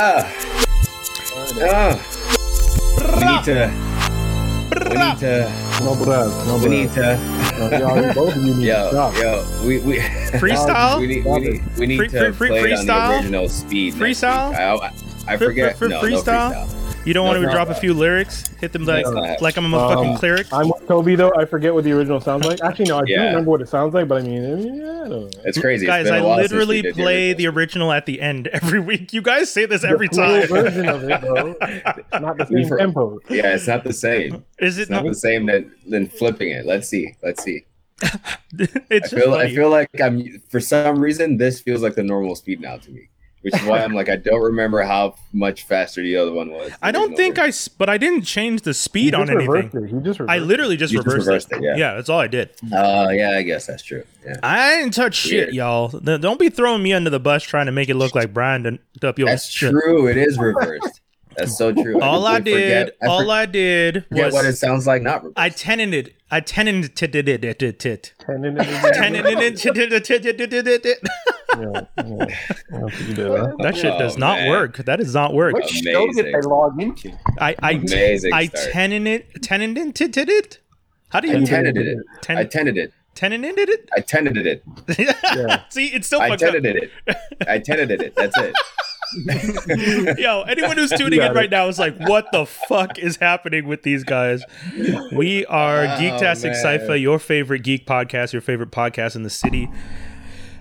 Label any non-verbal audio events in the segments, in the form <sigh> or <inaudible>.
Yeah. Yeah. We need to. We need to. No bruh, no We need to. No, y'all, both of you need to <laughs> Yo, stop. yo. We we. Freestyle? We need, we need, we need Free- to free- play it on the original speed. next Freestyle? week. I, I, I For- forget. for- for no, no freestyle? freestyle. You don't No, want to no, drop a few lyrics? Hit them like That's not- like I'm a fucking Um, cleric. I'm with Toby though. I forget what the original sounds like. Actually, no, I do Yeah. remember what it sounds like, but I mean, yeah, I don't know. It's crazy. Guys, been a I while since we literally play the original. original at the end <laughs> every week. You guys say this every the cool time. version of it, bro. <laughs> Not the same tempo. Yeah, it's not the same. Is It's it not not? the same than than flipping it. Let's see. Let's see. <laughs> I It's just feel I feel like I'm for some reason this feels like the normal speed now to me, which is why I'm like I don't remember how much faster the other one was. I don't think I, but I didn't change the speed on anything. it. He just I literally just You just reversed, reversed it. it, yeah. that's all I did. Uh, yeah, I guess that's true. Yeah, I didn't touch shit, y'all. Don't be throwing me under the bus trying to make it look like Brandon up your that's shit. true. It is reversed. That's so true. All I completely did, forget- I all I did forget what it sounds like. Not reversed. I tenanted, I tenanted it, it, it, it, it. Tenanted it. Yeah, yeah. That's what you did, huh? That shit does Oh, not man. work. That does not work. What show did Amazing. I log into? I I Amazing I tenanted tenanted it. How do you tenanted it. I tenanted it. tenanted it? I tenanted it. <laughs> Yeah. See, it's still I fucked up. tenanted it. I tenanted it. That's it. <laughs> <laughs> Yo, anyone who's tuning in right it. now is like, what the fuck is happening with these guys? We are Oh, Geektastic man. Cypher, your favorite geek podcast, your favorite podcast in the city.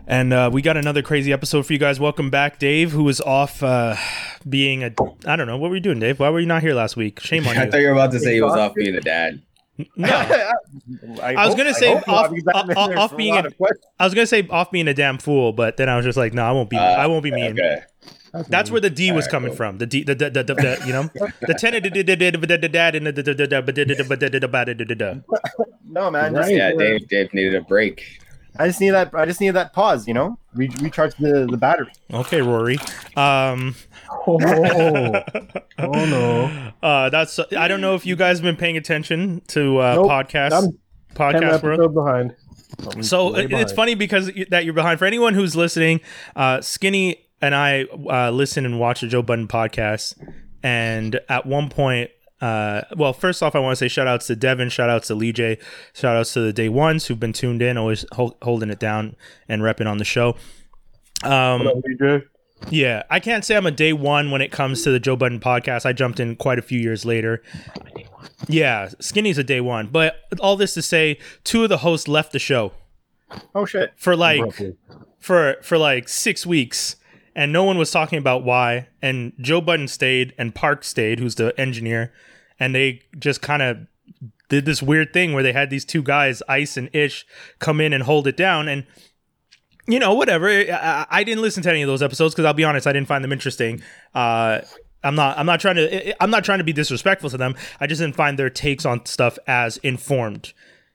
And uh, we got another crazy episode for you guys. Welcome back, Dave, who was off uh, being a. I don't know. What were you doing, Dave? Why were you not here last week? Shame <laughs> on you. I thought you were about to say he was off being a dad. No. <laughs> I was gonna say off- off- off being a- I was gonna say off being a damn fool, but then I was just like, no, I won't be. Uh, I won't be mean. Okay. That's where the D was Alright, coming cool. from. The D, the the the, the, the you know, the tenant did did dad and the the the the the No, man. Just, Right. Yeah, Dave. Dave needed a break. I just need that. I just need that pause. You know, Re- recharge the the battery. Okay, Rory. Um, Oh, oh no. uh, that's. I don't know if you guys have been paying attention to uh, Nope. podcast I'm ten podcast world. episodes behind. I'm So way it- it's behind. funny because y- that you're behind. For anyone who's listening, uh, Skinny and I uh, listen and watch the Joe Budden podcast, and at one point. Uh, well, first off, I want to say shout outs to Devin, shout outs to Lee J, shout outs to the day ones who've been tuned in, always hol- holding it down and repping on the show. Um, up, yeah, I can't say I'm a day one when it comes to the Joe Budden podcast. I jumped in quite a few years later. Yeah, Skinny's a day one. But all this to say, two of the hosts left the show Oh shit! for like Roughly. for for like six weeks, and no one was talking about why. And Joe Budden stayed, and Park stayed, who's the engineer, and they just kind of did this weird thing where they had these two guys, Ice and Ish, come in and hold it down, and you know whatever. I, I- didn't listen to any of those episodes because I'll be honest, I didn't find them interesting. Uh, I'm not. I'm not trying to. I'm not trying to be disrespectful to them. I just didn't find their takes on stuff as informed.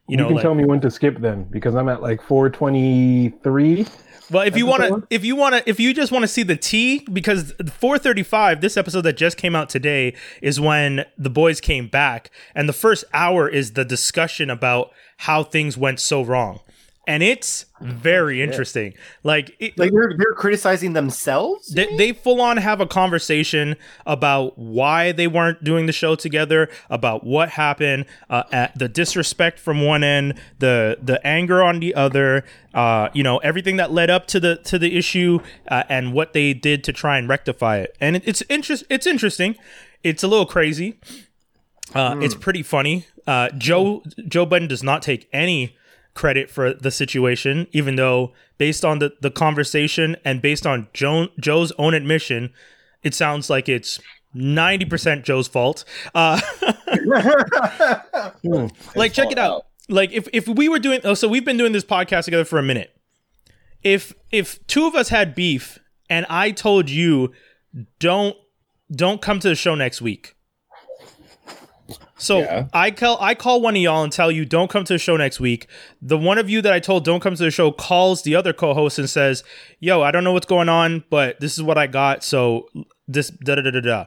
You You, know, can like, tell me when to skip then, because I'm at like 423. Well, if you want to, if you want to, if you just want to see the T, because 435, this episode that just came out today is when the boys came back, and the first hour is the discussion about how things went so wrong, and it's very interesting. Like, it, Like they're they're criticizing themselves. they, they full on have a conversation about why they weren't doing the show together, about what happened, uh, at the disrespect from one end, the the anger on the other, uh, you know, everything that led up to the to the issue, uh, and what they did to try and rectify it. And it, it's interest it's interesting. It's a little crazy. Uh, It's pretty funny. Uh, Joe Joe Budden does not take any credit for the situation, even though based on the, the conversation and based on Joe, Joe's own admission, it sounds like it's 90% Joe's fault. Uh, <laughs> like, check it out. Like, if, if we were doing, oh, so we've been doing this podcast together for a minute. If if two of us had beef and I told you, don't don't come to the show next week. So Yeah. I call I call one of y'all and tell you don't come to the show next week. The one of you that I told don't come to the show calls the other co-host and says, "Yo, I don't know what's going on, but this is what I got." So this da da da da da.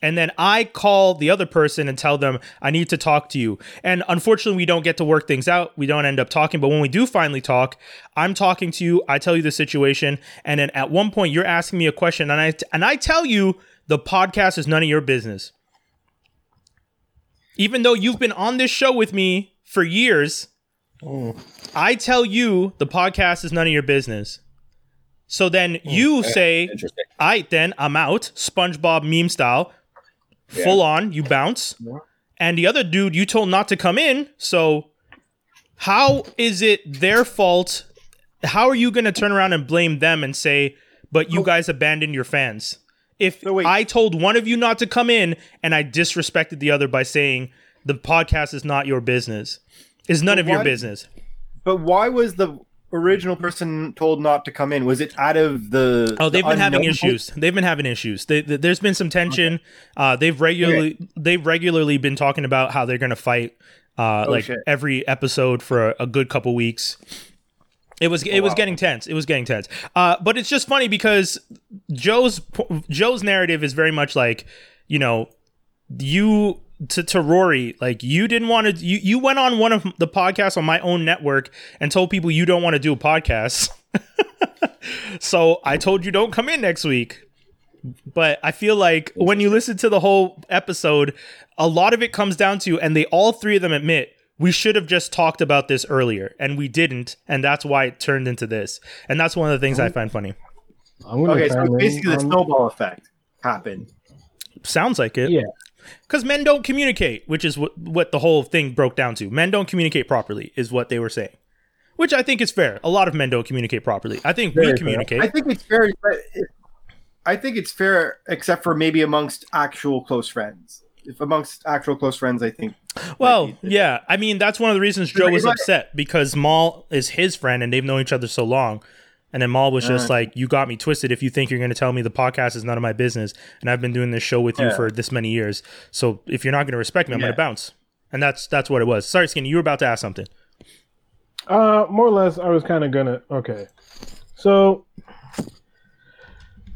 And then I call the other person and tell them I need to talk to you. And unfortunately, we don't get to work things out. We don't end up talking. But when we do finally talk, I'm talking to you. I tell you the situation, and then at one point you're asking me a question, and I and I tell you the podcast is none of your business. Even though you've been on this show with me for years, oh. I tell you the podcast is none of your business. So then oh, you say, Interesting. I then I'm out, SpongeBob meme style, full on, you bounce. And the other dude you told not to come in. So how is it their fault? How are you going to turn around and blame them and say, but you oh. guys abandoned your fans? If So. I told one of you not to come in and I disrespected the other by saying the podcast is not your business, is none But of your business. But why was the original person told not to come in? Was it out of the? Oh, they've the been having issues. They've been having issues. They, th there's been some tension. Uh, they've regularly they've regularly been talking about how they're going to fight uh, Oh, like shit. every episode for a, a good couple weeks. It was it was getting tense. It was getting tense. Uh, but it's just funny because Joe's Joe's narrative is very much like you know you to, to Rory, like you didn't want to, you, you went on one of the podcasts on my own network and told people you don't want to do a podcast. <laughs> so I told you don't come in next week. But I feel like when you listen to the whole episode, a lot of it comes down to, and they all three of them admit, we should have just talked about this earlier, and we didn't, and that's why it turned into this. And that's one of the things I find funny. I'm gonna Okay, so basically the um, snowball effect happened. Sounds like it. Yeah. Because men don't communicate, which is what, what the whole thing broke down to. Men don't communicate properly, is what they were saying. Which I think is fair. A lot of men don't communicate properly. I think Very we fair. communicate. I think it's fair. But it, I think it's fair, except for maybe amongst actual close friends. If amongst actual close friends, I think. well, might yeah. I mean, that's one of the reasons Joe was upset because Mal is his friend and they've known each other so long. And then Mal was just Uh. like, You got me twisted if you think you're going to tell me the podcast is none of my business. And I've been doing this show with you Yeah. for this many years. So if you're not going to respect me, I'm going to bounce. And that's that's what it was. Sorry, Skinny, you were about to ask something. Uh, more or less, I was kind of gonna. Okay, so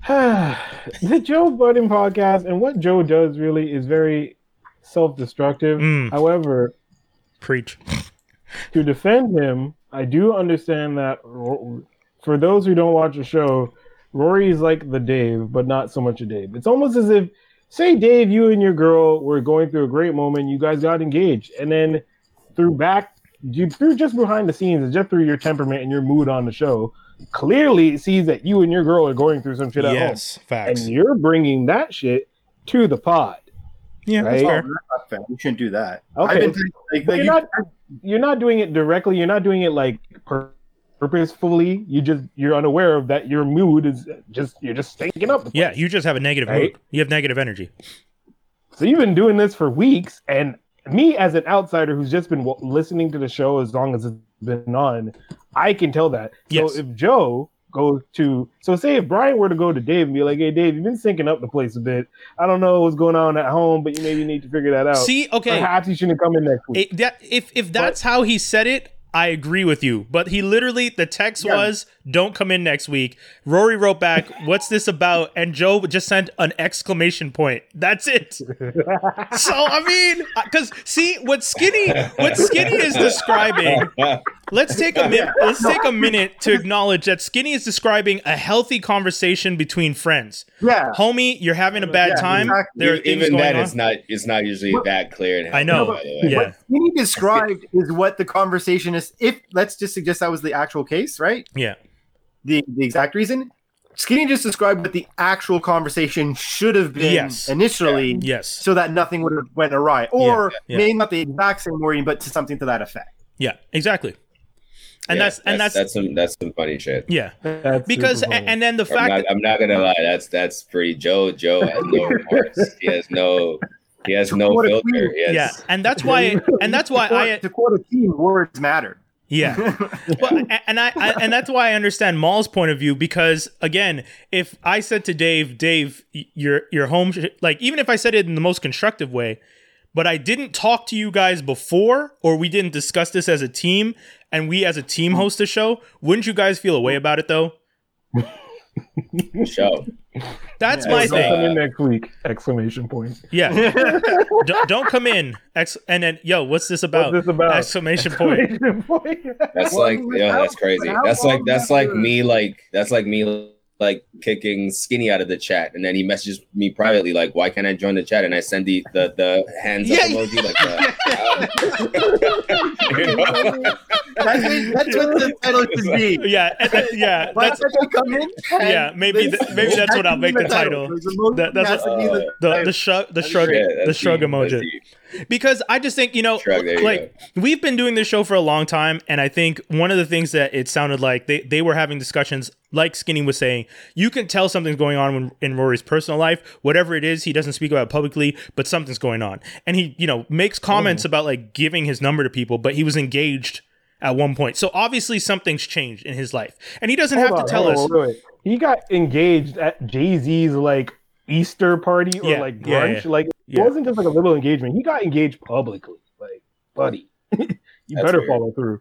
<sighs> the Joe Budden podcast and what Joe does really is very self-destructive. Mm. However, Preach. to defend him, I do understand that for those who don't watch the show, Rory is like the Dave, but not so much a Dave. It's almost as if, say, Dave, you and your girl were going through a great moment, you guys got engaged, and then through back, you through just behind the scenes, just through your temperament and your mood on the show, clearly sees that you and your girl are going through some shit at home, facts. and you're bringing that shit to the pod. yeah, right? That's fair. You shouldn't do that. Okay. I've been like, like, you're not you're not doing it directly. You're not doing it like pur- purposefully. You just you're unaware of that. Your mood is just you're just stinking up. The place. Yeah, you just have a negative Right? mood. You have negative energy. So you've been doing this for weeks, and me as an outsider who's just been w- listening to the show as long as it's been on, I can tell that. Yes. So if Joe goes to, so say if Brian were to go to Dave and be like, "Hey, Dave, you've been syncing up the place a bit. I don't know what's going on at home, but you maybe need to figure that out. See, okay. Perhaps you shouldn't come in next week." It, that if if that's how he said it, I agree with you. But he literally the text Yeah. was, "Don't come in next week." Rory wrote back, <laughs> "What's this about?" And Joe just sent an exclamation point. That's it. <laughs> so I mean, uh, because see what Skinny what Skinny is describing. Let's take a minute. Let's take a minute to acknowledge that Skinny is describing a healthy conversation between friends. yeah. Homie, you're having a bad Yeah, time. exactly. There are things Even going then, on. it's not it's not usually that clear. I know. healthy, by the way. Yeah. What Skinny described is what the conversation is. If let's just suggest that was the actual case, right? yeah. The the exact reason. Skinny just described what the actual conversation should have been Yes. initially, Yes. so that nothing would have went awry, or yeah. maybe not the exact same wording, but to something to that effect. Yeah. Exactly. And Yeah, that's and that's, that's some that's some funny shit. yeah. That's Because super funny. and then the I'm fact not, that I'm not gonna lie. That's that's pretty. Joe Joe has no <laughs> remorse. he has no he has no filter. queen. Has, yeah, and that's why <laughs> and that's why to quote, I to quote a team, words matter. yeah. <laughs> Well, a- and I, I and that's why I understand Mal's point of view because again, if I said to Dave, Dave, your your home sh- like even if I said it in the most constructive way, but I didn't talk to you guys before or we didn't discuss this as a team and we as a team mm-hmm. host a show, wouldn't you guys feel a way about it though? <laughs> Show. That's Yeah, my Don't thing. come in next week! Exclamation point. Yeah. <laughs> don't, don't come in. Ex- and then, yo, what's this about? What's this about? Exclamation point. Exclamation point. That's like but yeah, that's crazy. That's like that's like me like that's like me like kicking skinny out of the chat and then he messages me privately like why can't I join the chat and I send the the, the hands up Yeah. emoji like uh, <laughs> that. That's, what- that's what the title should be. <laughs> Yeah. that- yeah. Why That's can't they come in? Yeah, maybe this- th- maybe that's what I'll make the title. There's a emoji That- that's has to be the the the shrug the shrug Yeah, the shrug deep, that's emoji. Deep. because I just think you know, Shrug, there you like we've been doing this show for a long time, and I think one of the things that it sounded like they they were having discussions, like Skinny was saying, you can tell something's going on when, in Rory's personal life, whatever it is, he doesn't speak about it publicly, but something's going on, and he you know makes oh. comments about like giving his number to people, but he was engaged at one point, so obviously something's changed in his life, and he doesn't Hold have on, to tell hold us. on, wait, wait. He got engaged at Jay Z's like Easter party or Yeah, like brunch. yeah. Like it Yeah. wasn't just like a little engagement. He got engaged publicly. Like, buddy, <laughs> you That's better weird. follow through.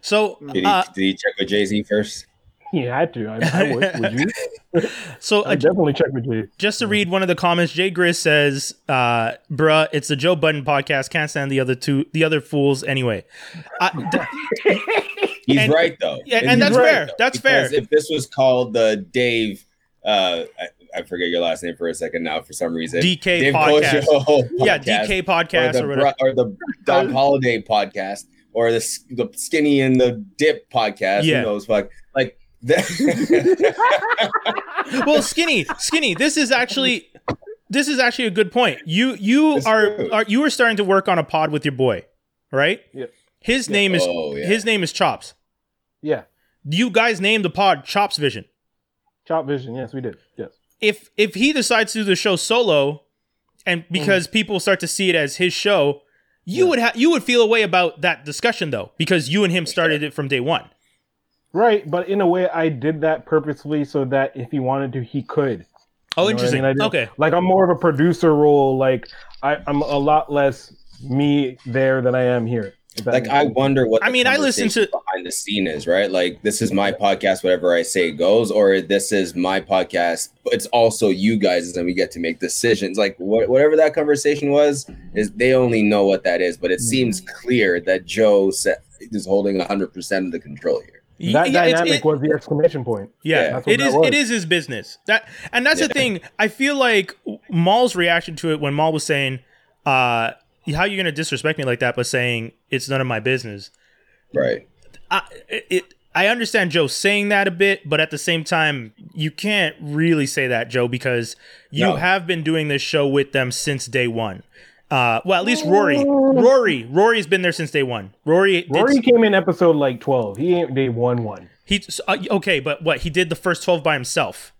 So Did he, uh, did he check with Jay Z first? He had to. I, I would. Would you? <laughs> so <laughs> I uh, definitely check with Jay. Just to read one of the comments, Jay Grizz says, uh, "Bruh, it's the Joe Budden podcast. Can't stand the other two, the other fools anyway." I, th- He's And- right though. Yeah, and He's that's right, fair. though, That's fair. If this was called the Dave, uh, I, I forget your last name for a second now for some reason. DK Dave podcast. Kojo yeah, DK podcast or or, the, whatever. Bru- or the Dom Holiday podcast or the the Skinny and the Dip podcast. Yeah. Who knows? Fuck. Like that. <laughs> well, skinny, skinny. This is actually, this is actually a good point. You you are, are you are starting to work on a pod with your boy, right? Yeah. His name is Oh, yeah. his name is Chops. Yeah, You guys named the pod Chops Vision. Chop Vision. Yes, we did. Yes. If if he decides to do the show solo and mm. because people start to see it as his show you Yeah. would have you would feel a way about that discussion though because you and him started it from day one Right, but in a way, I did that purposely so that if he wanted to, he could. oh You know what I interesting mean? I okay Like I'm more of a producer role. Like I, I'm a lot less me there than I am here. If like I wonder what I mean, I listen to- behind the scene is right. Like this is my podcast, whatever I say goes, or this is my podcast. But it's also you guys, and we get to make decisions. Like wh- whatever that conversation was, is they only know what that is. But it seems clear that Joe sa- is holding hundred percent of the control here. That yeah, dynamic it- was the exclamation point. yeah, That's what it that is was. it is his business that and that's the thing i feel like mal's reaction to it when mal was saying uh how are you gonna disrespect me like that but saying it's none of my business Right. I, it, I understand Joe saying that a bit, but at the same time, you can't really say that, Joe, because you No. have been doing this show with them since day one. Uh, well, at least Rory, Rory, Rory's been there since day one. Rory, did- Rory came in episode like 12. He ain't day one one he uh, okay, but what he did the first twelve by himself,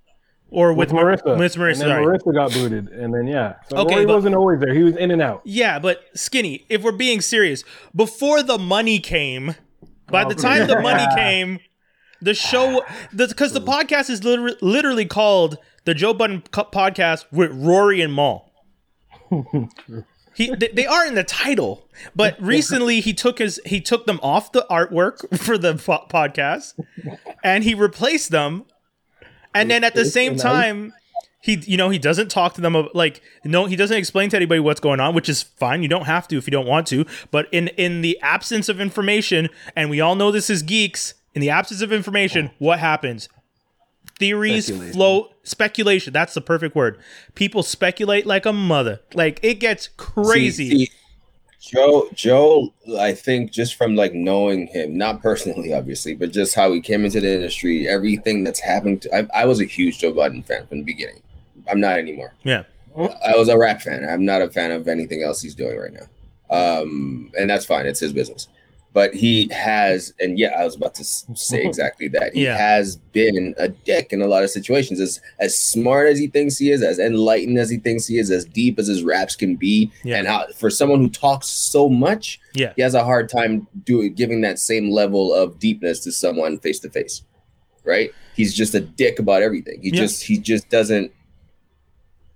or with, with Marissa. With Marissa, and. Marissa got booted, and then yeah. So Okay, Rory wasn't always there. He was in and out. Yeah, but skinny. If we're being serious, before the money came, by the oh, time the money came, the show, because the, podcast is literally, literally called the Joe Budden Co- Podcast with Rory and Mal. <laughs> He, they, they are in the title, but <laughs> recently he took his he took them off the artwork <laughs> for the po- podcast, and he replaced them, and then at the same time, he you know he doesn't talk to them like no he doesn't explain to anybody what's going on which is fine. You don't have to if you don't want to. But in in the absence of information and we all know this is geeks in the absence of information what happens? Theories Speculation. flow speculation that's the perfect word. People speculate like a mother. Like it gets crazy. See- see, Joe, Joe, I think just from like knowing him, not personally, obviously, but just how he came into the industry, everything that's happened. To, I, I was a huge Joe Budden fan from the beginning. I'm not anymore. yeah I was a rap fan. I'm not a fan of anything else he's doing right now. Um, and that's fine. It's his business. But he has, and yeah, I was about to say <laughs> exactly that. He Yeah. has been a dick in a lot of situations. As as smart as he thinks he is, as enlightened as he thinks he is, as deep as his raps can be, Yeah. and how for someone who talks so much, yeah he has a hard time doing giving that same level of deepness to someone face to face. Right? He's just a dick about everything. He Yeah. just he just doesn't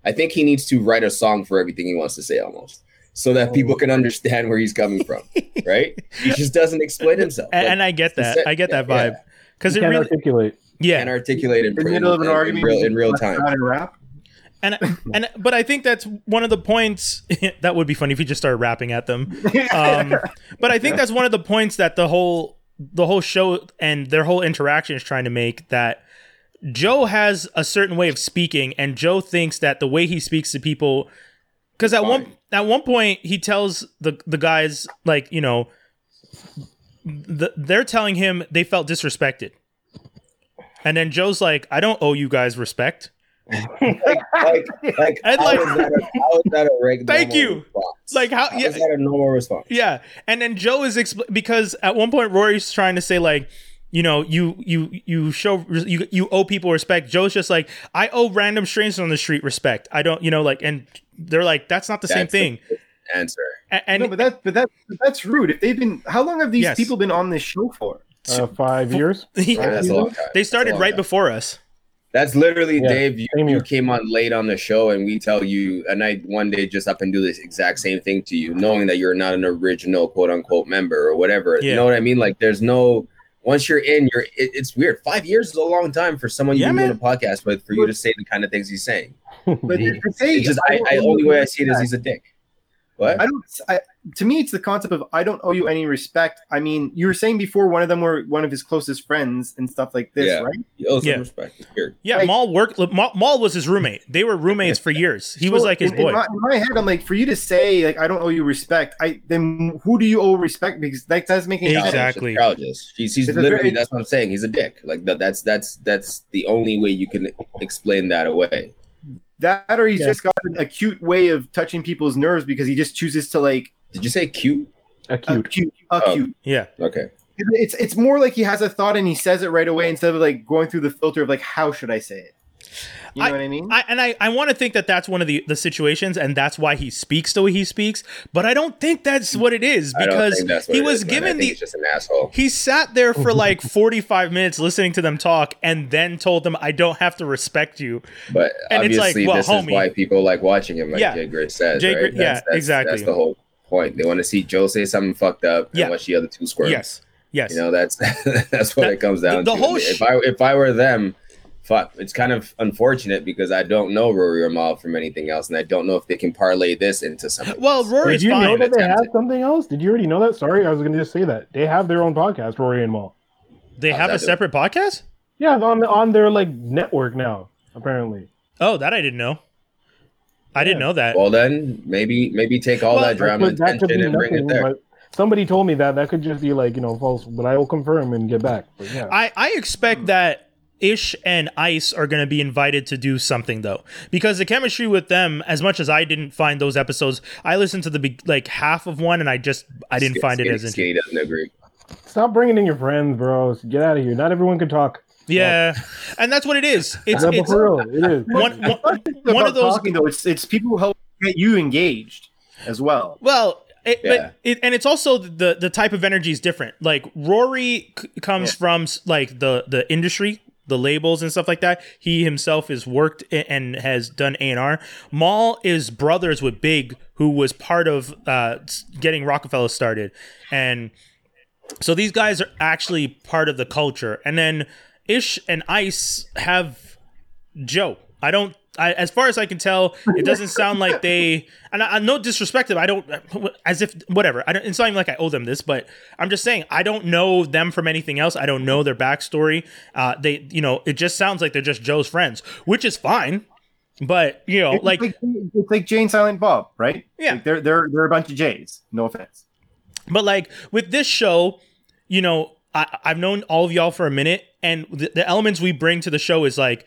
I think he needs to write a song for everything he wants to say almost. So that people can understand where he's coming from. <laughs> Right? He just doesn't explain himself. and, Like, and i get that it's- i get that vibe because He it can't really articulate. Yeah, and articulate in, In the in, middle of an in argument, real, in real time. rap. and and but I think that's one of the points. <laughs> that would be funny if you just started rapping at them. <laughs> Um, but I think that's one of the points that the whole the whole show and their whole interaction is trying to make that Joe has a certain way of speaking, and Joe thinks that the way he speaks to people, because at one at one point he tells the the guys like you know, the, they're telling him they felt disrespected, and then Joe's like, I don't owe you guys respect. like, like, like, <laughs> And how like- is that a, how is that a <laughs> regular Thank you. response? Like how? How Yeah, is that a normal response? Yeah, and then Joe is expl- because at one point Rory's trying to say like, you know, you you you show you you owe people respect. Joe's just like, I owe random strangers on the street respect. I don't, you know, like, and they're like, that's not the same That's the thing. Answer. A- And, no, but that but that but that's rude. If they've been, how long have these Yes. people been on this show for? Uh, five years. he- <laughs> Yeah, that's a long time. they That's a started long right time. before us. That's literally Yeah, Dave. You, you came on late on the show, and we tell you, and I one day just up and do this exact same thing to you, knowing that you're not an original quote unquote member or whatever. Yeah. You know what I mean? Like, there's no. Once you're in, you're. It, it's weird. Five years is a long time for someone Yeah, you've been man. doing a podcast with for you to say the kind of things he's saying. <laughs> But He- to It's just, I, I only way I see it is he's a dick. What? I don't. I, to me, it's the concept of I don't owe you any respect. I mean, you were saying before one of them were one of his closest friends and stuff like this, Yeah. right? He owes Yeah. some respect. It's. Yeah, Like- Mal worked. Mal, Mal was his roommate. They were roommates for <laughs> years. He was like his in, boy. In my, in my head, I'm like, for you to say like I don't owe you respect, I then who do you owe respect? Because that doesn't make any. Exactly. Childish. He's, he's literally very- that's what I'm saying. He's a dick. Like that, that's that's that's the only way you can explain that away. That or he's Yeah. just got an acute way of touching people's nerves because he just chooses to like Did you say cute? Acute. acute, acute. Oh. yeah, Okay. It's it's more like he has a thought and he says it right away instead of like going through the filter of like how should I say it. You know what I mean? I, and I, I want to think that that's one of the, the situations, and that's why he speaks the way he speaks. But I don't think that's what it is I don't because think that's what he it was is, man. I given think the he's just an asshole. He sat there for <laughs> like 45 minutes listening to them talk and then told them, I don't have to respect you. But And it's like, obviously, well, this homie. is why people like watching him, like Yeah. Jay Grit says. Jay right? Grit- yeah, That's- exactly. That's the whole point. They want to see Joe say something fucked up and Yeah. watch the other two squirm. Yes. Yes. You know, that's <laughs> that's what That- it comes down the to. whole if I if I were them, fuck, it's kind of unfortunate because I don't know Rory or Mal from anything else, and I don't know if they can parlay this into something. well, else. Rory's Did you know fine. that they have attempted. something else? Did you already know that? Sorry, I was going to just say that they have their own podcast, Rory and Mal. They have a How's that separate podcast? Yeah, it's on on their like network now. Apparently, Oh, that I didn't know. I didn't know that. Well, then maybe maybe take all Well, that drama and That could tension be and bring it there. But somebody told me that that could just be like you know false, but I will confirm and get back. But yeah, I, I expect that Ish and Ice are going to be invited to do something though, because the chemistry with them, as much as I didn't find those episodes, I listened to the be- like half of one and I just I didn't Skinny- find it as Skinny interesting. doesn't agree. stop bringing in your friends, bros. Get out of here. Not everyone can talk. Yeah, and that's what it is. It's That's it's real. It is. one, one, one of those talking, though, it's it's people who help get you engaged as well. Well, it, Yeah. but it, and it's also the the type of energy is different. Like Rory c- comes Yeah. from like the the industry, the labels and stuff like that. He himself has worked and has done A and R. Mal is brothers with Big, who was part of uh, getting Roc-A-Fella started, and so these guys are actually part of the culture. And then Ish and Ice have Joe. I don't. I, as far as I can tell, it doesn't sound like they. <laughs> And I, I no disrespect them. I don't. As if whatever. I don't. It's not even like I owe them this, but I'm just saying I don't know them from anything else. I don't know their backstory. Uh, they, you know, it just sounds like they're just Joe's friends, which is fine. But you know, It's like it's like Jay and Silent Bob, right? Yeah. Like they're they're they're a bunch of J's. No offense. But like with this show, you know, I, I've known all of y'all for a minute, and the, the elements we bring to the show is like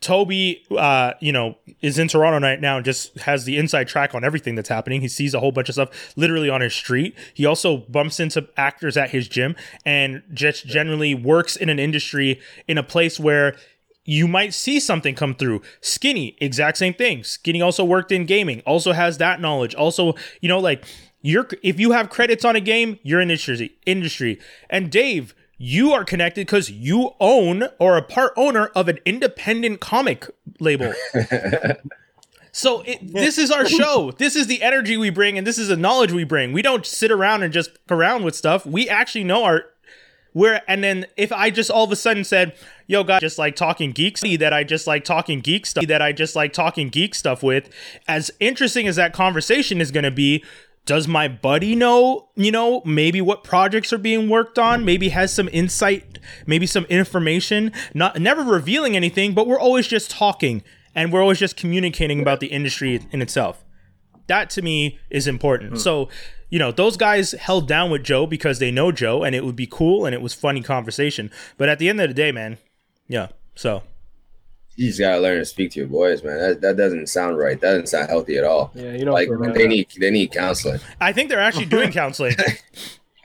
Toby, uh, you know, is in Toronto right now and just has the inside track on everything that's happening. He sees a whole bunch of stuff literally on his street. He also bumps into actors at his gym and just generally works in an industry in a place where you might see something come through. Skinny, exact same thing. Skinny also worked in gaming, also has that knowledge. Also, you know, like you're if you have credits on a game, you're in industry industry. And Dave, you are connected because you own or a part owner of an independent comic label. <laughs> So it, this is our show. This is the energy we bring, and this is the knowledge we bring. We don't sit around and just around with stuff. We actually know our where and then if I just all of a sudden said, "Yo, guys, just like talking geek stuff that I just like talking geek stuff that I just like talking geek stuff with," as interesting as that conversation is going to be, does my buddy know, you know, maybe what projects are being worked on, maybe has some insight, maybe some information, not never revealing anything, but we're always just talking and we're always just communicating about the industry in itself. That to me is important. Hmm. So, you know, those guys held down with Joe because they know Joe and it would be cool and it was funny conversation. But at the end of the day, man, yeah. So, You just gotta learn to speak to your boys, man. That, that doesn't sound right. That doesn't sound healthy at all. Yeah, you don't Like feel bad. they need they need counseling. I think they're actually doing counseling. <laughs>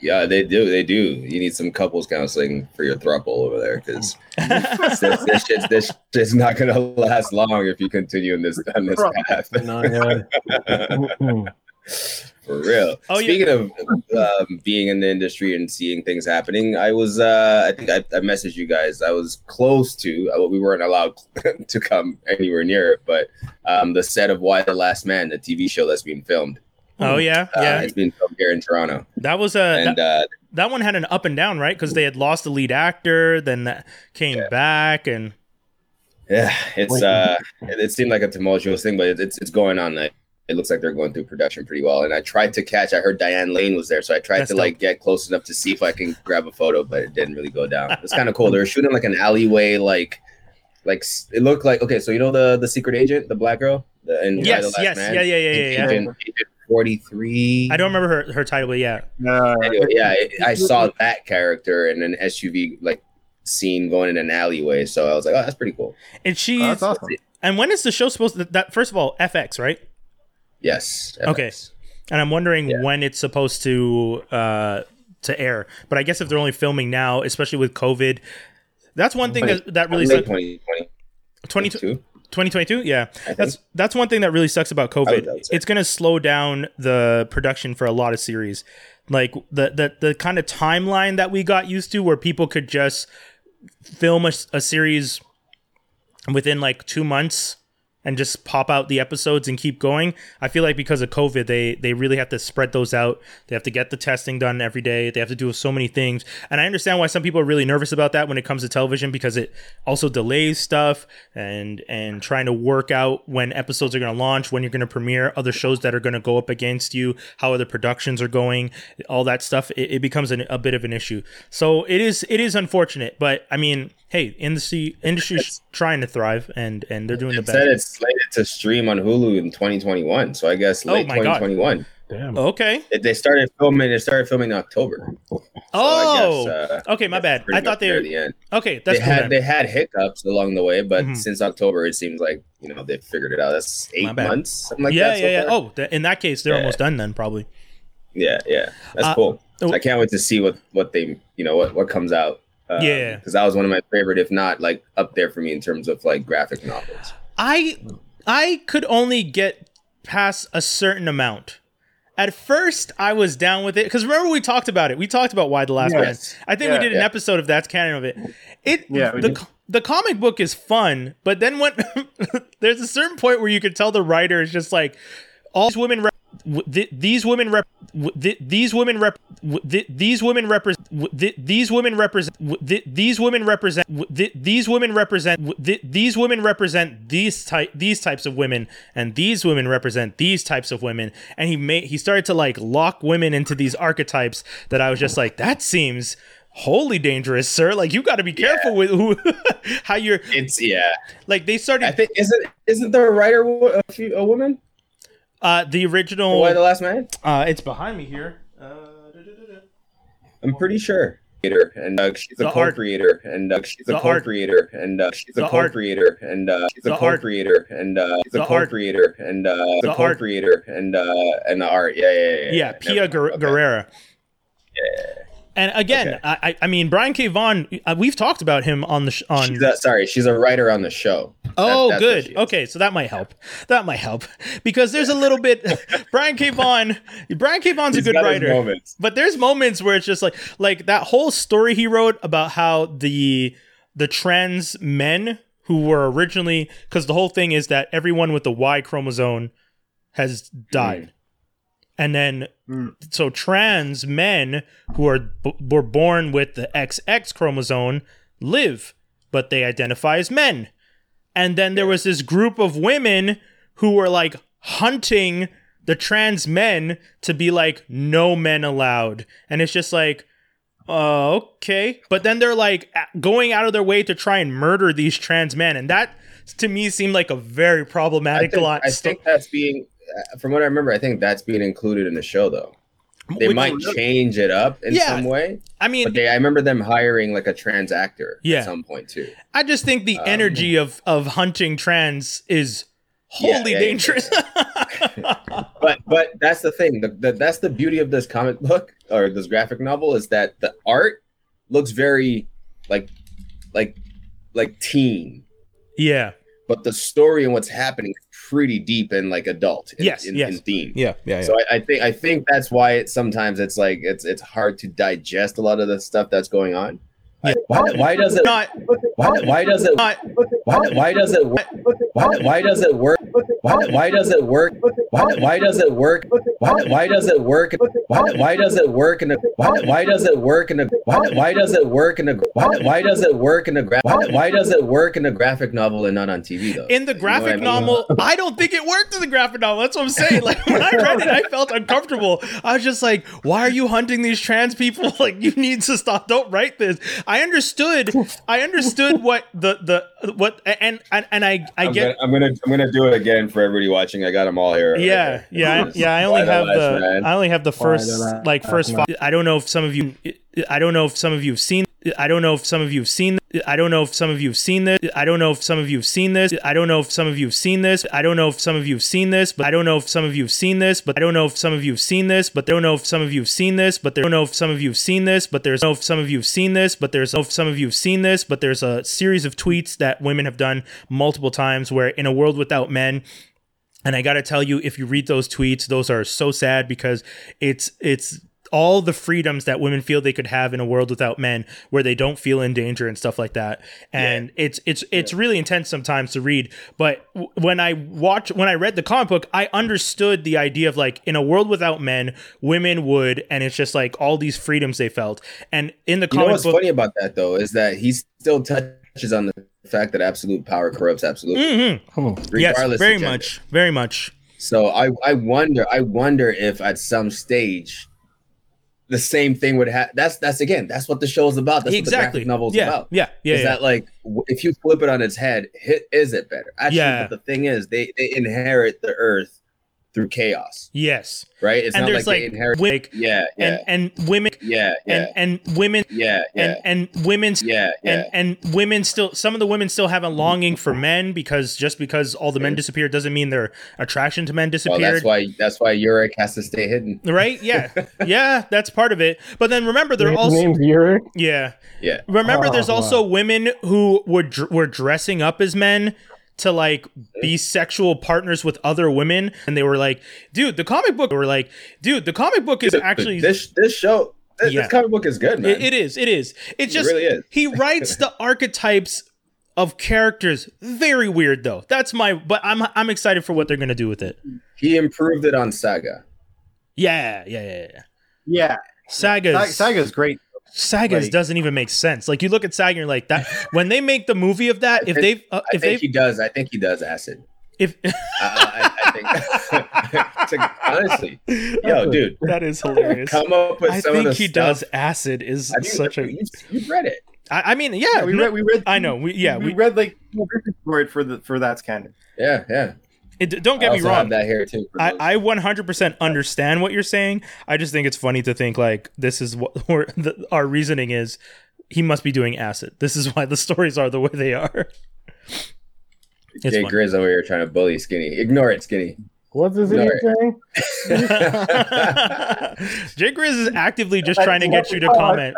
Yeah, they do. They do. You need some couples counseling for your throuple over there because <laughs> this, this, shit's, this shit's not gonna last long if you continue in this on this path. No, yeah. <laughs> For real. Oh, yeah. Speaking of um, being in the industry and seeing things happening, I was, uh, I think I, I messaged you guys. I was close to, uh, we weren't allowed <laughs> to come anywhere near it, but um, the set of Y: The Last Man, the TV show that's being filmed. oh yeah, Uh, yeah. It's being filmed here in Toronto. That was a And that, uh, that one had an up and down, right? Because they had lost the lead actor, then that came Yeah. back, and yeah, it's uh, it, it seemed like a tumultuous thing, but it, it's, it's going on. Like, it looks like they're going through production pretty well. And I tried to catch, I heard Diane Lane was there. So I tried That's to like get close enough to see if I can grab a photo, but it didn't really go down. <laughs> It's kind of cool. They were shooting like an alleyway, like, like it looked like, okay, so you know the, the secret agent, the black girl? The, and yes, the Last yes, Man? yeah, yeah, yeah, yeah, yeah. Agent, Agent 43. I don't remember her, her title, but yeah, Uh, Anyway, yeah, I, I saw that character in an SUV like scene going in an alleyway. So I was like, oh, that's pretty cool. and she's oh, awesome. and when is the show supposed to? That first of all, FX, right? Yes. Okay. And I'm wondering Yeah. when it's supposed to uh to air. But I guess if they're only filming now, especially with COVID, that's one thing that, that really sucks. 2020, 20, 22, 2022, yeah. That's that's one thing that really sucks about COVID. I would say. It's going to slow down the production for a lot of series. Like the the the kind of timeline that we got used to, where people could just film a series within like two months and just pop out the episodes and keep going. I feel like because of COVID, they they really have to spread those out. They have to get the testing done every day. They have to do so many things. And I understand why some people are really nervous about that when it comes to television because it also delays stuff and and trying to work out when episodes are going to launch, when you're going to premiere, other shows that are going to go up against you, how other productions are going, all that stuff. It, it becomes an, a bit of an issue. So it is it is unfortunate, but I mean, hey, industry industry's trying to thrive and and they're doing the best. It's slated to stream on Hulu in 2021. So I guess Oh late God. 2021. Damn. Okay. It, they started filming. They started filming in October. So Oh. I guess, uh, okay, my bad. I thought they near were the end. okay. That's they cool. had then. they had hiccups along the way, but Mhm. since October, it seems like you know they figured it out. That's eight months, something like yeah, that. so yeah, yeah. far. Oh, th- in that case, they're Yeah. almost done then, probably. yeah, yeah. That's Uh, cool. oh. I can't wait to see what what they you know what what comes out. Um, Yeah. because that was one of my favorite, if not like up there for me in terms of like graphic novels. I I could only get past a certain amount. At first, I was down with it because remember we talked about it. We talked about why the last Yes. man. I think Yeah, we did an yeah. episode of that's canon of it. It Yeah, the the comic book is fun, but then when <laughs> there's a certain point where you could tell the writer is just like all these women rep- w- th- these women rep these women rep these women represent these women represent these women represent these women represent these women represent these type these types of women and these women represent these types of women and he made he started to like lock women into these archetypes that I was just like that seems wholly dangerous sir like you got to be careful with who <laughs> how you're It's yeah. like they started I think isn't isn't the writer a, a woman? Uh the original Y: The Last Man? uh it's behind me here uh, I'm pretty sure. And uh, she's a co-creator, and uh, she's a co-creator, and uh, she's a co-creator, and uh, she's a co-creator, and uh, she's a co-creator, and uh, The co-creator, and uh, and the art. Yeah, yeah, yeah. yeah, Pia Never Guer- Okay. Guerrera. And again, Okay. I, I- mean, Brian K. Vaughan, uh, we've talked about him on the sh- on. She's a, sorry, she's a writer on the show. oh, good. Okay, so that might help. That might help because there's a little bit. <laughs> Brian K. Vaughan, Brian K. Vaughan's a good writer. But there's moments where it's just like like that whole story he wrote about how the the trans men who were originally because the whole thing is that everyone with the Y chromosome has died. And then, Mm. so trans men who are b- were born with the XX chromosome live, but they identify as men. And then there was this group of women who were like hunting the trans men to be like, no men allowed. And it's just like, uh, okay. But then they're like going out of their way to try and murder these trans men. And that to me seemed like a very I problematic think, lot. I think that's being, from what I remember, I think that's being included in the show though. They might change it up in Yeah. some way, I mean, they, I remember them hiring like a trans actor Yeah. at some point too. I just think the Um, energy of of hunting trans is wholly yeah, dangerous. But but that's the thing. The, the, that's the beauty of this comic book or this graphic novel is that the art looks very like like like teen, yeah. but the story and what's happening pretty deep and like adult. In, Yes, in, yes. in theme. Yeah. Yeah. So I, I think I think that's why it, sometimes it's like it's it's hard to digest a lot of the stuff that's going on. Why, why does it Not why, why does it not why, why does it work why, why does it work why, why does it work why, why does it work why, why does it work why, why does it work in a why, why does it work in a why, why does it work in a why, why does it work in a gra- why, why does it work in a graphic novel and not on TV though in the You know graphic I mean? novel. I don't think it worked in the graphic novel. That's what I'm saying. Like when I read it, I felt uncomfortable. I was just like, "Why are you hunting these trans people? Like you need to stop. Don't write this." I understood. I understood <laughs> what the the what and and and I I I'm, get gonna, I'm gonna I'm gonna do it again for everybody watching. I got them all here. Yeah, yeah, I- yeah. I <laughs> only have the man? I only have the first like first five. I don't know if some of you I don't know if some of you have seen I don't know if some of you have seen I don't know if some of you have seen this I don't know if some of you have seen this I don't know if some of you have seen this I don't know if some of you have seen this but I don't know if some of you have seen this but I don't know if some of you have seen this but don't know if some of you have seen this but don't know if some of you have seen this but there's no if some of you have seen this but there's no if some of you have seen this but there's a series of tweets that women have done multiple times where in a world without men and I got to tell you, if you read those tweets, those are so sad because it's it's all the freedoms that women feel they could have in a world without men, where they don't feel in danger and stuff like that. And it's it's it's really intense sometimes to read. But w- when I watch when I read the comic book, I understood the idea of like in a world without men, women would, and it's just like all these freedoms they felt. And in the You know comic what's book, funny about that though is that he still touches on the fact that absolute power corrupts absolutely, Mhm. Oh, yes, very much, very much. So I I wonder I wonder if at some stage the same thing would have That's that's again that's what the show's about. That's exactly. what the graphic novel's yeah, about. yeah, yeah, is yeah. that like if you flip it on its head, hit, is it better? Actually, Yeah. but the thing is, they they inherit the earth through chaos, yes. right? It's and not there's like, like, they inherit. wi- yeah, yeah, and and women yeah, yeah, and and women yeah, yeah, and and women yeah, yeah. and and women still some of the women still have a longing for men because just because all the men disappeared doesn't mean their attraction to men well, disappeared that's why that's why Yorick has to stay hidden. right yeah <laughs> yeah that's part of it but then remember there are his also name's Yorick. yeah Yeah, remember Oh, there's wow. also women who were were dressing up as men to like be sexual partners with other women and they were like dude the comic book they were like dude the comic book is actually this this show. This, Yeah. this comic book is good, man. It, it is. It is. It's It just really is. he writes the <laughs> archetypes of characters very weird though. That's my. But I'm I'm excited for what they're gonna do with it. he improved it on Saga. Yeah, yeah, yeah. yeah. Yeah, Sagas. Sa- Saga's great. Sagas like- doesn't even make sense. Like you look at Saga, and you're like that. <laughs> When they make the movie of that, if they uh, I if think they he does. I think he does acid. if I, I, I think <laughs> <laughs> It's like, honestly, yo, dude, that is hilarious. come up with I some of think the he stuff. does acid is Have you, such a. you, you've read it. I, I mean, yeah, Yeah, we no, read. We read. I know. We yeah. we, We, read like for it for the for that's canon. Yeah, yeah. It, don't get me wrong. that here too. I, I 100% understand what you're saying. I just think it's funny to think like this is what <laughs> the, our reasoning is. He must be doing acid. This is why the <laughs> stories are the way they are. <laughs> It's Jay. Grizz over here trying to bully Skinny. Ignore it, Skinny. What's this No. idiot saying? Jay Grizz is actively just trying to get you to comment.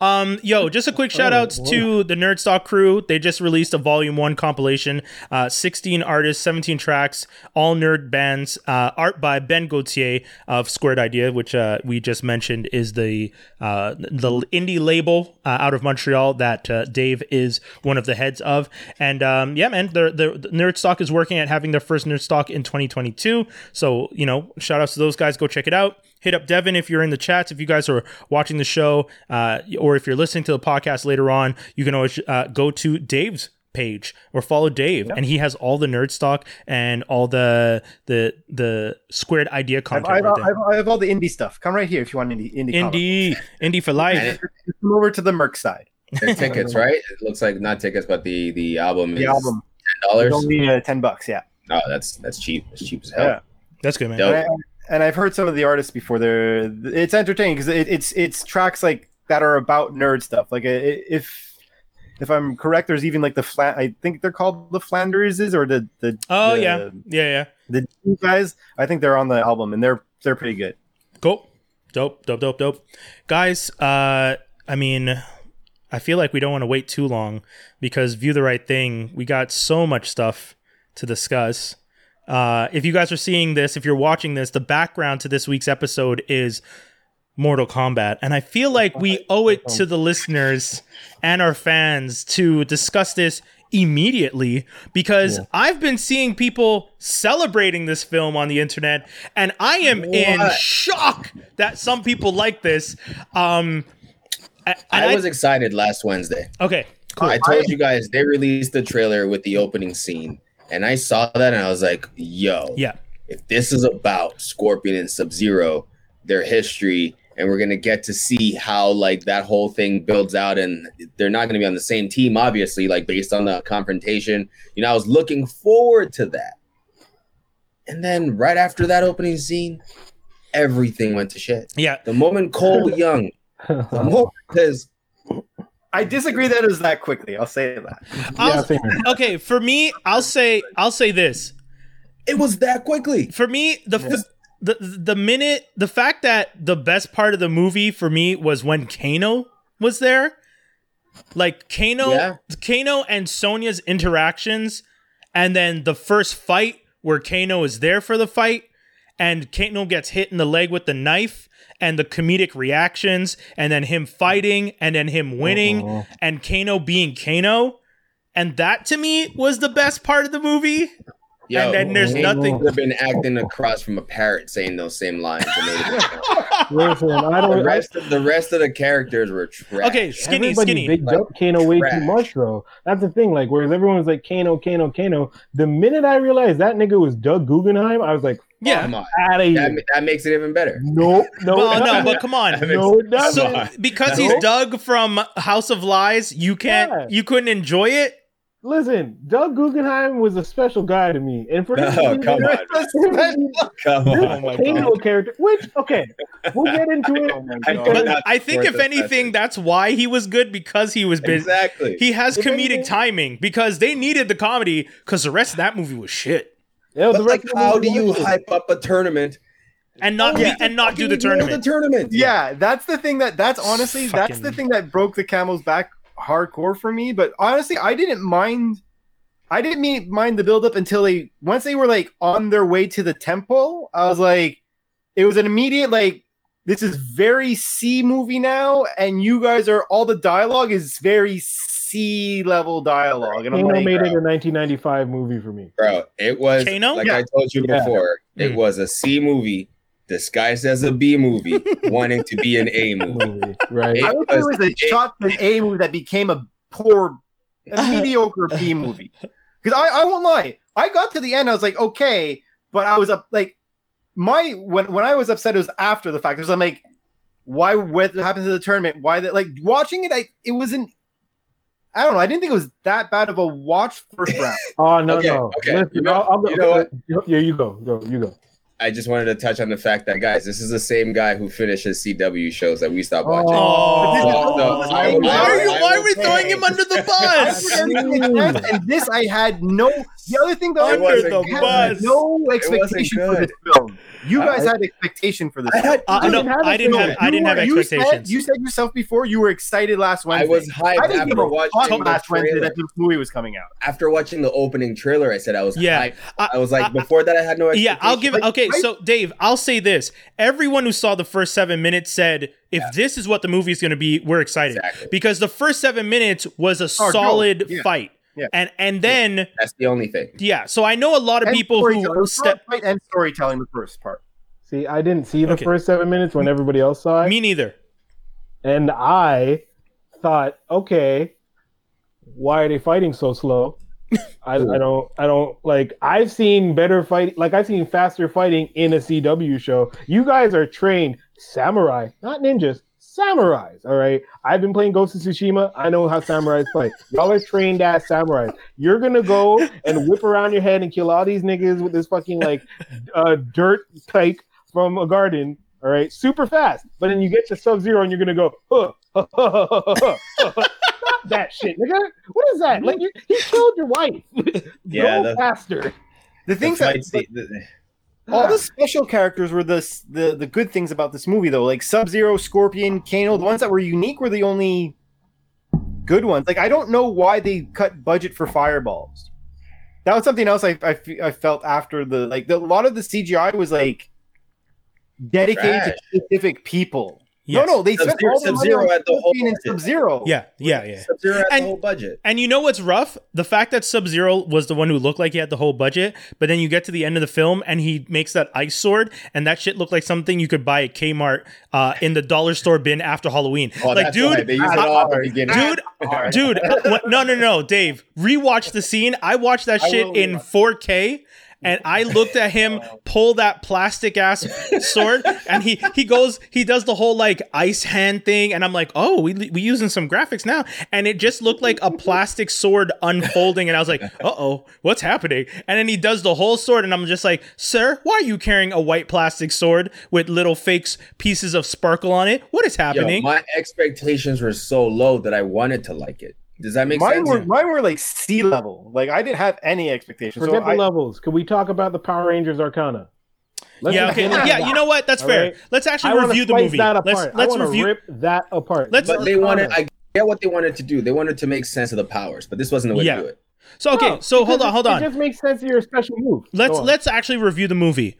Um, yo, just a quick shout outs to the Nerd Stock crew. They just released a volume one compilation, uh, 16 artists, 17 tracks, all nerd bands, uh, art by Ben Gauthier of Squared Idea, which uh, we just mentioned is the uh, the indie label uh, out of Montreal that uh, Dave is one of the heads of. And um, yeah, man, the, the, the Nerd Stock is working at having their first Nerd Stock in 2022. 2022. So, you know, shout outs to those guys. Go check it out. Hit up Devin if you're in the chats. If you guys are watching the show, uh, or if you're listening to the podcast later on, you can always uh, go to Dave's page or follow Dave, and he has all the nerd stock and all the the the squared idea I content. I, have, right I, have, I have all the indie stuff. Come right here if you want indie indie. Indie, indie for life. Come over to the Merc side. The tickets, right? It looks like not tickets, but the the album The is album ten dollars. only uh, ten bucks. Yeah. No, that's that's cheap. It's cheap as hell. Yeah. That's good, man. Dope. And, I, and I've heard some of the artists before. They're it's entertaining because it, it's it's tracks like that are about nerd stuff. Like if if I'm correct, there's even like the flat. I think they're called the Flanderses or the the Oh the, yeah, yeah, yeah. the guys. I think they're on the album and they're they're pretty good. Cool. Dope, dope, dope, dope. Guys, uh, I mean, I feel like we don't want to wait too long because View the Right Thing, we got so much stuff to discuss. Uh, if you guys are seeing this, if you're watching this, the background to this week's episode is Mortal Kombat. And I feel like we owe it to the listeners and our fans to discuss this immediately because I've been seeing people celebrating this film on the internet and I am in shock that some people like this. Um and I was excited last Wednesday. okay, cool. I told you guys they released the trailer with the opening scene, and I saw that and I was like, "Yo, Yeah. if this is about Scorpion and Sub Zero, their history, and we're gonna get to see how like that whole thing builds out, and they're not gonna be on the same team, obviously, like based on the confrontation. You know, I was looking forward to that. And then right after that opening scene, everything went to shit. Yeah. The moment Cole Young, the <laughs> moment because I disagree that it was that quickly. I'll say that. I'll- same okay, for me, I'll say I'll say this. it was that quickly. for me the, f the the minute the fact that the best part of the movie for me was when Kano was there like Kano Yeah. Kano and Sonya's interactions and then the first fight where Kano is there for the fight and Kano gets hit in the leg with the knife and the comedic reactions and then him fighting and then him winning Uh-huh. and Kano being Kano and that to me was the best part of the movie Yo, and then there's he nothing would have been acting across from a parrot saying those same lines. And they <laughs> Listen, I the don't. rest of the rest of the characters were trash. okay skinny Everybody skinny Big Like, up Kano way too much, though. That's the thing. Like, whereas everyone was like Kano, Kano, Kano. The minute I realized that nigga was Doug Guggenheim, I was like, yeah Come on, out of that, here. that makes it even better. No, <laughs> no, well, no, but come on. No, it doesn't. So because No. he's Doug from House of Lies, you can't, Yeah. you couldn't enjoy it. Listen, Doug Guggenheim was a special guy to me, and for <laughs> him to No, be come there- on. <laughs> Come on. my character, which okay, we'll get into it. Oh I But But I think if anything, assessing. that's why he was good because he was busy. Exactly. He has If comedic anything- timing because they needed the comedy because the rest of that movie was shit Yeah, But the like, rest of the how do you was- hype up a tournament and not Oh, yeah. and not do the tournament. The tournament. Yeah, that's the thing that that's honestly that's the thing that broke the camel's back hardcore for me. But honestly, I didn't mind. I didn't mean, mind the buildup until they once they were like on their way to the temple. I was like, it was an immediate like this is very C movie now, and you guys are all the dialogue is very C level dialogue, and I'm Kano like, made it bro. a 1995 movie for me. Bro, it was Kano? like Yeah. I told you Yeah. before, it Mm. was a C movie disguised as a B movie, <laughs> wanting to be an A <laughs> movie. Movie, right? I would say it was a shot an A movie that became a poor, a <laughs> mediocre B movie. Because I, I won't lie, I got to the end, I was like, okay, but I was up like my when when I was upset, it was after the fact. Because I'm like, why? What happened to the tournament? Why that? Like watching it, I it wasn't. I don't know. I didn't think it was that bad of a watch first round. <laughs> Oh no, Okay, no. okay. Listen, You know- I'll, I'll you know what? Yeah, you go, go, you go. I just wanted to touch on the fact that guys, this is the same guy who finishes CW shows that we stopped Oh. watching. Oh, No, no, I- why are you? I- Why are we <laughs> throwing him under the bus? put everything in hand, and this I had no. The other thing though, It Under the had bus. no expectation for good. this film. You guys I- had expectation for this. I had, Uh, no, didn't have I didn't have. though. I didn't have you expectations. Said, you said yourself before you were excited last I Wednesday. was hyped I didn't after give a watching fuck the last Wednesday that this movie was coming out. After watching the opening trailer, I said I was Yeah. hyped. I- I was like, I- before that, I had no. Yeah, I'll give it. Expectations. Okay, Like, so Dave, I'll say this: everyone who saw the first seven minutes said, "If this is what the movie is going to be, we're excited." Exactly. Because the first seven minutes was a Oh, solid yeah. fight. Yeah. and and then That's the only thing. yeah. So I know a lot of And people storytelling. who step. Fight and storytelling the first part. See, I didn't see the Okay. first seven minutes when everybody else saw it, Me neither. and I thought, okay, why are they fighting so slow? I, I don't I don't like I've seen better fight like I've seen faster fighting in a CW show. You guys are trained samurai, not ninjas, samurais. All right. I've been playing Ghost of Tsushima. I know how samurais fight. Y'all are trained as samurais. You're gonna go and whip around your head and kill all these niggas with this fucking like uh, dirt pike from a garden. All right, super fast. But then you get to Sub Zero and you're gonna go, huh, huh, huh, that shit, nigga. What is that? Like you, he killed your wife. <laughs> Yeah, go the- faster. The The things that fight scene- the- all ah. the special characters were the the the good things about this movie though. Like Sub Zero, Scorpion, Kano, the ones that were unique were the only good ones. Like I don't know why they cut budget for fireballs. That was something else I I, I felt after the like the, a lot of the CGI was like dedicated Trash. to specific people. Yes. No, no, they spent Sub-Zero- all the money Sub-Zero on had the whole Scorpion and budget. Sub Zero. Yeah, yeah, yeah. Sub-Zero had And- the whole budget. And you know what's rough? The fact that Sub Zero was the one who looked like he had the whole budget, but then you get to the end of the film and he makes that ice sword, and that shit looked like something you could buy at Kmart uh, in the dollar store bin after Halloween. Oh, like, that's dude, why they use it all at the beginning. dude, dude, what- no, no, no, Dave, rewatch the scene. I watched that shit in 4K. And I looked at him pull that plastic ass sword, and he he goes he does the whole like ice hand thing, and I'm like, oh, we we using some graphics now, and it just looked like a plastic sword unfolding, and I was like, uh oh, what's happening? And then he does the whole sword, and I'm just like, sir, why are you carrying a white plastic sword with little fakes pieces of sparkle on it? What is Yo, happening? my expectations were so low that I wanted to like it. Does that make Mine sense? were mine were like sea level. Like I didn't have any expectations. Forget So the I, levels. Can we talk about the Power Rangers Arcana? Let's yeah, okay, yeah. that. You know what? That's All fair. right. Let's actually wanna review the movie. That Let's let's wanna review. rip that apart. Let's- but they wanted. I get what they wanted to do. They wanted to make sense of the powers, but this wasn't the way Yeah. to do it. So okay, No, so hold on, hold on. It just makes sense. of your special move. Let's let's actually review the movie.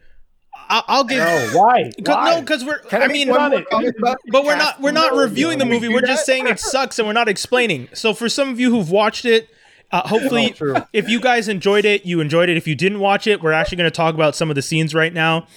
I- I'll give. No, why? Cause, Why? no, because we're. Can I make mean, one on more it. about but we're not. We're not reviewing the movie. We're just saying it sucks, and we're not explaining. So for some of you who've watched it, uh, hopefully, Oh, if you guys enjoyed it, you enjoyed it. If you didn't watch it, we're actually going to talk about some of the scenes right now.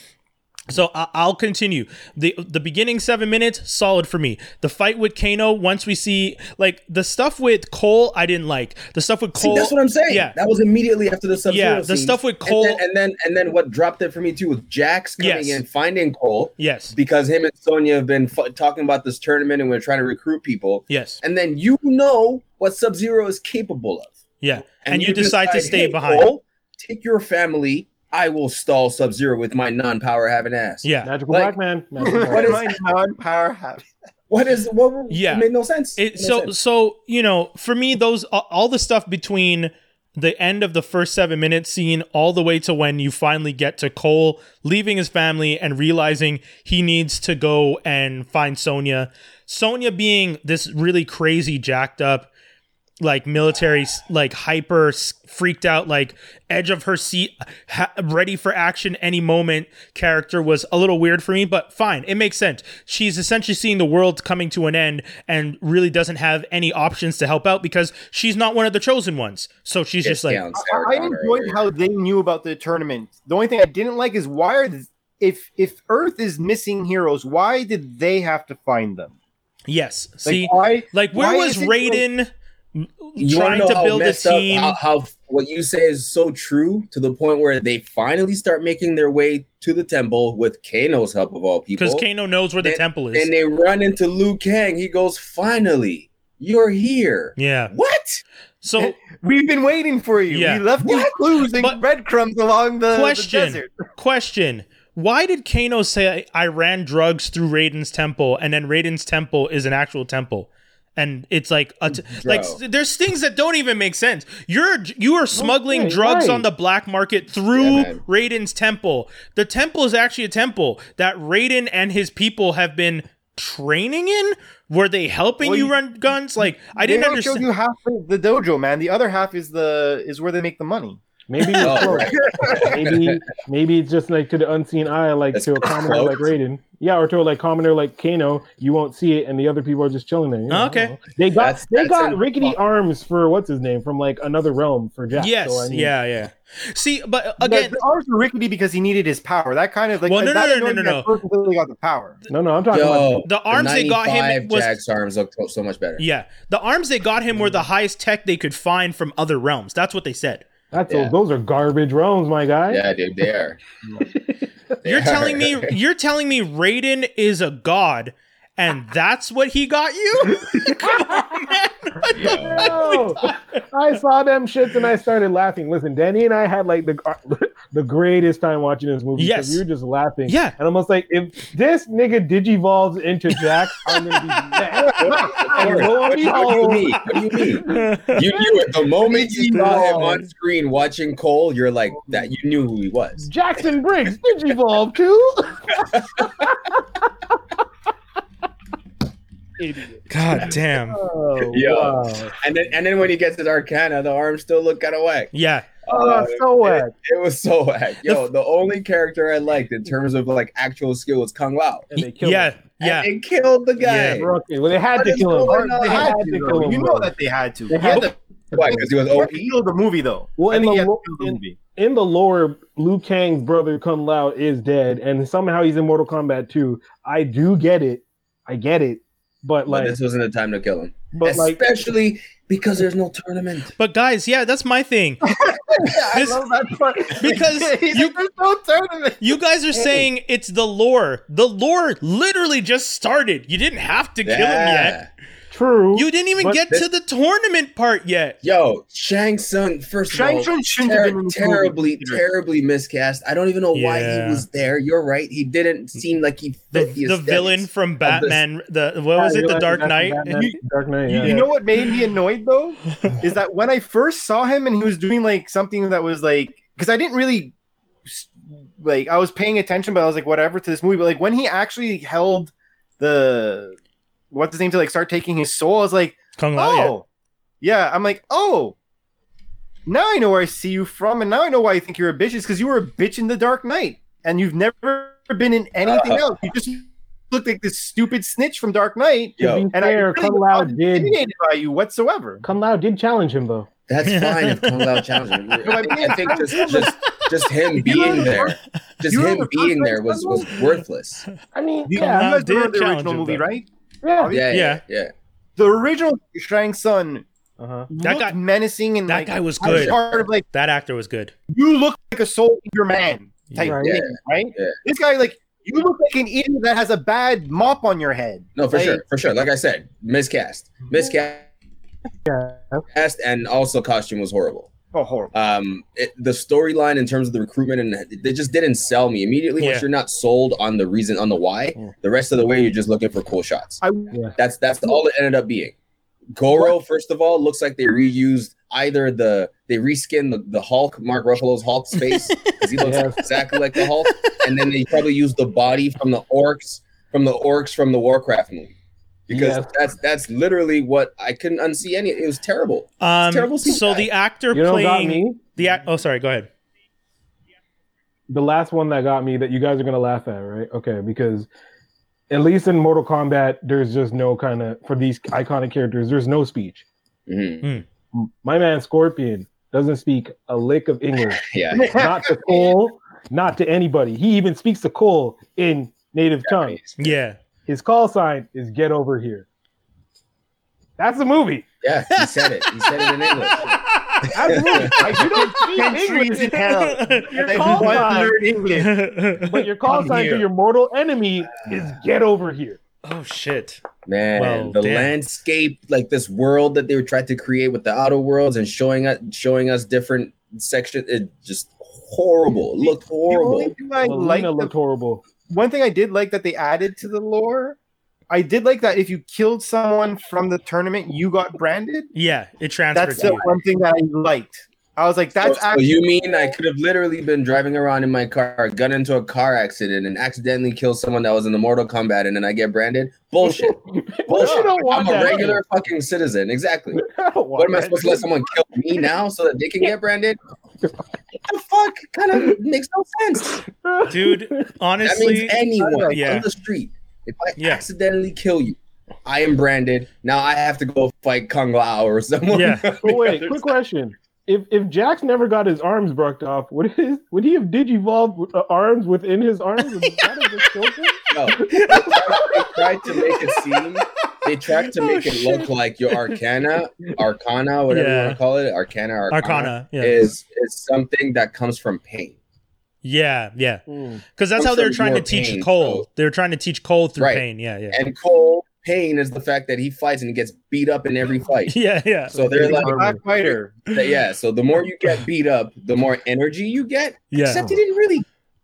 So I- I'll continue. the The beginning seven minutes, solid for me. The fight with Kano, once we see like the stuff with Cole, I didn't like. The stuff with See, Cole, that's what I'm saying. Yeah, that was immediately after the sub Yeah, the stuff with Cole- and then, and then and then what dropped it for me too was Jax coming Yes. in, finding Cole yes, because him and Sonya have been f- talking about this tournament and we're trying to recruit people, yes, and then you know what Sub Zero is capable of, yeah, and, you, decide, to stay "Hey, behind. Cole, take your family. I will stall Sub Zero with my non-power having ass. Yeah, Magical Like- Black Man. <laughs> Magical Black What Man. is- my non-power habit. What is what? Yeah. it made no sense. It, made so sense. so you know for me those all- all the stuff between the end of the first seven minutes scene all the way to when you finally get to Cole leaving his family and realizing he needs to go and find Sonya. Sonya being this really crazy jacked up like military like hyper freaked out like edge of her seat ha- ready for action any moment character was a little weird for me but fine it makes sense she's essentially seeing the world coming to an end and really doesn't have any options to help out because she's not one of the chosen ones so she's just like I, I enjoyed over how they knew about the tournament. The only thing I didn't like is why are th- if if Earth is missing heroes, why did they have to find them? yes Like see why? like where why was is it, like- Raiden You wanna trying know to how build a messed up- team how, how what you say is so true to the point where they finally start making their way to the temple with Kano's help of all people. because Kano knows where the And- temple is and they run into Liu Kang. He goes, "Finally, you're here." yeah What? so <laughs> We've been waiting for you. Yeah. We left you clues and But- breadcrumbs along the, the Question. desert. <laughs> Question. Why did Kano say I ran drugs through Raiden's temple and then Raiden's temple is an actual temple? And it's like a t- like there's things that don't even make sense. You're you are smuggling Okay, drugs right. on the black market through Yeah. Raiden's temple. The temple is actually a temple that Raiden and his people have been training in. Were they helping Well, you you- run guns? Like I didn't only showed understand. you half the, the dojo, man. The other half is the is where they make the money. Maybe it's Oh, close. right. maybe maybe it's just like to the unseen eye, like It's to a commoner like. Raiden. Yeah, or to a like commoner like Kano, you won't see it, and the other people are just chilling there. you know? Okay. They got That's- they that's got in- rickety arms for what's his name from like another realm for Jack. yes, so, I mean, yeah, yeah. See, but uh, Again, again, the arms were rickety because he needed his power. That kind of like Well, no, that no, annoyed no, no, at first until he got the power. No, no, I'm talking Yo, about The arms they got him 95 was- Jack's arms look so- so much better. yeah, the arms they got him were the highest tech they could find from other realms. That's what they said. That's Yeah. those are garbage realms, my guy. Yeah, dude, they are. <laughs> You're telling me you're telling me Raiden is a god, and that's what he got you? <laughs> Come on, man. What the I saw them shits and I started laughing. Listen, Danny and I had like the the greatest time watching this movie. 'cause Yes. we were just laughing. Yeah. and I'm almost like if this nigga digivolves into <laughs> Jack, I'm gonna be mad. What do you, what do you mean? What do you mean? You <laughs> knew it the moment you saw him on screen watching Cole. You're like that. You knew who he was. Jackson Briggs digivolve too. Idiot. <laughs> God damn. Oh, Yo. wow. And then, and then when he gets his Arcana, the arms still look kind of whack. Yeah. Oh, so uh, whack. It was so whack. Yo, the only character I liked in terms of like actual skill was Kung Lao. And they killed Yeah. him. Yeah. And they killed the guy. Yeah. Okay, well, they had What to kill him. They They had had to, to kill him. You know that they had to. They He had had to Why? Because he was OP. kill the movie though. Well, in the had to lo- kill the in- movie. in the lore, Liu Kang's brother Kung Lao is dead, and somehow he's in Mortal Kombat 2. I do get it. I get it. But But like, this wasn't the time to kill him. but like, Especially because there's no tournament. But guys, yeah, that's my thing. Yeah, <laughs> I This- love that part. because <laughs> you- there's no tournament. You guys are <laughs> saying it's the lore. The lore literally just started. You didn't have to kill him yet. True. You didn't even get this- to the tournament part yet. Yo, Shang Tsung, first of Shang all, Tsung ter- have been in this terribly, terribly miscast. I don't even know why Yeah. he was there. You're right. He didn't seem like he The, fit the the, aesthetics. villain from Batman, the what was it, the you're Dark Knight? that's Dark Knight. Yeah. you know what made me <laughs> annoyed though is that when I first saw him and he was doing like something that was like because I didn't really like I was paying attention, but I was like whatever to this movie. But like when he actually held the what's his name to like start taking his soul, I was like, Kung Lao. yeah. oh yeah. I'm like, oh. Now I know where I see you from, and now I know why you think you're a bitch. Is because you were a bitch in the Dark Knight, and you've never been in anything uh, uh. else. You just looked like this stupid snitch from Dark Knight, Yo, be and I fair, really Kung was Lao not did. by you whatsoever. Kung Lao did challenge him though. That's <laughs> fine if Kung Lao challenged him. I think, I think just, just, just him being there, just him being there was was worthless. I mean, yeah, you guys did remember the challenge original movie, though. right? Yeah. Yeah, Yeah. yeah, yeah. The original Shang Tsung Uh-huh. That looked guy- menacing and that like, guy was good. Part of like That actor was good. you look like a soldier man type Right. thing, right? Yeah. This guy like you look like an idiot that has a bad mop on your head. No, for Like, sure, for sure. Like I said, miscast, miscast, Yeah. and also costume was horrible. Oh, horrible. um it, the storyline in terms of the recruitment and they just didn't sell me immediately Yeah. once you're not sold on the reason on the why Yeah. the rest of the way you're just looking for cool shots I that's that's all it ended up being goro first of all looks like they reused either the they reskinned the, the hulk mark ruffalo's hulk's face because <laughs> he looks Yes. exactly like the hulk and then they probably used the body from the orcs from the orcs from the warcraft movie because Yes. that's that's literally what i couldn't unsee any it was terrible Um, terrible so CGI. the actor You know playing me? the act. Oh, sorry. Go ahead. the last one that got me that you guys are gonna laugh at, right? Okay, because at least in Mortal Kombat, there's just no kind of for these iconic characters, there's no speech. Mhm. My man Scorpion doesn't speak a lick of English, <laughs> yeah not to Cole, not to anybody. He even speaks to Cole in native tongue. Yeah. His call sign is "Get over here." That's the movie. Yeah, he said it. He said it in English. That's movie. Like, you don't speak Centuries in English, <laughs> hell. Your call want to sign- English. but your call Come sign here. to your mortal enemy is "Get over here." oh shit. Man, Well, the damn. landscape, like this world that they were trying to create with the outer worlds and showing us showing us different sections, it just horrible. It looked The only horrible. thing I Well, like Lena looked horrible. One thing I did like that they added to the lore. I did like that if you killed someone from the tournament, you got branded. Yeah, it transferred That's to the you. one thing that I liked. I was like, that's so, so you mean I could have literally been driving around in my car, got into a car accident, and accidentally killed someone that was in the Mortal Kombat, and then I get branded? Bullshit. <laughs> Bullshit. don't want I'm a that. regular fucking citizen. Exactly. I What am I supposed to let someone kill me now so that they can get branded? The fuck? Kind of makes no sense. dude. That Honestly, means anyone Yeah. on the street. If I Yeah. accidentally kill you, I am branded. Now I have to go fight Kung Lao or someone. Yeah. <laughs> But wait, quick question. If if Jax never got his arms broke off, would his would he have digivolved uh, arms within his arms? And that have just killed him? No, they tried, tried to make it seem. They tried to Oh, make it look like your Arcana, Arcana, whatever you want to call it, Arcana, Arcana, Arcana. Yeah, is is something that comes from pain. yeah, yeah. Hmm. Because that's how they're trying to teach pain, Cole. so- They're trying to teach Cole through Right. pain. Yeah, yeah, And Cole, pain is the fact that he fights and he gets beat up in every fight. <laughs> yeah, yeah. So they're like, Black fighter. yeah. So the more you get beat up, the more energy you get. Yeah. Except he didn't really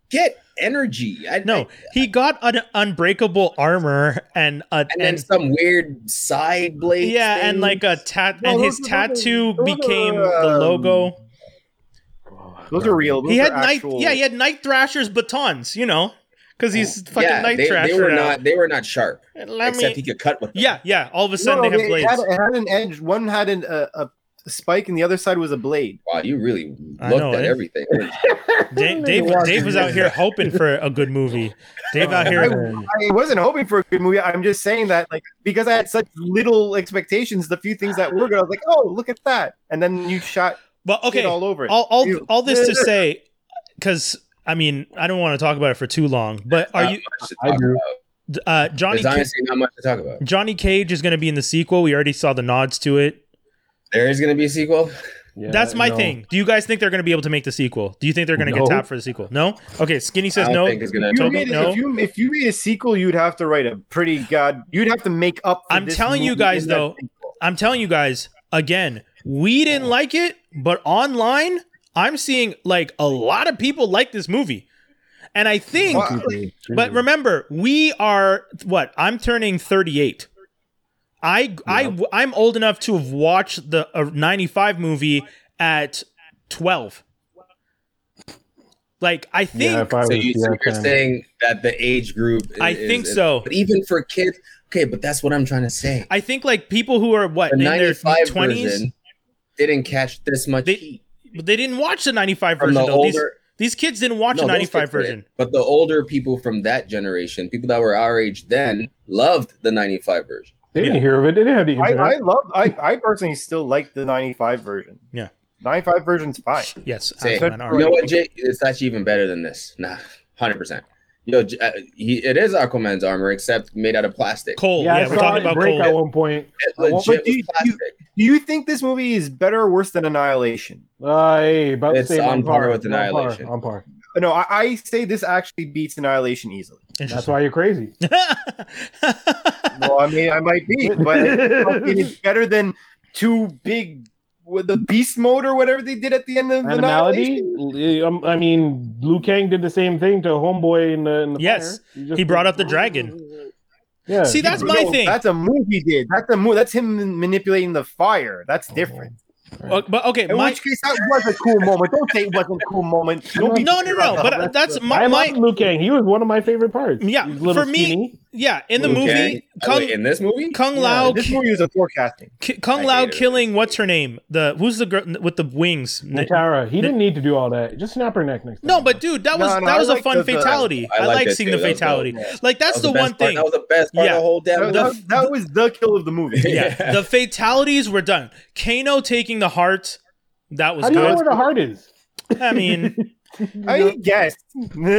get energy. I, No, I- he got an unbreakable armor and a and then and some weird side blade. yeah, and like a tat, No, and his those are- those are- tattoo those are, became the um, logo. Those are real. Those He had are night, yeah, he had Night Thrasher's batons, you know, because he's fucking yeah, Night they, Thrasher. they were now. not. They were not sharp. Let except me, he could cut with. Them. yeah, yeah. All of a sudden no, they have it, blades. had, it had an edge. One had an, a, a spike, and the other side was a blade. Wow, you really looked know, at eh? everything. <laughs> Dave, Dave, Dave was out here <laughs> hoping for a good movie. Dave out here. I wasn't hoping for a good movie. I'm just saying that, like, because I had such little expectations, the few things that were good, I was like, "Oh, look at that!" And then you shot But okay. okay, all over it. all all, Ew. all this to <laughs> say, because I mean, I don't want to talk about it for too long. But are you I do. uh, Johnny? There's not much to talk about. Johnny Cage is going to be in the sequel. We already saw the nods to it. There is going to be a sequel. Yeah, That's my no. thing. Do you guys think they're going to be able to make the sequel? Do you think they're going to No. get tapped for the sequel? No. Okay, Skinny says no. think it's going If you, Toby, made, no? if you if you made a sequel, you'd have to write a pretty god. You'd have to make up. For I'm this telling you guys, though. I'm telling you guys again. We didn't oh. like it, but online, I'm seeing like a lot of people like this movie, and I think. Wow. But remember, we are what? I'm turning 38. I I I'm old enough to have watched the uh, 95 movie at 12. Like I think Yeah, I So, you, so you're 10. saying that the age group. I think is- so. But even for kids, okay, but that's what I'm trying to say. I think like people who are what The in their 95 20s, didn't catch this much They- heat but they didn't watch the 95 from version the though. These, older. these kids didn't watch no, the 95 kids didn't. version. But the older people from that generation, people that were our age then, loved the 95 version. They didn't Yeah. hear of it. They didn't have the I, internet. I love. I, I personally still like the '95 version. Yeah. '95 version's fine. Yes, Say, Aquaman, all You know what, Jay? It's actually even better than this. Nah, hundred percent. Yo, J- uh, he it is Aquaman's armor, except made out of plastic. Cole. yeah, Yeah, we're talking about break Cole. at one point. It I legit but do was you- plastic. Do you think this movie is better or worse than Annihilation? Uh, hey, about It's on par with on par, Annihilation. On par. No, I, I say this actually beats Annihilation easily. That's why you're crazy. <laughs> Well, I mean, I might be, but it is <laughs> better than two big with the beast mode or whatever they did at the end of Animality. Annihilation. Um, I mean, Liu Kang did the same thing to Homeboy in the. In the Yes, fire. just- he brought up the dragon. Yeah. See, that's my No, thing. That's a move he did. That's a move. That's him manipulating the fire. That's different. Uh, but okay, In my which case, that was a cool moment. Don't say it wasn't a cool moment. Don't no, no, no. But that's my, I my love Liu Kang. He was one of my favorite parts. Yeah, He's a for me- skinny. Yeah. In the Liu movie, Kang? Oh, Kung wait, in this movie, Kung Yeah, Lao This movie was a forecasting. Ki- Kung I Lao hated it. killing what's her name? The who's the girl with the wings? Nitara. He didn't need to do all that. Just snap her neck next time. No, but dude, that was No, no, that I was a fun the- the- fatality. I I, like seeing too. the That was fatality. Like that's was the best one part- thing. That was the best part Yeah. of the whole damn. That, that, that was the kill of the movie. Yeah, Yeah. <laughs> the fatalities were done. Kano taking the heart, that was How do you know good. where the heart is? I mean, <laughs> I guess. <laughs> the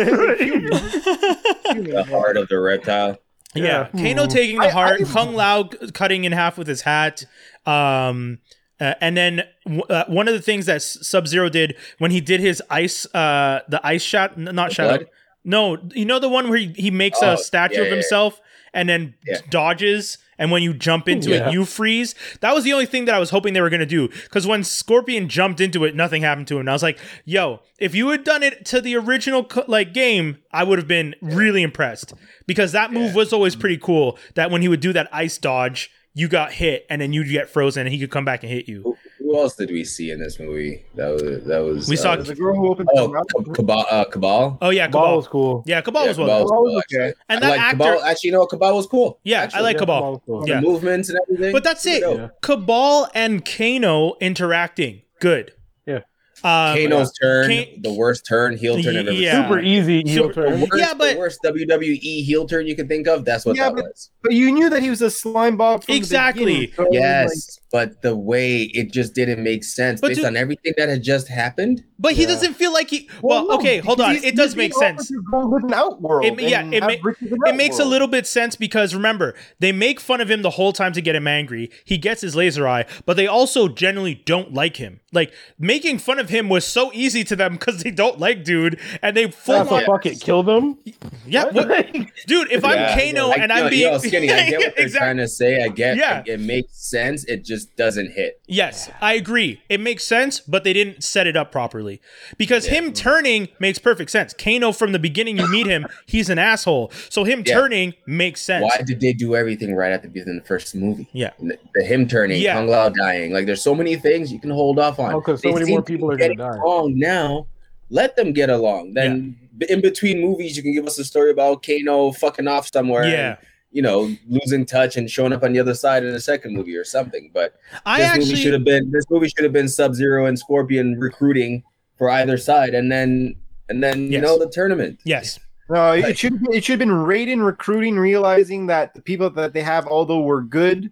heart of the reptile. Yeah, Yeah. Kano taking the heart, I- Kung Lao cutting in half with his hat. Um, uh, and then w- uh, one of the things that Sub Zero did when he did his ice, uh, the ice shot, n- not The shadow. blood? No, you know the one where he, he makes Oh, a statue yeah, of yeah, himself and then Yeah. dodges, and when you jump into Yeah. it, you freeze. That was the only thing that I was hoping they were gonna do. Because when Scorpion jumped into it, nothing happened to him. And I was like, "Yo, if you had done it to the original like game, I would have been really impressed." Because that move Yeah. was always pretty cool. That when he would do that ice dodge, you got hit, and then you'd get frozen, and he could come back and hit you. Who, who else did we see in this movie? That was that was. We saw- uh, the girl who opened oh the mouth. Ca- Kabal. Uh, Kabal. Oh yeah, Ball Kabal. was cool. Yeah, Kabal Yeah, was Kabal well. was cool, okay. And that like actor- Kabal. Actually, you know, Kabal was cool. Yeah, I Actually, like Kabal. Ball was cool. The Yeah. movements and everything. But that's it. Dope. Yeah. Kabal and Kano interacting, good. Yeah. Um, Kano's turn, Kane- the worst turn, heel turn I've ever Yeah. Super easy heel Super- turn. The worst, Yeah, but- the worst WWE heel turn you can think of. That's what Yeah, that but- was. But you knew that he was a slime ball from Exactly. The so it was Yes, but the way it just didn't make sense But based dude- on everything that had just happened. but he Yeah. doesn't feel like he. like- Well, no, okay, hold on. It does make sense. to Go live an outworld. It- yeah, it ma- It makes a little bit sense because remember, they make fun of him the whole time to get him angry. He gets his laser eye, but they also generally don't like him. Like making fun of him was so easy to them because they don't like dude, and they full That's on a fuck it, kill them. yeah, What? what- <laughs> dude. If I'm Yeah. Kano I- and yo, I'm yo, being skinny, I get <laughs> what they're Exactly. trying to say. I get. Yeah. it makes sense. It just doesn't hit. Yes, I agree. It makes sense, but they didn't set it up properly. Because Yeah. him turning makes perfect sense. Kano, from the beginning, you meet him, <laughs> he's an asshole. So him Yeah. turning makes sense. Why did they do everything right at the beginning of the first movie? Yeah. the, the him turning, Yeah. Kung Lao dying. Like, there's so many things you can hold off on. Oh, 'cause so They many more people are gonna getting die. Along now, let them get along. Then in between movies, you can give us a story about Kano fucking off somewhere. and, Yeah. You know, losing touch and showing up on the other side in the second movie or something. But I this movie should have been this movie should have been Sub Zero and Scorpion recruiting for either side, and then and then you know the tournament. yes, No, it should it should have been Raiden recruiting, realizing that the people that they have, although were good,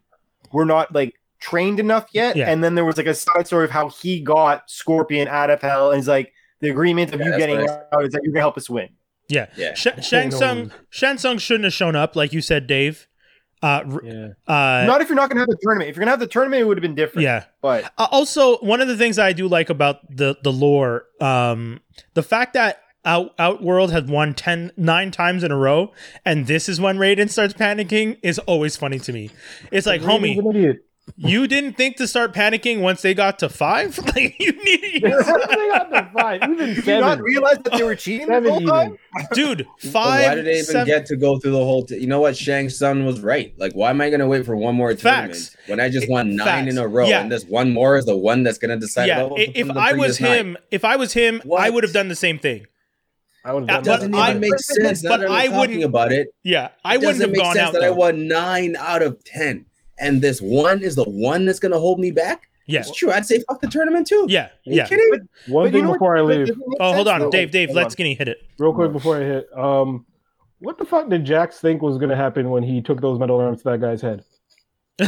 were not like trained enough yet. Yeah. And then there was like a side story of how he got Scorpion out of hell, and he's like the agreement of Yeah, you that's getting what out is that you're gonna help us win. Yeah. Yeah. Sh- Shang Tsung, Shang Tsung shouldn't have shown up, like you said, Dave. Uh, r- Yeah. uh, not if you're not gonna have the tournament. If you're gonna have the tournament, it would have been different. yeah. But Uh, also, one of the things I do like about the the lore, um, the fact that Out Outworld had won 10, nine times in a row, and this is when Raiden starts panicking is always funny to me. It's like, homie, an idiot. You didn't think to start panicking once they got to five? <laughs> like you need, they got the five, even <laughs> did you not realize that they were cheating the whole time? <laughs> dude. Five. why did they even seven- get to go through the whole? T- you know what? Shang Tsung was right. Like, why am I going to wait for one more tournament when I just won nine Facts. in a row, Yeah. and this one more is the one that's going to decide? yeah, if I was previous nine? him, if I was him, I would have done the same thing. I would Uh, have but doesn't I- even make sense. but I wouldn't- about it. Yeah, I it wouldn't have make gone sense out. that I won nine out of ten, and this one is the one that's going to hold me back. Yeah, It's true. I'd say fuck the tournament too. yeah, Are you yeah. kidding? One But you thing know what- before I leave, Oh, hold on, though. Dave. Dave, Hold let on. Skinny hit it. real quick before I hit. Um, what the fuck did Jax think was gonna happen when he took those metal arms to that guy's head? <laughs>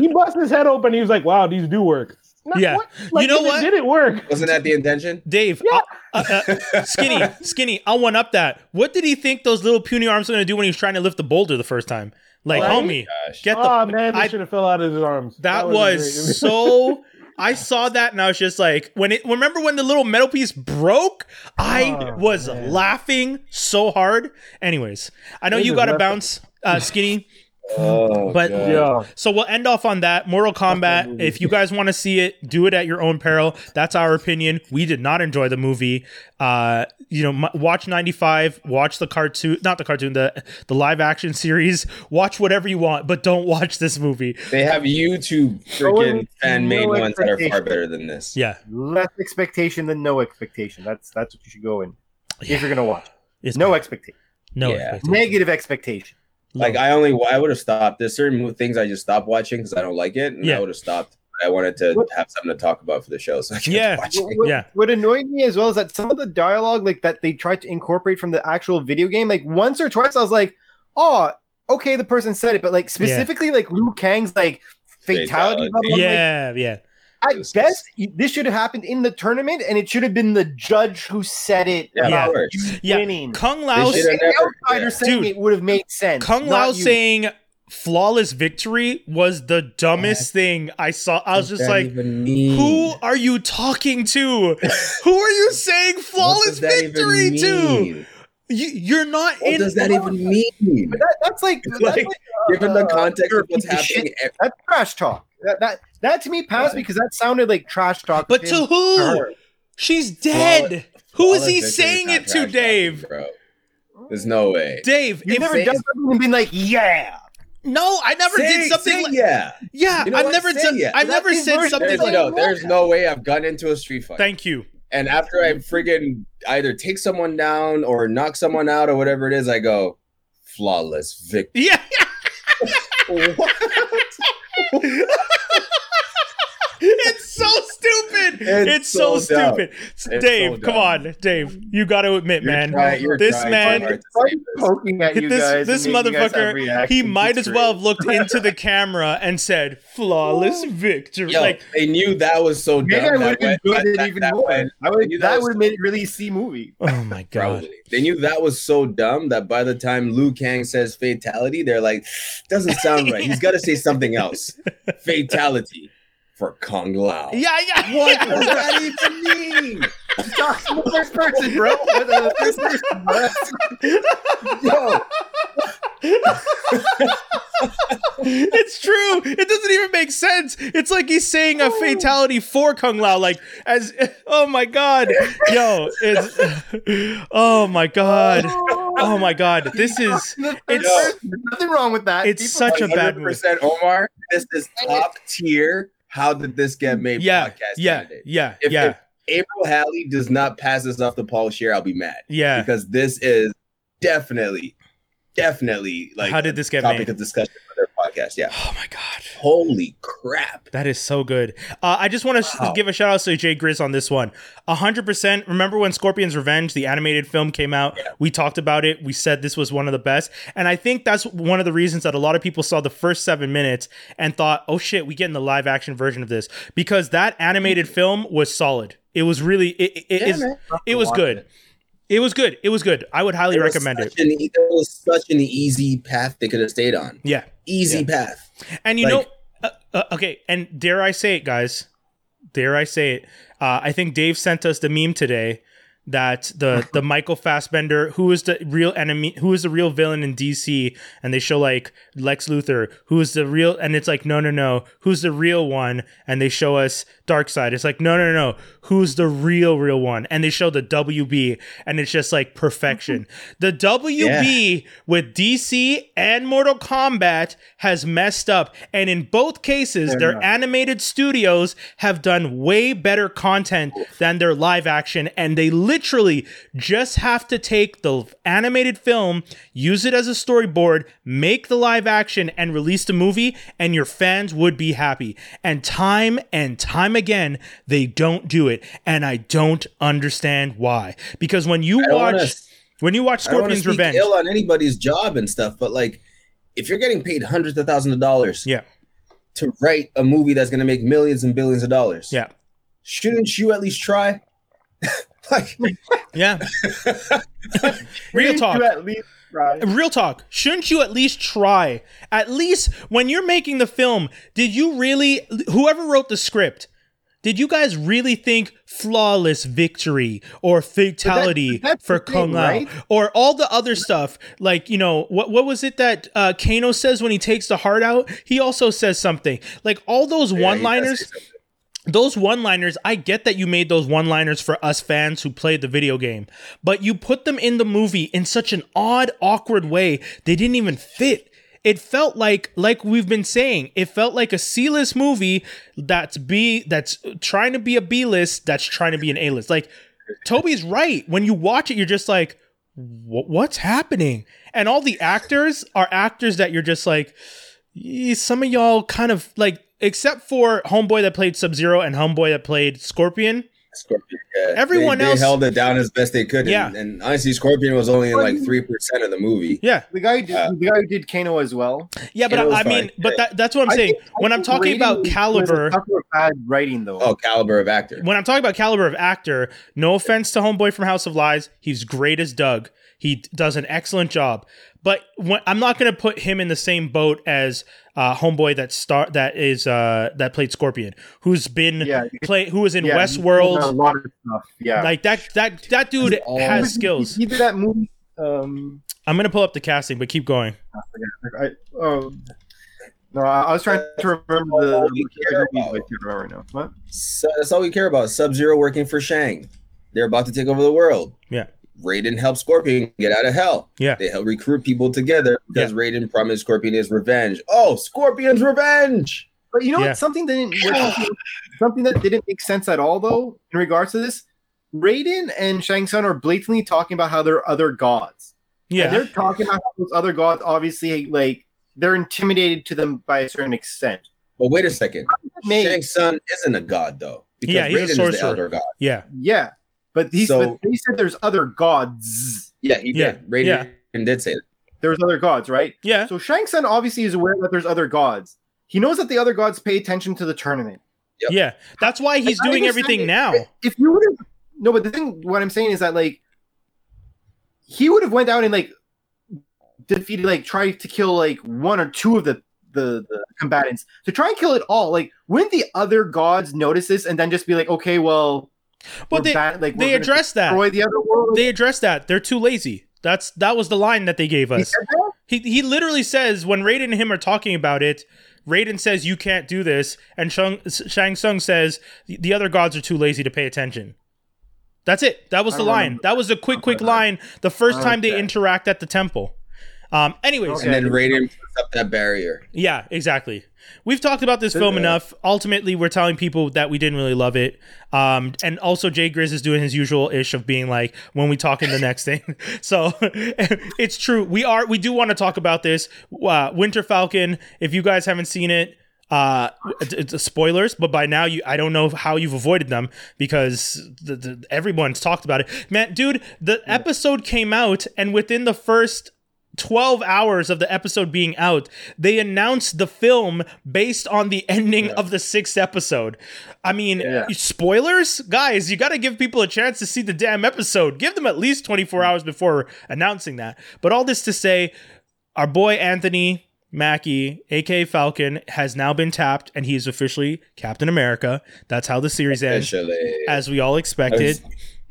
He bust his head open. He was like, "Wow, these do work." Not- Yeah. what? Like, You know what? Did it work? Wasn't that the intention? Dave, Yeah. uh, uh, skinny, <laughs> skinny. I'll one up that. What did he think those little puny arms were gonna do when he was trying to lift the boulder the first time? Like, Right? homie, Gosh. get the. Oh man, I- they should have fell out of his arms. that was was so. <laughs> I saw that and I was just like, when it. Remember when the little metal piece broke? I Oh, was man. laughing so hard. Anyways, I know They you got to bounce, uh, skinny. <laughs> Oh, But- God. yeah. So we'll end off on that. Mortal Kombat. If you guys want to see it, do it at your own peril. That's our opinion. We did not enjoy the movie. Uh, you know, m- watch ninety five. Watch the cartoon, not the cartoon, the the live action series. Watch whatever you want, but don't watch this movie. They have YouTube Going freaking fan made no ones that are far better than this. Yeah, Less expectation than no expectation. That's that's what you should go in Yeah. if you're gonna watch. it's No expectation. no Yeah. expectation. Negative expectation. Like I only I would have stopped. There's certain things I just stopped watching because I don't like it, and Yeah. I would have stopped. I wanted to What- have something to talk about for the show, so I kept Yeah. watching. What, what- Yeah. what annoyed me as well is that some of the dialogue, like that they tried to incorporate from the actual video game, like once or twice, I was like, "Oh, okay, the person said it," but like specifically, like Liu Kang's like fatality. Fatality. level, I'm like, yeah, yeah. guess this should have happened in the tournament, and it should have been the judge who said it Yeah, Yeah. you Yeah. winning. Kung Lao, They should've The never- outsider yeah. saying Dude. it would have made sense. Kung Lao you. saying flawless victory was the dumbest thing I saw. I was just like, Who are you talking to? <laughs> Who are you saying flawless victory to? You, you're not What in. does that even mean? That, that's like, that's Like, like, Given the uh, context you're of what's piece of shit. happening, e- That's trash talk. That that, that to me passed What? because that sounded like trash talk. but to who? her. She's dead. Who is he saying it to, trash talking, Dave? Bro, there's no way. Dave, You've never done something and been like, yeah. no, I never Say- did something. say like, yeah. yeah, You know I've what? never Say done. yeah. I've That's never said version. something There's, like. no, there's no way I've gotten into a street fight. Thank you. and after I friggin' either take someone down or knock someone out or whatever it is, I go flawless victory. Yeah, <laughs> what? <laughs> <laughs> it's so stupid. stupid. It's, so, so stupid. It's Dave, so come on, Dave. You got to admit, You're man. trying- you're this trying man- so hard to Why are say you this. poking at you this guys this and making you guys motherfucker, he might as well have looked into the camera and said, "Flawless victory." Yo, like, they knew that was so dumb. Maybe I that would have enjoyed it even that more. went- I would, that that would have made it really C movie. <laughs> oh my god. They knew that was so dumb that by the time Liu Kang says fatality, they're like, doesn't sound right. He's got to say something else. <laughs> Fatality for Kung Lao. Yeah, yeah. What yeah. <laughs> does that even mean? Talk first person, bro. With the first person, bro. Yo, <laughs> it's true. It doesn't even make sense. It's like he's saying a fatality for Kung Lao, like as oh my god, yo, it's <laughs> oh my god, oh my god. This is In the first it's- person. Nothing wrong with that. it's such a bad movie. Omar, this is top tier. How did this get made? Yeah, podcast yeah, candidate. yeah, If, yeah, if April Halley does not pass this off to Paul Scheer, I'll be mad yeah. because this is definitely, definitely like How did this get topic made? of discussion for their podcast. Yeah. Oh my god. Holy crap. That is so good. Uh, I just want to Wow. give a shout out to Jay Grizz on this one. A hundred percent. Remember when Scorpion's Revenge, the animated film, came out? We talked about it. We said this was one of the best, and I think that's one of the reasons that a lot of people saw the first seven minutes and thought, "Oh shit, we getting the live action version of this," because that animated film was solid. It was really it. it, it Yeah, is- it was good. It was good. It was good. I would highly recommend it. An, there was such an easy path they could have stayed on. Yeah. Easy Yeah. path. And you Like- know, uh, uh, okay, and dare I say it, guys? Dare I say it? Uh, I think Dave sent us the meme today that the <laughs> the Michael Fassbender, who is the real enemy, who is the real villain in DC, and they show like Lex Luthor, who is the real, and it's like no, no, no, who's the real one, and they show us Darkseid It's like no, no, no, who's the real, real one, and they show the WB, and it's just like perfection. <laughs> the WB with DC and Mortal Kombat has messed up, and in both cases, Fair their enough. animated studios have done way better content than their live action, and they literally just have to take the animated film, use it as a storyboard, make the live action, and release the movie, and your fans would be happy. And time and time again, they don't do it, and I don't understand why. Because when you watch, wanna- when you watch I don't Scorpion's Revenge, ill on anybody's job and stuff, but like, if you're getting paid hundreds of thousands of dollars, Yeah. to write a movie that's going to make millions and billions of dollars, yeah, shouldn't you at least try? <laughs> like, yeah, <laughs> real talk. You at least try. Real talk. Shouldn't you at least try? At least when you're making the film, did you really, whoever wrote the script, did you guys really think flawless victory or fatality that- for thing, Kung Lao right? or all the other stuff? Like, you know, what what was it that uh, Kano says when he takes the heart out? He also says something. Like all those yeah, one-liners those one liners, I get that you made those one liners for us fans who played the video game, but you put them in the movie in such an odd, awkward way, they didn't even fit. It felt like, like we've been saying, it felt like a C list movie that's B, that's trying to be a B list, that's trying to be an A list. Like, Toby's right. When you watch it, you're just like, what's happening? And all the actors are actors that you're just like, "Eh, some of y'all kind of like, except for Homeboy that played Sub Zero and Homeboy that played Scorpion. Scorpion, yeah. Everyone they, else- they held it down as best they could. Yeah. And, and honestly, Scorpion was only in like 3% of the movie. Yeah, The guy, who did, Uh, the guy who did Kano as well. yeah, but It I, I mean, but that, that's what I'm I saying. think- when I'm talking about was- was a caliber, of bad writing though. Oh, caliber of actor. when I'm talking about caliber of actor, no offense to Homeboy from House of Lies, he's great as Doug. He does an excellent job. But when, I'm not going to put him in the same boat as uh, Homeboy that star that is uh, that played Scorpion, who's been Yeah. play who was in Yeah, he did a Westworld. lot of stuff. Yeah, Like that that that dude all- has skills. He, did that movie. Um, I'm gonna pull up the casting, but keep going. I forget. I, oh, no, I, I was trying to remember the. All we care the- about. I can't remember now. What? So that's all we care about. Sub Zero working for Shang. They're about to take over the world. Yeah. Raiden helped Scorpion get out of hell. Yeah. They help recruit people together because Raiden promised Scorpion his revenge. Oh, Scorpion's revenge! But you know Yeah. what? Something that didn't something that didn't make sense at all, though, in regards to this. Raiden and Shang Tsung are blatantly talking about how they're other gods. And Yeah, they're talking about how those other gods obviously like they're intimidated to them by a certain extent. But wait a second. Shang Tsung isn't a god though. because Yeah, he's a Raiden is the elder god. Yeah. Yeah, but he So- but he said there's other gods. Yeah, he Yeah, did. Raiden yeah. did say that. There's other gods, right? Yeah. So Shang Tsung obviously is aware that there's other gods. He knows that the other gods pay attention to the tournament. Yep. Yeah. That's why he's I doing understand everything it. now. If you would have no, but the thing, what I'm saying is that like he would have went out and like defeated, like tried to kill like one or two of the the, the combatants to try and kill it all. Like, wouldn't the other gods notice this and then just be like, okay, well, But we're they bad- like they we're addressed that. the other world? They addressed that. They're too lazy. That's that was the line that they gave us. that? He he literally says when Raiden and him are talking about it, Raiden says you can't do this, and Shang, Shang Tsung says the other gods are too lazy to pay attention. That's it. That was the line. remember. That was a quick, quick line. The first time they interact at the temple. Um. Anyways, And then Raiden puts up that barrier. yeah, exactly. We've talked about this film that. enough. Ultimately, we're telling people that we didn't really love it. Um, and also Jay Grizz is doing his usual ish of being like, when we talk in the next <laughs> thing. <laughs> So <laughs> it's true. We are we do want to talk about this. Uh, Winter Falcon. If you guys haven't seen it, uh, it's, it's spoilers. But by now, you I don't know how you've avoided them because the, the, everyone's talked about it. Man, dude, the episode came out, and within the first 12 hours of the episode being out, they announced the film based on the ending of the sixth episode. I mean, Yeah. spoilers? Guys, you got to give people a chance to see the damn episode. Give them at least 24 hours before announcing that. But all this to say, our boy Anthony Mackie, aka Falcon, has now been tapped and he is officially Captain America. That's how the series ends, as we all expected.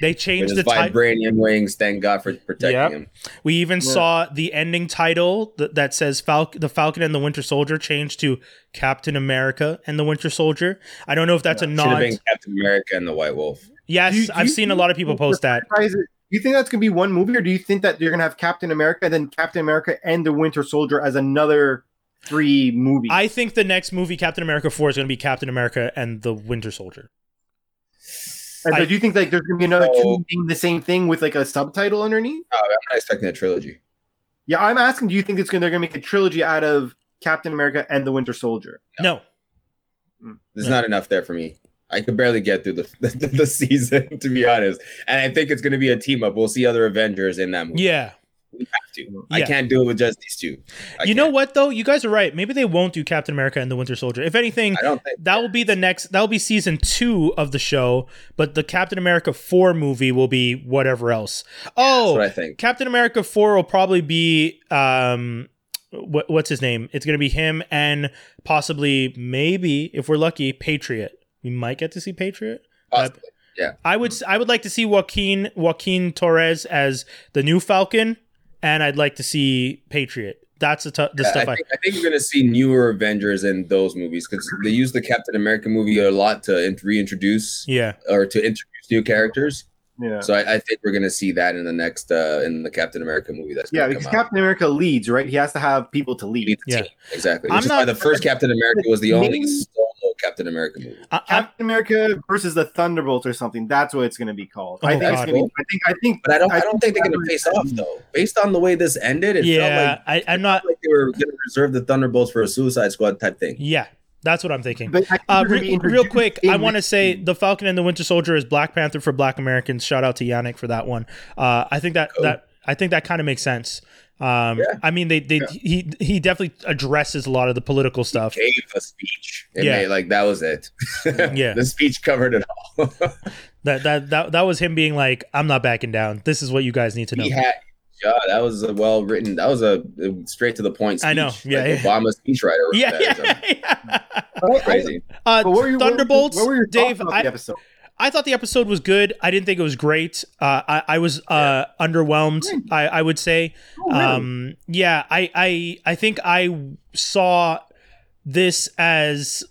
They changed his the title. vibranium wings. Thank God for protecting Yep. him. We even saw the ending title that, that says Fal- the Falcon and the Winter Soldier changed to Captain America and the Winter Soldier. I don't know if that's a Should have nod. been Captain America and the White Wolf. Yes, Do you- do I've seen a lot of people post that. Do you think that's gonna be one movie, or do you think that you're gonna have Captain America, and then Captain America and the Winter Soldier as another three movies? I think the next movie, Captain America 4, is going to be Captain America and the Winter Soldier. And so I- do you think like there's gonna be another Oh. two being the same thing with like a subtitle underneath? Oh, I'm not expecting a trilogy. Yeah, I'm asking. Do you think it's gonna they're gonna make a trilogy out of Captain America and the Winter Soldier? No. Hmm. There's Yeah. not enough there for me. I could barely get through the, <laughs> the, the season, to be honest. And I think it's going to be a team up. We'll see other Avengers in that movie. Yeah. We have to. I can't do it with just these two. I you know can't. what, though? You guys are right. Maybe they won't do Captain America and the Winter Soldier. If anything, think. that will be the next, that will be season two of the show, but the Captain America 4 movie will be whatever else. That's Oh, what I think. Captain America 4 will probably be um what, what's his name? It's going to be him and possibly maybe if we're lucky Patriot. We might get to see Patriot. Possibly. I would I would like to see Joaquin Joaquin Torres as the new Falcon and I'd like to see Patriot. That's the, t- the Yeah, stuff I I, think, I think you're going to see newer Avengers in those movies because they use the Captain America movie a lot to in- reintroduce Yeah. or to introduce new characters. Yeah. So I, I think we're going to see that in the next uh in the Captain America movie. That's Yeah, because come out. Captain America leads, right? He has to have people to lead. Lead the Yeah. team. exactly. I'm Which is why not- the first Captain America was the only Maybe- solo Captain America movie. I, Captain America versus the Thunderbolts or something. That's what it's going to be called. Oh, I think it's going to be. I think. I think. But I don't. I, I don't think think they're going to face off though. Based on the way this ended, it yeah, felt like, I, I'm not like they were going to reserve the Thunderbolts for a Suicide Squad type thing. yeah, that's what I'm thinking. But I think Uh, re- real quick, I want to say the Falcon and the Winter Soldier is Black Panther for Black Americans. Shout out to Yannick for that one. Uh, I think that Cool. that I think that kind of makes sense. Um, Yeah. I mean, they, they he he definitely addresses a lot of the political stuff. He Gave a speech. It Yeah. made, like that was it. <laughs> Yeah. the speech covered it all. <laughs> That that that that was him being like, "I'm not backing down. This is what you guys need to know." he had. Yeah, that was a well written. That was a, a straight to the point. Speech. I know. Yeah, like yeah. Obama's speechwriter. wrote Yeah, that or something. yeah, yeah. Crazy. Uh, But what were your- what were- Thunderbolts, What were your Dave. about I, the episode? I thought the episode was good. I didn't think it was great. Uh, I, I was uh, underwhelmed. I, I would say. Oh, really? Um, yeah, I, I, I think I saw this as,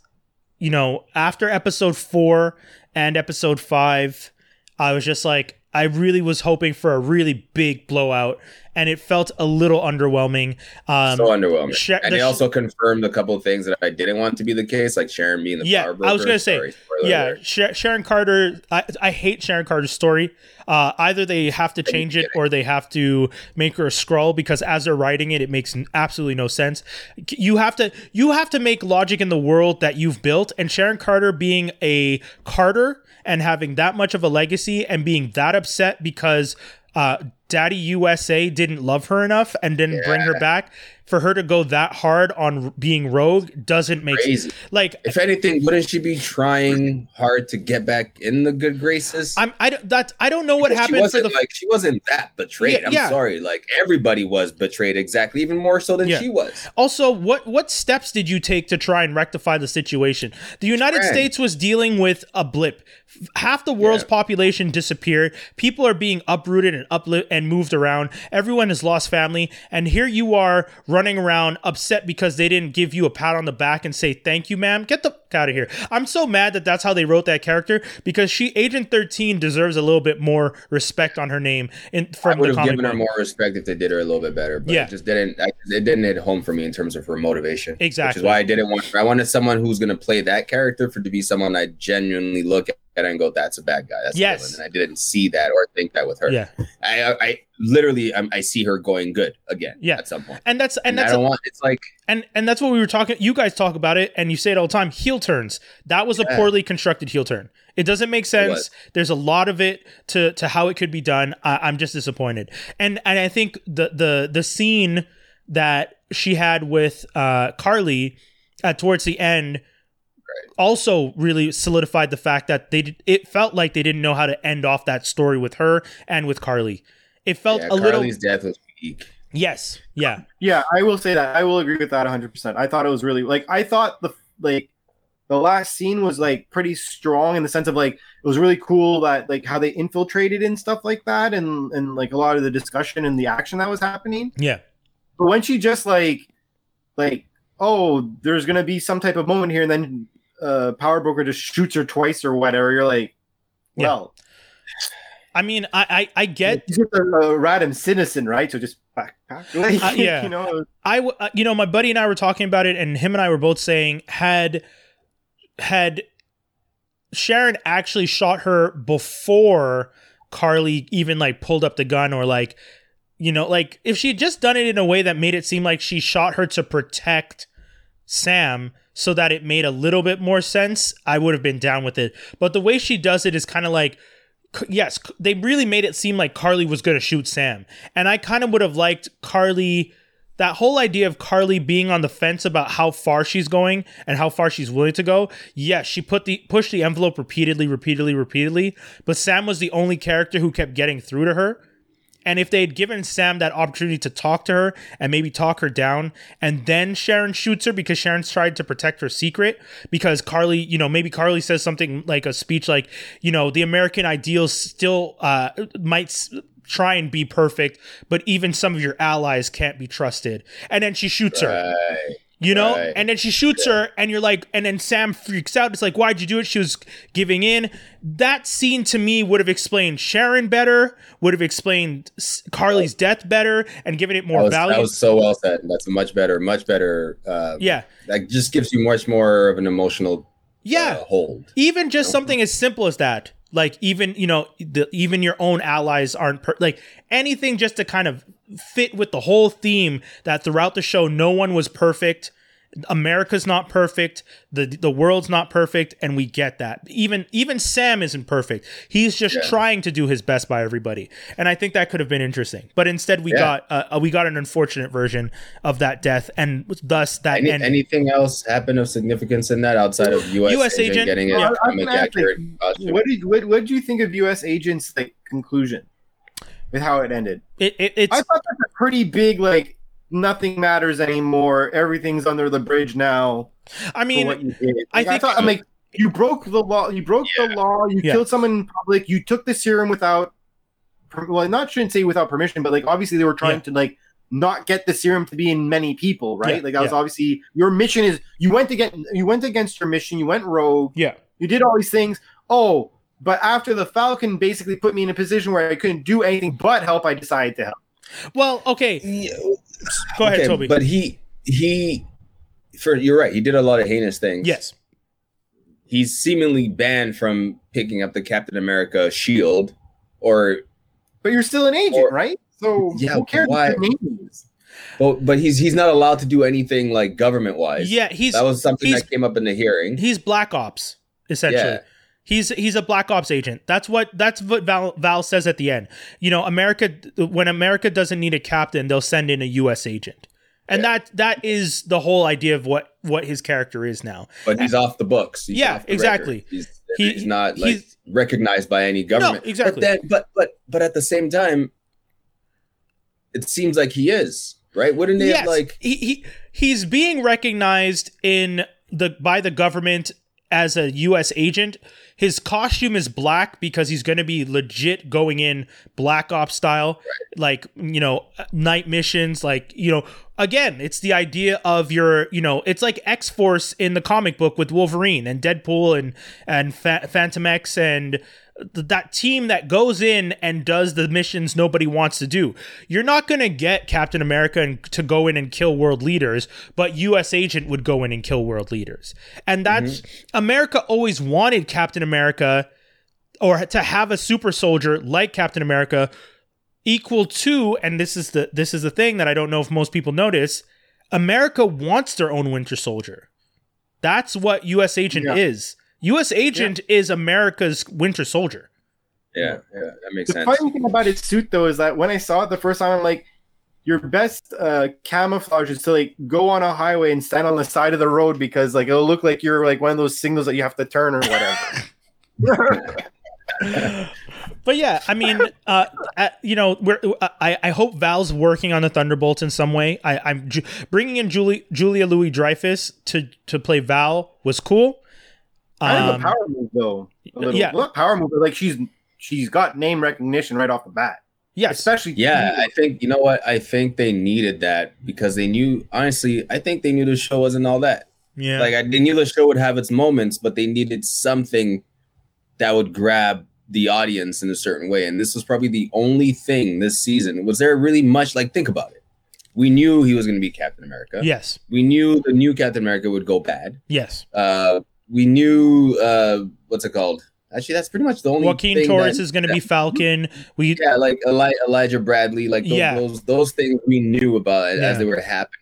you know, after episode four and episode five, I was just like, I really was hoping for a really big blowout, and it felt a little underwhelming. Um, so underwhelming. Sha- and they sh- also confirmed a couple of things that I didn't want to be the case, like Sharon being the Yeah, power I was gonna say, Sorry, yeah. Sha- Sharon Carter. I, I hate Sharon Carter's story. Uh, either they have to change it or they have to make her a scroll because as they're writing it, it makes absolutely no sense. You have to you have to make logic in the world that you've built, and Sharon Carter being a Carter and having that much of a legacy and being that upset because uh, Daddy USA didn't love her enough and didn't bring her back. For her to go that hard on being rogue doesn't make Crazy. sense. Like If anything, wouldn't she be trying hard to get back in the good graces? I'm I don't that I don't know what Because happened for wasn't the like she wasn't that betrayed. Yeah, I'm yeah. sorry. Like everybody was betrayed exactly, even more so than Yeah. she was. Also, what what steps did you take to try and rectify the situation? The United Trying. States was dealing with a blip. Half the world's Yeah. population disappeared. People are being uprooted and uplit and moved around. Everyone has lost family, and here you are running around upset because they didn't give you a pat on the back and say thank you, ma'am. Get the out of here. I'm so mad that that's how they wrote that character because she Agent 13 deserves a little bit more respect on her name I from would the have given her more respect if they did her a little bit better, but Yeah. it just didn't. I, it didn't hit home for me in terms of her motivation. Exactly, Which is why I didn't want. I wanted someone who's going to play that character for to be someone I genuinely look at and go, "That's a bad guy." That's Yes. And I didn't see that or think that with her. Yeah. I, I, I literally, i I see her going good again. Yeah. at some point. And that's and And, that's I don't want. It's like and and that's what we were talking you guys talk about it and you say it all the time heel turns that was a poorly constructed heel turn it doesn't make sense there's a lot of it to to how it could be done I, i'm just disappointed and and i think the the the scene that she had with uh carly uh, towards the end also really solidified the fact that they did, it felt like they didn't know how to end off that story with her and with carly it felt yeah, a little Carly's death was weak. yes yeah Yeah, I will say that. I will agree with that 100%. I thought it was really like I thought the like the last scene was like pretty strong in the sense of like it was really cool that like how they infiltrated and stuff like that and and like a lot of the discussion and the action that was happening. yeah But when she just like like oh, there's going to be some type of moment here and then uh Power Broker just shoots her twice or whatever, you're like Yeah. well, i mean i i, I get he's just a, a random citizen, right? So just back, back. <laughs> Like, Uh, yeah. you know, I, w- uh, you know, my buddy and I were talking about it, and him and I were both saying had had Sharon actually shot her before Carly even like pulled up the gun, or like, you know, like if she had just done it in a way that made it seem like she shot her to protect Sam, so that it made a little bit more sense, I would have been down with it. But the way she does it is kind of like. Yes, they really made it seem like Carly was going to shoot Sam. And I kind of would have liked Carly that whole idea of Carly being on the fence about how far she's going and how far she's willing to go. Yes, she put the pushed the envelope repeatedly, repeatedly, repeatedly, but Sam was the only character who kept getting through to her. And if they had given Sam that opportunity to talk to her and maybe talk her down, and then Sharon shoots her because Sharon's tried to protect her secret, because Carly, you know, maybe Carly says something like a speech like, you know, the American ideal still uh, might s- try and be perfect, but even some of your allies can't be trusted. And then she shoots her. You know, Right. and then she shoots her, and you're like, and then Sam freaks out. It's like, why'd you do it? She was giving in. That scene to me would have explained Sharon better, would have explained Carly's death better, and given it more That was, value. that was so well said. That's a much better, much better. Uh, yeah, Like just gives you much more of an emotional yeah. uh, hold. even just something as simple as that like even you know the, even your own allies aren't per- like anything just to kind of fit with the whole theme that throughout the show no one was perfect america's not perfect the the world's not perfect and we get that even even sam isn't perfect he's just Yeah. trying to do his best by everybody and i think that could have been interesting but instead we Yeah. got uh, we got an unfortunate version of that death and thus that Any, ending. anything else happen of significance in that outside of U.S. US agent, agent, getting yeah. a I- I was comic gonna accurate costume? What did what what do you think of U.S. Agent's like conclusion with how it ended? it, it, it's I thought that's a pretty big like nothing matters anymore. Everything's under the bridge now. i mean what you did. I Like, I, think- thought I'm like you broke the law. You broke the law. You Yeah. killed someone in public. You took the serum without. Well, not shouldn't say without permission, but like obviously they were trying Yeah. to like not get the serum to be in many people, right? Yeah, Like that was obviously your mission is you went against you went against your mission. You went rogue. yeah You did all these things. Oh, But after the Falcon basically put me in a position where I couldn't do anything but help, I decided to help. Well, okay. Uh, Go ahead, Okay, Toby. But he he for you're right. He did a lot of heinous things. yes. He's seemingly banned from picking up the Captain America shield, or But you're still an agent, Or- right? So Yeah, who cares why- what your name is? but but he's he's not allowed to do anything like government wise. Yeah, he's that was something he's- that came up in the hearing. he's black ops essentially. Yeah. He's he's a black ops agent. That's what that's what Val, Val says at the end. You know, America when America doesn't need a captain, they'll send in a U.S. agent, and that that is the whole idea of what what his character is now. but he's off the books. He's Yeah, the exactly. He's, He- he's not like he's- recognized by any government. No, exactly. But then, but but but at the same time, it seems like he is right. Wouldn't they yes, like? he, he he's being recognized in the by the government as a U.S. agent. His costume is black because he's going to be legit going in black ops style, like you know night missions. Like you know, again, it's the idea of your you know, it's like X Force in the comic book with Wolverine and Deadpool and and Fa- Fantomex and that team that goes in and does the missions nobody wants to do. You're not going to get Captain America and, to go in and kill world leaders, but US Agent would go in and kill world leaders. And that's mm-hmm. America always wanted Captain America or to have a super soldier like Captain America equal to and this is the this is the thing that I don't know if most people notice, America wants their own Winter Soldier. That's what US Agent Yeah. is. US Agent is America's Winter Soldier. Yeah, yeah, that makes The sense. funny thing about its suit, though, is that when I saw it the first time, I'm like, your best uh, camouflage is to like go on a highway and stand on the side of the road because like it'll look like you're like one of those signals that you have to turn or whatever. <laughs> <laughs> But yeah, I mean, uh, uh, you know, we're, uh, I I hope Val's working on the Thunderbolts in some way. I, I'm ju- bringing in Julie Julia Louis Dreyfus to to play Val was cool. Kind of Um, a power move, though. A little, yeah. not power move, but like she's she's got name recognition right off the bat, Yeah, especially Yeah, I think you know what? I think they needed that because they knew. Honestly, I think they knew the show wasn't all that. yeah, Like I they knew the show would have its moments, but they needed something that would grab the audience in a certain way. And this was probably the only thing this season. Was there really much? Like, think about it. We knew he was going to be Captain America. yes, We knew the new Captain America would go bad. yes. Uh, we knew uh, what's it called? Actually, that's pretty much the only. Joaquin thing Torres that- is going to be Falcon. We Yeah, like Eli- Elijah Bradley, like those, Yeah. those those things we knew about Yeah. as they were happening.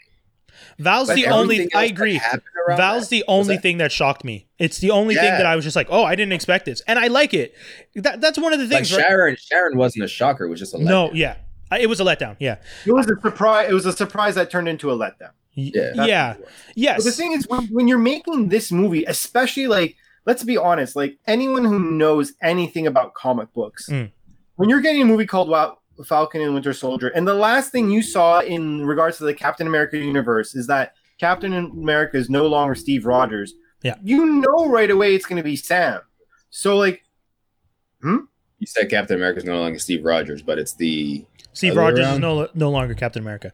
Val's But the only. I agree. Val's that- the only that? thing that shocked me. It's the only thing that I was just like, oh, I didn't expect this, and I like it. That that's one of the like things. right? Sharon. Sharon wasn't a shocker; it was just a no, yeah, I- it was a letdown. Yeah, it was a surprise. It was a surprise that turned into a letdown. Yeah. Yeah, what it was. yes. But the thing is, when, when you're making this movie, especially like, let's be honest, like anyone who knows anything about comic books, Mm. when you're getting a movie called wow, Falcon and Winter Soldier, and the last thing you saw in regards to the Captain America universe is that Captain America is no longer Steve Rogers. Yeah. You know right away it's going to be Sam. So, like, hmm? You said Captain America is no longer Steve Rogers, but it's the. Steve Other Rogers is no no longer Captain America.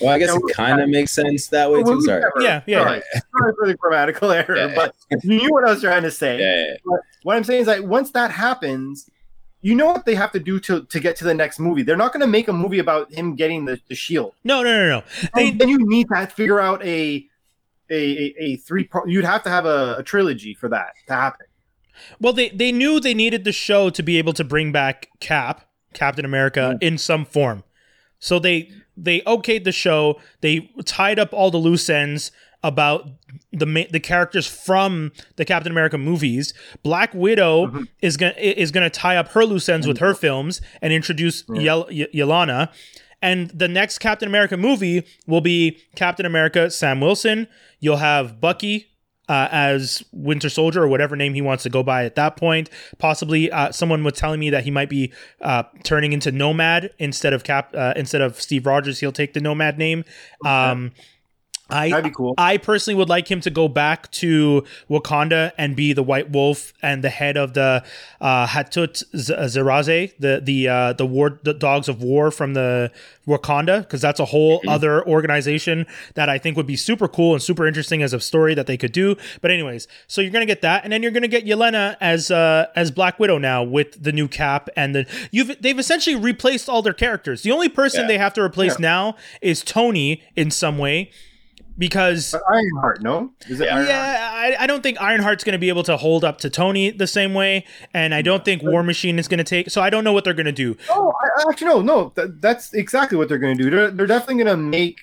Well, I guess Yeah, it kind of makes sense that way well, too. Sorry. whatever. Yeah, yeah. Sorry. Sorry for the grammatical error, Yeah. but you knew what I was trying to say. Yeah, yeah, yeah. what I'm saying is like once that happens, you know what they have to do to to get to the next movie. They're not going to make a movie about him getting the, the shield. No, no, no, no. They then you need to figure out a a a, a three part. You'd have to have a, a trilogy for that to happen. well, they they knew they needed the show to be able to bring back Cap, Captain America, mm. in some form. So they they okayed the show. They tied up all the loose ends about the the characters from the Captain America movies. Black Widow mm-hmm. is gonna is gonna tie up her loose ends with her films and introduce Yel- Y- Yelena. And the next Captain America movie will be Captain America Sam Wilson. You'll have Bucky uh, as Winter Soldier or whatever name he wants to go by at that point. Possibly, uh, someone was telling me that he might be uh, turning into Nomad instead of Cap uh, instead of Steve Rogers. He'll take the Nomad name. Um, I That'd be cool. I personally would like him to go back to Wakanda and be the White Wolf and the head of the uh, Hatut Zeraze, the the uh, the war the dogs of war from the Wakanda, because that's a whole other organization that I think would be super cool and super interesting as a story that they could do. But anyways, so you're gonna get that, and then you're gonna get Yelena as uh, as Black Widow now with the new cap and the you've they've essentially replaced all their characters. The only person Yeah. they have to replace now is Tony in some way. Because But Ironheart, no? Is it Ironheart? yeah, I, I don't think Ironheart's going to be able to hold up to Tony the same way, and I don't think War Machine is going to take. So I don't know what they're going to do. Oh, I, actually, no, no. Th- that's exactly what they're going to do. They're, they're definitely going to make,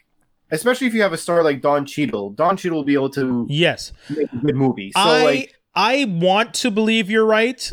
especially if you have a star like Don Cheadle. Don Cheadle will be able to Yes, make a good movie. So, I like, I want to believe you're right.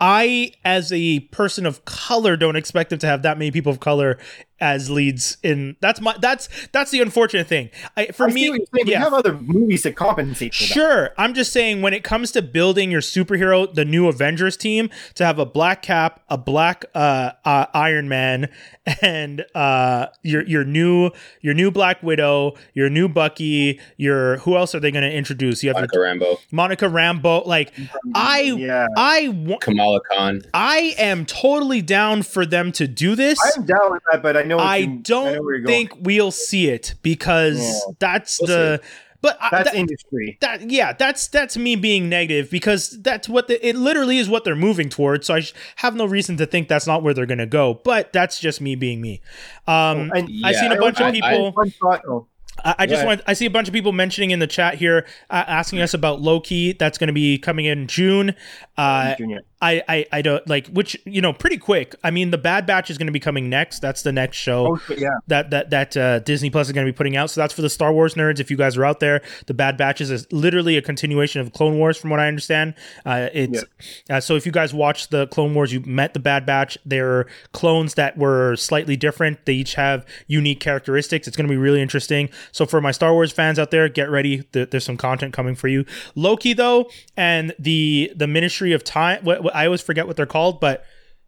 I, as a person of color, don't expect them to have that many people of color as leads in. That's my that's that's the unfortunate thing. I, for I me, what you're saying, yeah. you have other movies to compensate for that. Sure. I'm just saying when it comes to building your superhero, the new Avengers team, to have a black cap, a black uh, uh Iron Man, <laughs> and uh your your new your new Black Widow, your new Bucky, your who else are they gonna introduce? You have Monica your Rambeau, Monica Rambeau. Like I Yeah. I wa- Kamala Khan. I am totally down for them to do this. I'm down with that, but I know I you- I don't where you're going. think we'll see it because Yeah. that's We'll the but I, that- industry. that yeah that's that's me being negative because that's what the, it literally is what they're moving towards so i sh- have no reason to think that's not where they're gonna go but that's just me being me um And i seen a bunch I- of I- people thought, oh, I, I just want I see a bunch of people mentioning in the chat here uh, asking us about Loki that's going to be coming in June. Uh, I, I I don't like which you know pretty quick. I mean the Bad Batch is going to be coming next. That's the next show Oh, yeah. that that that uh, Disney Plus is going to be putting out. So that's for the Star Wars nerds. If you guys are out there, the Bad Batch is literally a continuation of Clone Wars, from what I understand. Uh, it's uh, so if you guys watch the Clone Wars, you met the Bad Batch. They're clones that were slightly different. They each have unique characteristics. It's going to be really interesting. So for my Star Wars fans out there, get ready. There- There's some content coming for you. Loki though, and the the Ministry of Time. What, what I always forget what they're called, but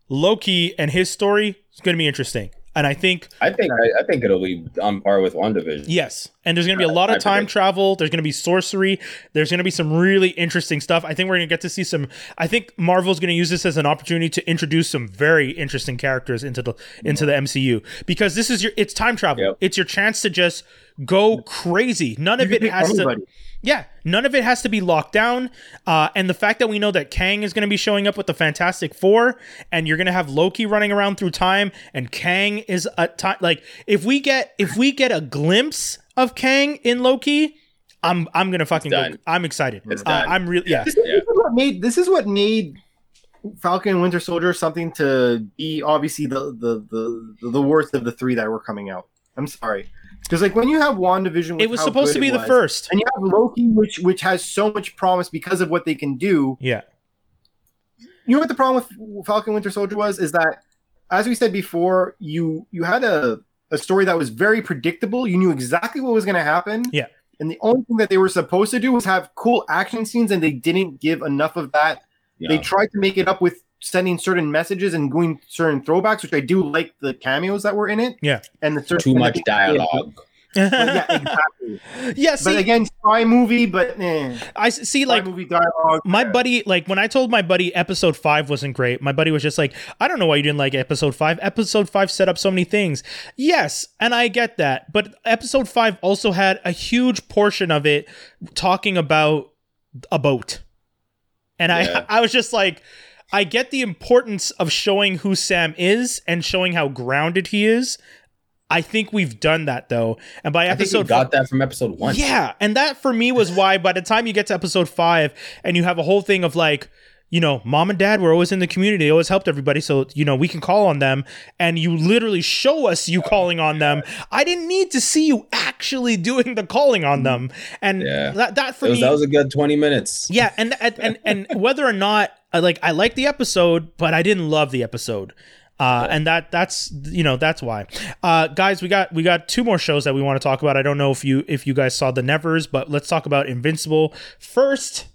Loki and his story is going to be interesting. And I think I think I, I think it'll be on par with WandaVision. Yes. And there's going to be a lot of time travel. There's going to be sorcery. There's going to be some really interesting stuff. I think we're going to get to see some. I think Marvel's going to use this as an opportunity to introduce some very interesting characters into the into the MCU because this is your it's time travel. Yep. It's your chance to just go crazy. None of it has to. Anybody. Yeah, none of it has to be locked down. Uh, and the fact that we know that Kang is going to be showing up with the Fantastic Four, and you're going to have Loki running around through time, and Kang is a time like if we get if we get a glimpse of Kang in Loki, I'm I'm gonna fucking go. I'm excited. Uh. I'm really yeah. This, this is what made this is what made Falcon and Winter Soldier something to be obviously the the the, the worst of the three that were coming out. I'm sorry. Because like when you have WandaVision, with It was supposed to be it the was, first. and you have Loki, which which has so much promise because of what they can do. Yeah. You know what the problem with Falcon Winter Soldier was is that, as we said before, you you had a a story that was very predictable. You knew exactly what was going to happen. Yeah. And the only thing that they were supposed to do was have cool action scenes, and they didn't give enough of that. They tried to make it up with sending certain messages and doing certain throwbacks, which I do like the cameos that were in it. Yeah. And the certain Too much dialogue. <laughs> But yeah, exactly. <laughs> yeah. See, but again, spy movie, but eh, I s- see spy like movie dialogue. my buddy like when i told my buddy episode 5 wasn't great my buddy was just like i don't know why you didn't like episode 5 episode 5 set up so many things yes and i get that but episode 5 also had a huge portion of it talking about a boat and Yeah. i <laughs> i was just like i get the importance of showing who sam is and showing how grounded he is i think we've done that though and by I think we episode got that from episode one. yeah, and that for me was why by the time you get to episode five and you have a whole thing of like, you know, mom and dad were always in the community, they always helped everybody, so you know we can call on them, and you literally show us you calling on them. I didn't need to see you actually doing the calling on them, and Yeah. that that for was, me, that was a good twenty minutes. yeah, and and and, and <laughs> whether or not I like I like the episode, but I didn't love the episode. Uh, and that that's you know that's why uh, guys we got we got two more shows that we want to talk about i don't know if you if you guys saw the nevers but let's talk about invincible first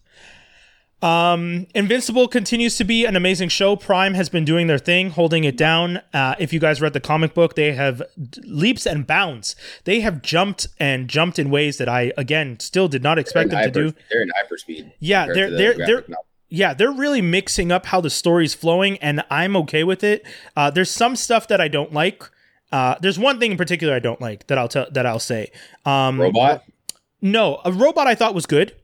Um, Invincible continues to be an amazing show. Prime has been doing their thing, holding it down. Uh, if you guys read the comic book, they have leaps and bounds. They have jumped and jumped in ways that I, again, still did not expect them They're to hyper- do. They're in hyperspeed. Yeah, they're the they're they're novel. Yeah, they're really mixing up how the story's flowing, and I'm okay with it. Uh, there's some stuff that I don't like. Uh, there's one thing in particular I don't like that I'll tell that I'll say. Um, robot. no, a robot I thought was good.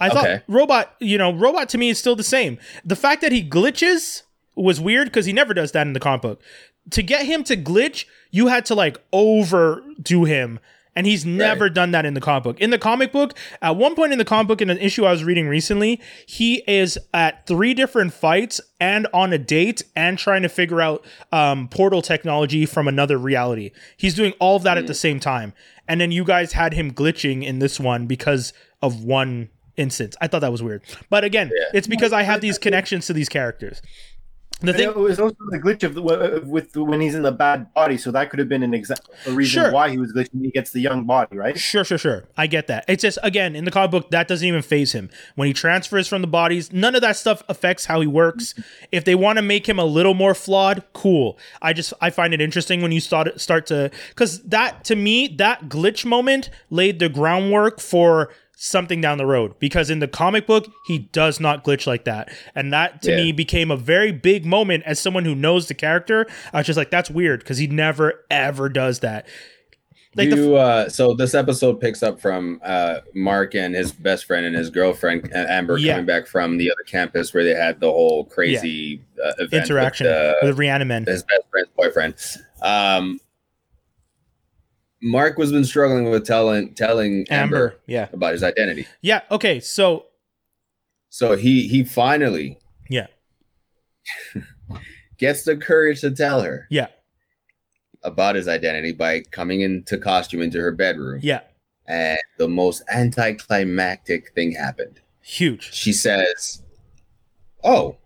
I thought Okay. robot, you know, robot to me is still the same. The fact that he glitches was weird because he never does that in the comic book. To get him to glitch, you had to like overdo him. And he's never done that in the comic book. In the comic book, at one point in the comic book, in an issue I was reading recently, he is at three different fights and on a date and trying to figure out um, portal technology from another reality. He's doing all of that at the same time. And then you guys had him glitching in this one because of one instance. I thought that was weird. But again, Yeah. it's because I have these connections to these characters. The thing, it was also the glitch of the, with when he's in the bad body, so that could have been an example, a reason Sure. why he was glitching. He gets the young body, right? Sure, sure, sure. I get that. It's just again in the comic book that doesn't even phase him when he transfers from the bodies. None of that stuff affects how he works. If they want to make him a little more flawed, cool. I just I find it interesting when you start start to because that to me that glitch moment laid the groundwork for something down the road because in the comic book he does not glitch like that and that to Yeah. me became a very big moment as someone who knows the character i was just like that's weird because he never ever does that like the you, uh, so this episode picks up from uh, Mark and his best friend and his girlfriend uh, Amber Yeah. coming back from the other campus where they had the whole crazy uh, event interaction with, uh, with Reanimen. his best friend's boyfriend. Um, Mark was been struggling with telling telling Amber, Amber. Yeah. about his identity. Yeah. Okay. So So he he finally Yeah. <laughs> gets the courage to tell her yeah. about his identity by coming into costume into her bedroom. Yeah. And the most anticlimactic thing happened. Huge. She says, "Oh,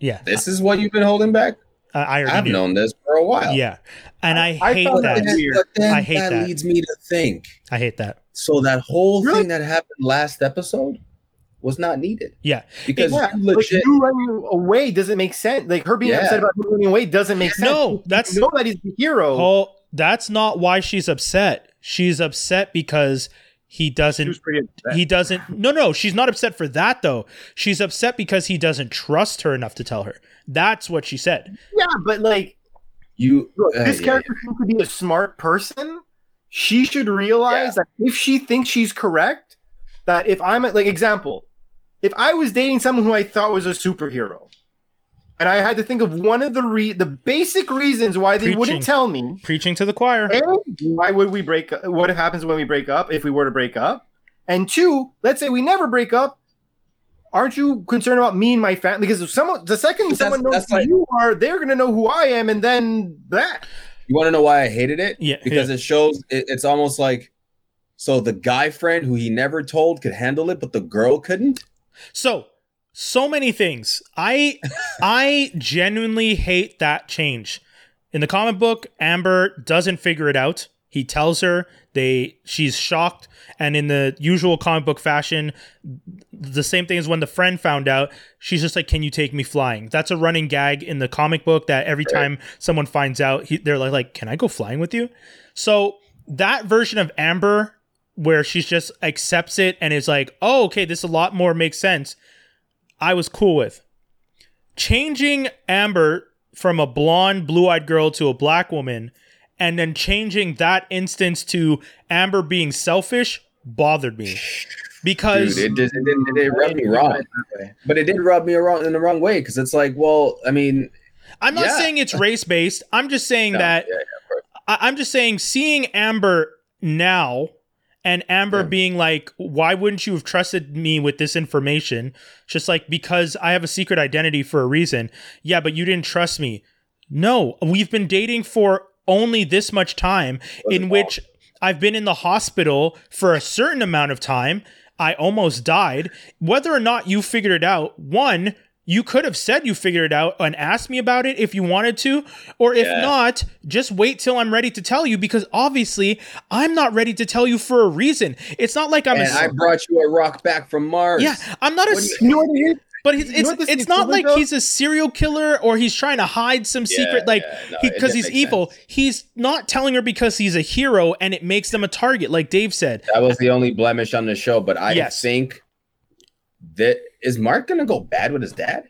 Yeah. this is what you've been holding back. Uh, I, I I've knew. known this for a while." Yeah. And I, I hate found that. that weird. But then I hate that, that. leads me to think. I hate that. So that whole Really? thing that happened last episode was not needed Yeah. because Yeah, you like you running away doesn't make sense. Like her being Yeah. upset about him running away doesn't make sense. No, You that's- know that he's the hero. Oh, that's not why she's upset. She's upset because he doesn't was pretty upset. he doesn't no no she's not upset for that though she's upset because he doesn't trust her enough to tell her that's what she said yeah, but like you look, uh, this yeah, character seems to be a smart person. She should realize that if she thinks she's correct, that if I'm like example, if I was dating someone who I thought was a superhero, and I had to think of one of the re- the basic reasons why they Preaching. wouldn't tell me, preaching to the choir A, why would we break up? What happens when we break up if we were to break up? And two, let's say we never break up. Aren't you concerned about me and my family? Because if someone, the second That's- someone knows that's who like- you are, they're going to know who I am, and then that. You want to know why I hated it? Yeah, because it shows it, it's almost like so the guy friend who he never told could handle it, but the girl couldn't. so so many things i <laughs> i genuinely hate that change in the comic book amber doesn't figure it out he tells her they she's shocked and in the usual comic book fashion the same thing as when the friend found out she's just like can you take me flying? That's a running gag in the comic book that every time someone finds out he, they're like, like can i go flying with you? So that version of amber where she just accepts it and is like oh okay this a lot more makes sense i was cool with. Changing amber from a blonde blue-eyed girl to a black woman and then changing that instance to amber being selfish bothered me because Dude, it just it didn't it, rubbed me wrong, but it did rub me wrong in the wrong way because it's like, well, I mean, i'm not yeah. saying it's race-based i'm just saying no, that yeah, yeah. I- I'm just saying, seeing Amber now and Amber being like, why wouldn't you have trusted me with this information? Just like, because I have a secret identity for a reason. Yeah, but you didn't trust me. No, we've been dating for only this much time, in Wasn't which I've been in the hospital for a certain amount of time. I almost died. Whether or not you figured it out, one, you could have said you figured it out and asked me about it if you wanted to, or if Yeah. not, just wait till I'm ready to tell you because obviously I'm not ready to tell you for a reason. It's not like I'm and a I brought you a rock back from Mars. yeah, I'm not a What do s- You know what it is? But it's it's, it's not like equivalent he's a serial killer or he's trying to hide some Yeah, secret like yeah, no, it because he's evil. sense. He's not telling her because he's a hero and it makes them a target like Dave said. That was the only blemish on the show, but I Yes. think that is Mark gonna go bad with his dad?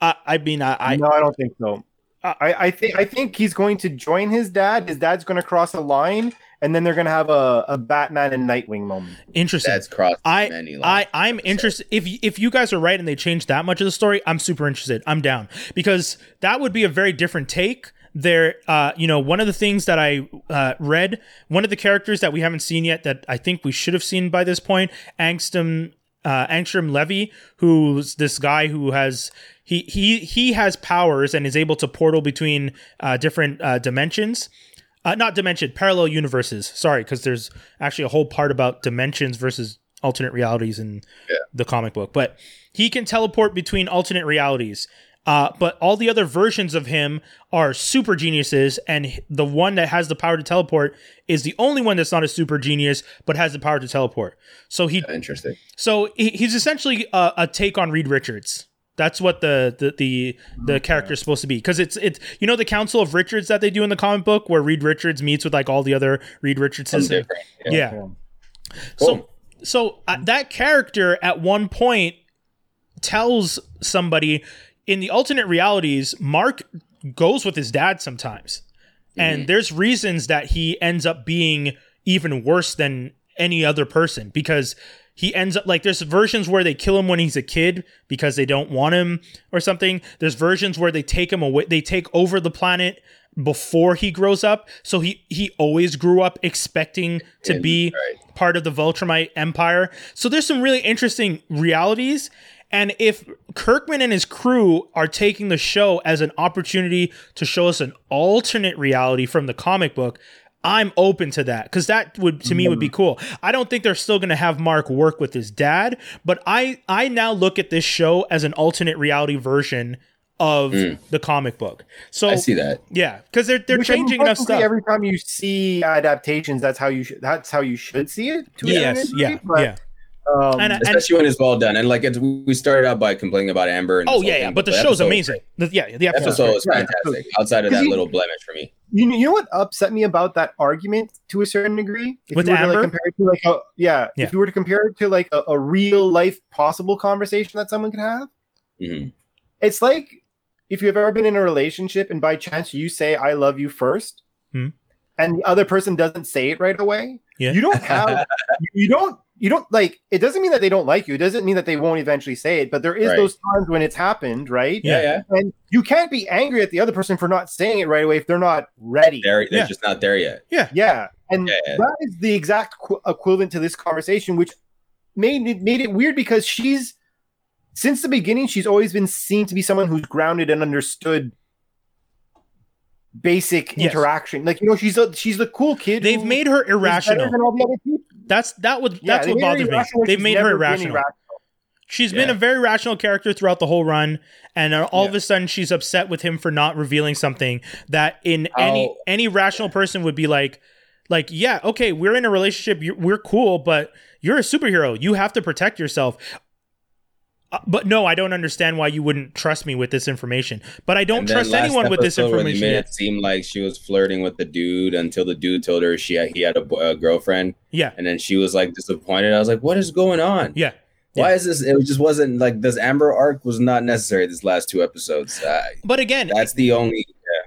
I I mean I, I no, I don't think so. I, I think I think he's going to join his dad. His dad's going to cross a line, and then they're going to have a, a Batman and Nightwing moment. interesting. That's crossed I many I lines. I'm interested if if you guys are right and they change that much of the story, I'm super interested. I'm down because that would be a very different take. There, uh, you know, one of the things that I uh, read, one of the characters that we haven't seen yet that I think we should have seen by this point, Angstrom, uh, Angstrom Levy, who's this guy who has he he he has powers and is able to portal between uh, different uh, dimensions uh, not dimension parallel universes. Sorry because there's actually a whole part about dimensions versus alternate realities in the comic book. But he can teleport between alternate realities. Uh, but all the other versions of him are super geniuses and the one that has the power to teleport is the only one that's not a super genius but has the power to teleport. So he Interesting. so he, he's essentially a, a take on Reed Richards. That's what the the the, the character is supposed to be because it's it's you know the Council of Richards that they do in the comic book where Reed Richards meets with like all the other Reed Richardses. Something and- different. yeah. Yeah. So Cool. so uh, that character at one point tells somebody in the alternate realities, Mark goes with his dad sometimes. And there's reasons that he ends up being even worse than any other person because he ends up like there's versions where they kill him when he's a kid because they don't want him or something. There's versions where they take him away, they take over the planet before he grows up. So he he always grew up expecting to be right. part of the Viltrumite Empire. So there's some really interesting realities. And if Kirkman and his crew are taking the show as an opportunity to show us an alternate reality from the comic book, I'm open to that because that would to me would be mm. cool. I don't think they're still going to have Mark work with his dad, but I I now look at this show as an alternate reality version of mm. the comic book. So I see that. yeah, because they're they're Which, changing enough stuff. Every time you see adaptations, that's how you should. That's how you should see it. to a yes, certain yeah, degree, but, yeah. Um, And, and Especially when it's well done. And like it's, we started out by complaining about Amber. And oh this whole yeah, yeah, but the the show's amazing. The, yeah, the The episode. episode was Yeah, fantastic. Outside of that you- little blemish for me. you, you know what upset me about that argument to a certain degree? If With you were to Amber? like compare it to like a yeah, Yeah. if you were to compare it to like a, a real life possible conversation that someone could have, hmm it's like if you've ever been in a relationship and by chance you say I love you first, Hmm. and the other person doesn't say it right away, Yeah. you don't have <laughs> you don't you don't like it doesn't mean that they don't like you. It doesn't mean that they won't eventually say it, but there is Right. those times when it's happened, right? Yeah. Yeah, yeah. And you can't be angry at the other person for not saying it right away if they're not ready. They're, they're Yeah. just not there yet. Yeah, and Yeah, yeah. that is the exact qu- equivalent to this conversation, which made it made it weird because she's since the beginning she's always been seen to be someone who's grounded and understood basic Yes. interaction. Like you know, she's a she's the cool kid. They've made her is better irrational. Than all the other people. That's that would Yeah, that's what bothers me. They've made her irrational. irrational. She's been a very rational character throughout the whole run, and then all of a sudden she's upset with him for not revealing something that in any any rational person would be like, like yeah, okay, we're in a relationship, we're cool, but you're a superhero. You have to protect yourself. Uh, but no, I don't understand why you wouldn't trust me with this information. But I don't trust anyone with this episode where they information made it seem like she was flirting with the dude until the dude told her she he had a, a girlfriend, Yeah, and then she was like disappointed. I was like, "What is going on? yeah. Why is this?" It just wasn't like this Amber arc was not necessary. This last two episodes. Uh, But again, that's the only.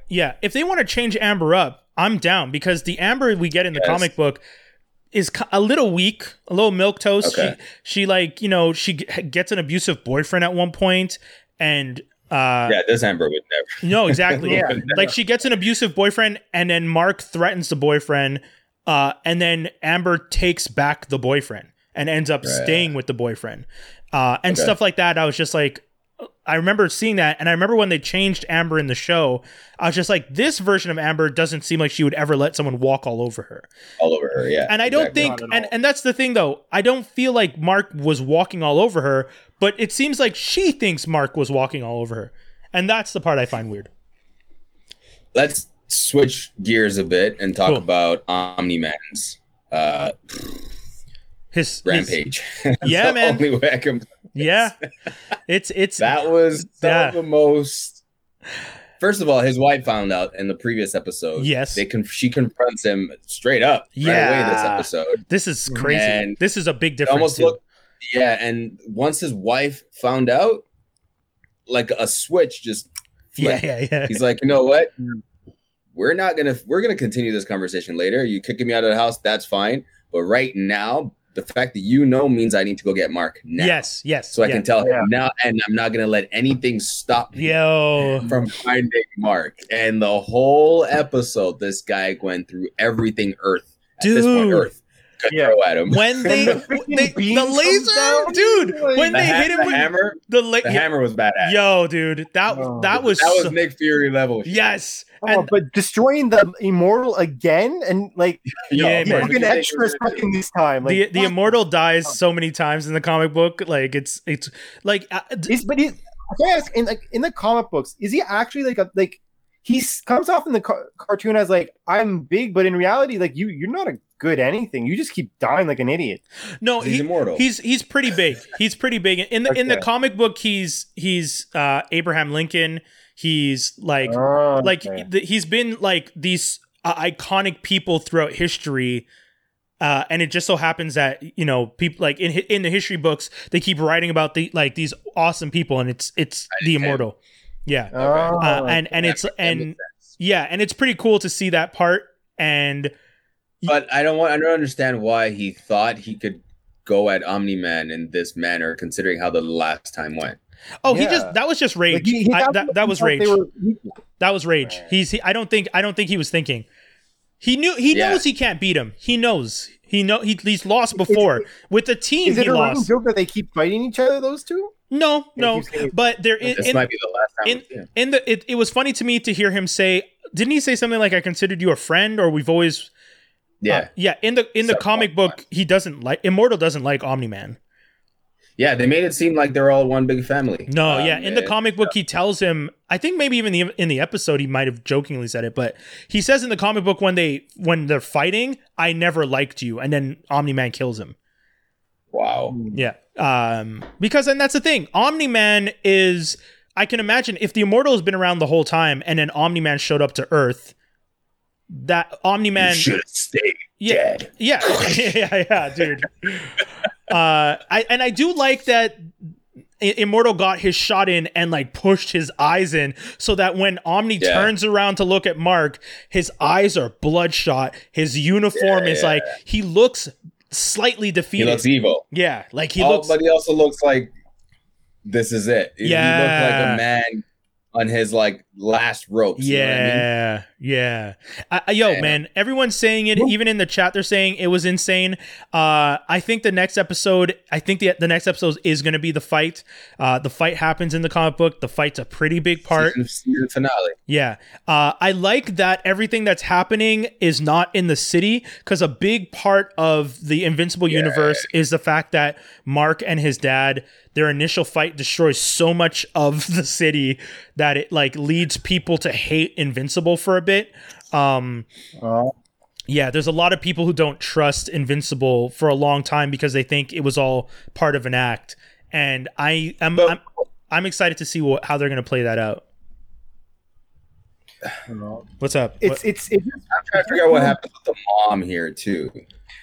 Yeah, if they want to change Amber up, I'm down because the Amber we get in the Yes. comic book is a little weak, a little milk toast. Okay. She, she like you know she g- gets an abusive boyfriend at one point, and uh, Yeah, this Amber would never. no, exactly. <laughs> Yeah. Like she gets an abusive boyfriend, and then Mark threatens the boyfriend, uh, and then Amber takes back the boyfriend and ends up Right. staying with the boyfriend, uh, and Okay. stuff like that. I was just like, I remember seeing that, and I remember when they changed Amber in the show. I was just like, this version of Amber doesn't seem like she would ever let someone walk all over her. all over her. Yeah, And I don't exactly. think, and and that's the thing though. I don't feel like Mark was walking all over her, but it seems like she thinks Mark was walking all over her, and that's the part I find weird. let's switch gears a bit and talk Cool. about Omni Man's uh, His his- rampage. <laughs> That's Yeah, the man. Only way I can. Yeah, <laughs> it's it's That was some Yeah. of the most. First of all, his wife found out in the previous episode. Yes. they con- she confronts him straight up right away this episode. this is crazy. And this is a big difference. almost looked, yeah. And once his wife found out, like a switch just yeah, yeah, yeah. He's like, you know what? We're not gonna we're gonna continue this conversation later. You kicking me out of the house, that's fine. But right now, the fact that you know means I need to go get Mark now. Yes, yes. So I yeah. can tell Yeah. him now, and I'm not gonna let anything stop me Yo, from finding Mark. And the whole episode, this guy went through everything Earth. At this point, Dude. Earth could Yeah. throw at him. when they, the they the laser, down, dude. like- When the, they ha- hit him the with hammer, the, la- the yeah, hammer was badass. Yo, dude, that Oh. that was that was so- Nick Fury level. shit. yes, Oh, and but destroying the immortal again and like Yo, <laughs> Yeah, he man. took an extra second this time. Like the the fuck. immortal dies so many times in the comic book. Like it's it's like uh, Is but he, can I ask in like in the comic books, is he actually like a like he comes off in the ca- cartoon as like I'm big, but in reality, like you you're not a good anything. You just keep dying like an idiot. no, He's he, immortal. he's he's pretty big. He's pretty big in the in the comic book. He's he's uh Abraham Lincoln. He's like Oh, like th- he's been like these uh, iconic people throughout history uh, and it just so happens that you know people like in in the history books they keep writing about the like these awesome people and it's it's the immortal. Yeah. Oh, uh, and and it's and yeah and it's pretty cool to see that part and But I don't want. I don't understand why he thought he could go at Omni Man in this manner, considering how the last time went. Oh he just that was just rage Like, he- he I, that, that was rage were equal. that was rage he's he, i don't think i don't think he was thinking he knew he Yeah. knows he can't beat him he knows he know he, he's lost before with the team Is it he a running lost joke that they keep fighting each other? Those two? No, no, but there is This in, might be the last time. in, we see him. in the it, it was funny to me to hear him say didn't he say something like I considered you a friend or we've always yeah, uh, yeah in the in the Several comic book he doesn't like Immortal doesn't like Omni Man. Yeah. They made it seem like they're all one big family. No, Um, yeah, in the comic book he tells him I think maybe even the in the episode he might have jokingly said it but he says in the comic book when they when they're fighting I never liked you and then Omni Man kills him. Wow. Yeah. Um because and that's the thing. Omni Man is I can imagine if the Immortal has been around the whole time and then Omni Man showed up to Earth, that Omni Man should have stayed yeah, dead. yeah, <laughs> yeah, yeah, dude. <laughs> Uh, I and I do like that Immortal got his shot in and like pushed his eyes in so that when Omni Yeah. turns around to look at Mark, his eyes are bloodshot. His uniform Yeah, is yeah. like he looks slightly defeated. He looks evil. yeah, like he Oh, looks. but he also looks like this is it. He- He Yeah. looked like a man on his like last ropes. you know I mean? Yeah, yeah. Uh, yo, Yeah. man, everyone's saying it. Even in the chat, they're saying it was insane. Uh, I think the next episode, I think the the next episode is going to be the fight. Uh, the fight happens in the comic book. The fight's a pretty big part. Season, season finale. Yeah. Uh, I like that everything that's happening is not in the city because a big part of the Invincible Yeah. universe is the fact that Mark and his dad, their initial fight destroys so much of <laughs> the city that it like leads people to hate Invincible for a bit. Um, Oh, yeah, there's a lot of people who don't trust Invincible for a long time because they think it was all part of an act. And I am But- I'm, I'm excited to see what, how they're going to play that out. What's up? it's it's it's I'm trying to figure out what happened with the mom here too.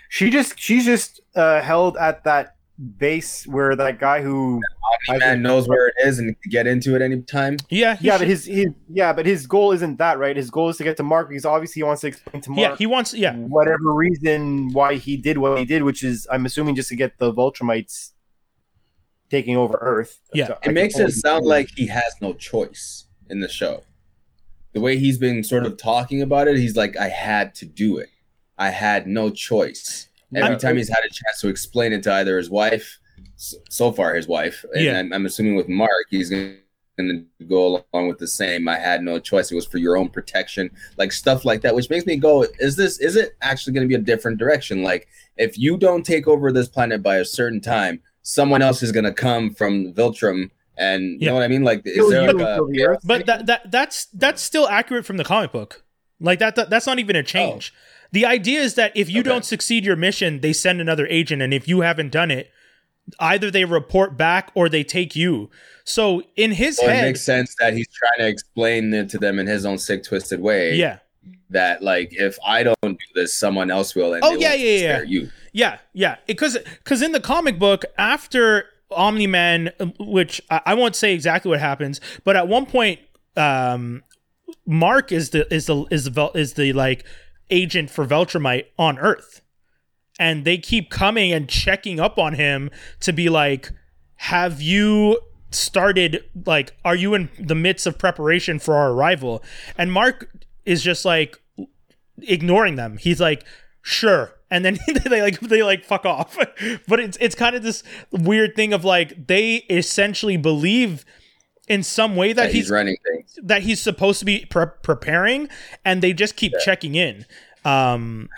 she just she's just uh, held at that base where that guy who Omni Man knows where it is and can get into it anytime. Yeah, yeah, should- but his, his yeah, but his goal isn't that right. His goal is to get to Mark because obviously he wants to explain to Mark yeah, he wants. Yeah, whatever reason why he did what he did, which is I'm assuming just to get the Viltrumites taking over Earth. Yeah. So I It makes it sound like he has no choice in the show. The way he's been sort of talking about it, he's like, I had to do it. I had no choice. Every I'm- time he's had a chance to explain it to either his wife s- so far his wife, and Yeah. I'm, I'm assuming with Mark, he's going to go along with the same. I had no choice; it was for your own protection, like stuff like that, which makes me go, "Is this? Is it actually going to be a different direction? Like, if you don't take over this planet by a certain time, someone else is going to come from Viltrum." And you Yeah. know what I mean? Like, is there like a the But that, that that's that's still accurate from the comic book. Like that, that that's not even a oh. change. The idea is that if you Okay. don't succeed your mission, they send another agent, and if you haven't done it, either they report back or they take you. So in his Well, it makes sense that he's trying to explain it to them in his own sick, twisted way. yeah, That like if I don't do this, someone else will. And Oh, yeah, yeah, yeah. You. Yeah, yeah. Because because in the comic book, after Omni Man, which I, I won't say exactly what happens, but at one point, um, Mark is the is the is the is the like agent for Viltrumite on Earth, and they keep coming and checking up on him to be like, have you started like are you in the midst of preparation for our arrival? And mark is just like ignoring them. He's like sure. And then <laughs> they like they like fuck off. <laughs> But it's it's kind of this weird thing of like they essentially believe in some way that That he's, he's running things. that he's supposed to be pre- preparing and they just keep checking in. Um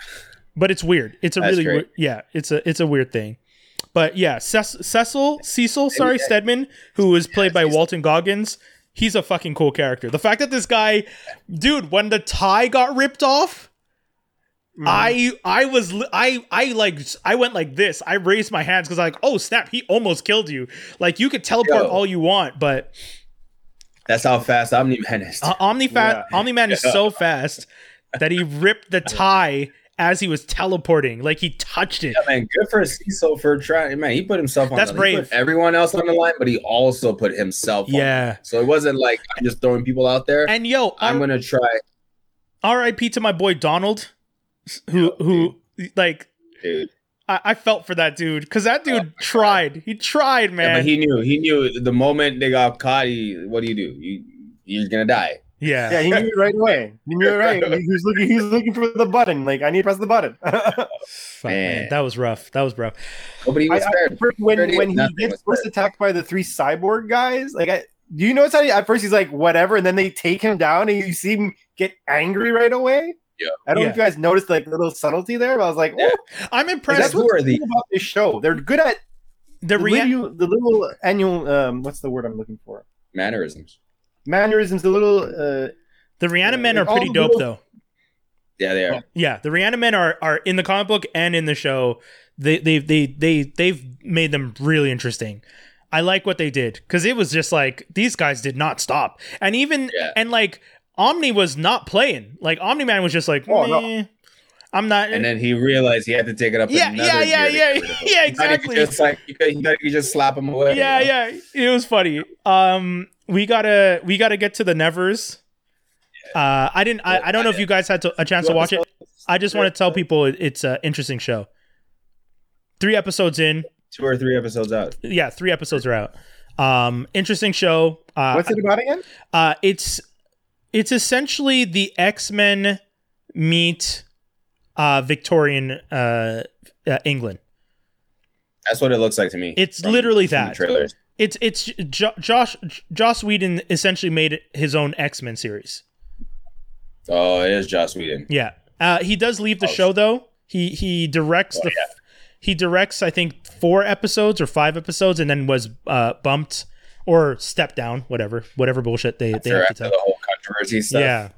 but it's weird it's a That's really great. weird, yeah it's a it's a weird thing but yeah Ces- cecil cecil sorry stedman who is played by walton goggins he's a fucking cool character the fact that this guy dude when the tie got ripped off I I was I I like I went like this. I raised my hands because like oh snap he almost killed you. Like you could teleport Yo. all you want, but That's how fast Omni Man is. uh, Omni Fa- Omni Man is so fast that he ripped the <laughs> tie as he was teleporting. Like he touched it. Yeah, man, good for Cecil for trying. Man, he put himself on. That's the, he brave. everyone else on the line, but he also put himself. on. Yeah. So it wasn't like I'm just throwing people out there. And yo, I'm gonna try, R.I.P. to my boy Donald, who who like dude. I, I felt for that dude because that dude oh, tried. He tried, Yeah, man. but he knew. He knew the moment they got caught. He, what do you do? You, you're gonna die. Yeah. Yeah, he knew it right away. He knew it right. He was looking. He was looking for the button. Like I need to press the button. <laughs> Fuck, man. Man. That was rough. That was rough. Nobody I, was I, spared. first, when Already when he gets first attacked by the three cyborg guys, like I, do you notice how he, at first he's like whatever, and then they take him down, and you see him get angry right away. Yeah. I don't know if you guys noticed like the little subtlety there, but I was like, Yeah. oh, I'm impressed. that's what's worthy. cool about this show. They're good at the the, rea- little, the little annual. Um, what's the word I'm looking for? Mannerisms. Mannerisms. a little. Uh, the Reanimen are pretty dope little- though. Yeah, they are. Yeah, the Reanimen are are in the comic book and in the show. They they they they they've made them really interesting. I like what they did because it was just like these guys did not stop, and even Yeah. and like Omni was not playing. Like Omni Man was just like, Oh, no. I'm not. And then he realized he had to take it up. Yeah, another yeah, yeah, gear yeah, to get rid of him. yeah, He thought he could exactly. Just like you could, he thought he could just slap him away. yeah, you know? yeah, it was funny. Um, we gotta we gotta get to the Nevers. Uh, I didn't. I, I don't know if you guys had to, a chance to watch it. I just want to tell people it- it's an interesting show. Three episodes in, Two or three episodes out. yeah, three episodes are out. Um, interesting show. Uh, what's it about again? uh, it's it's essentially the X Men meet uh, Victorian uh, uh, England. That's what it looks like to me. It's literally that. trailers. It's it's jo- Josh Joss Whedon essentially made his own X Men series. Oh, it is Joss Whedon. Yeah, uh, he does leave the Oh, show though. He he directs Oh, the he directs I think four episodes or five episodes, and then was uh, bumped or stepped down, whatever whatever bullshit they they have to after tell. the whole controversy stuff. Yeah,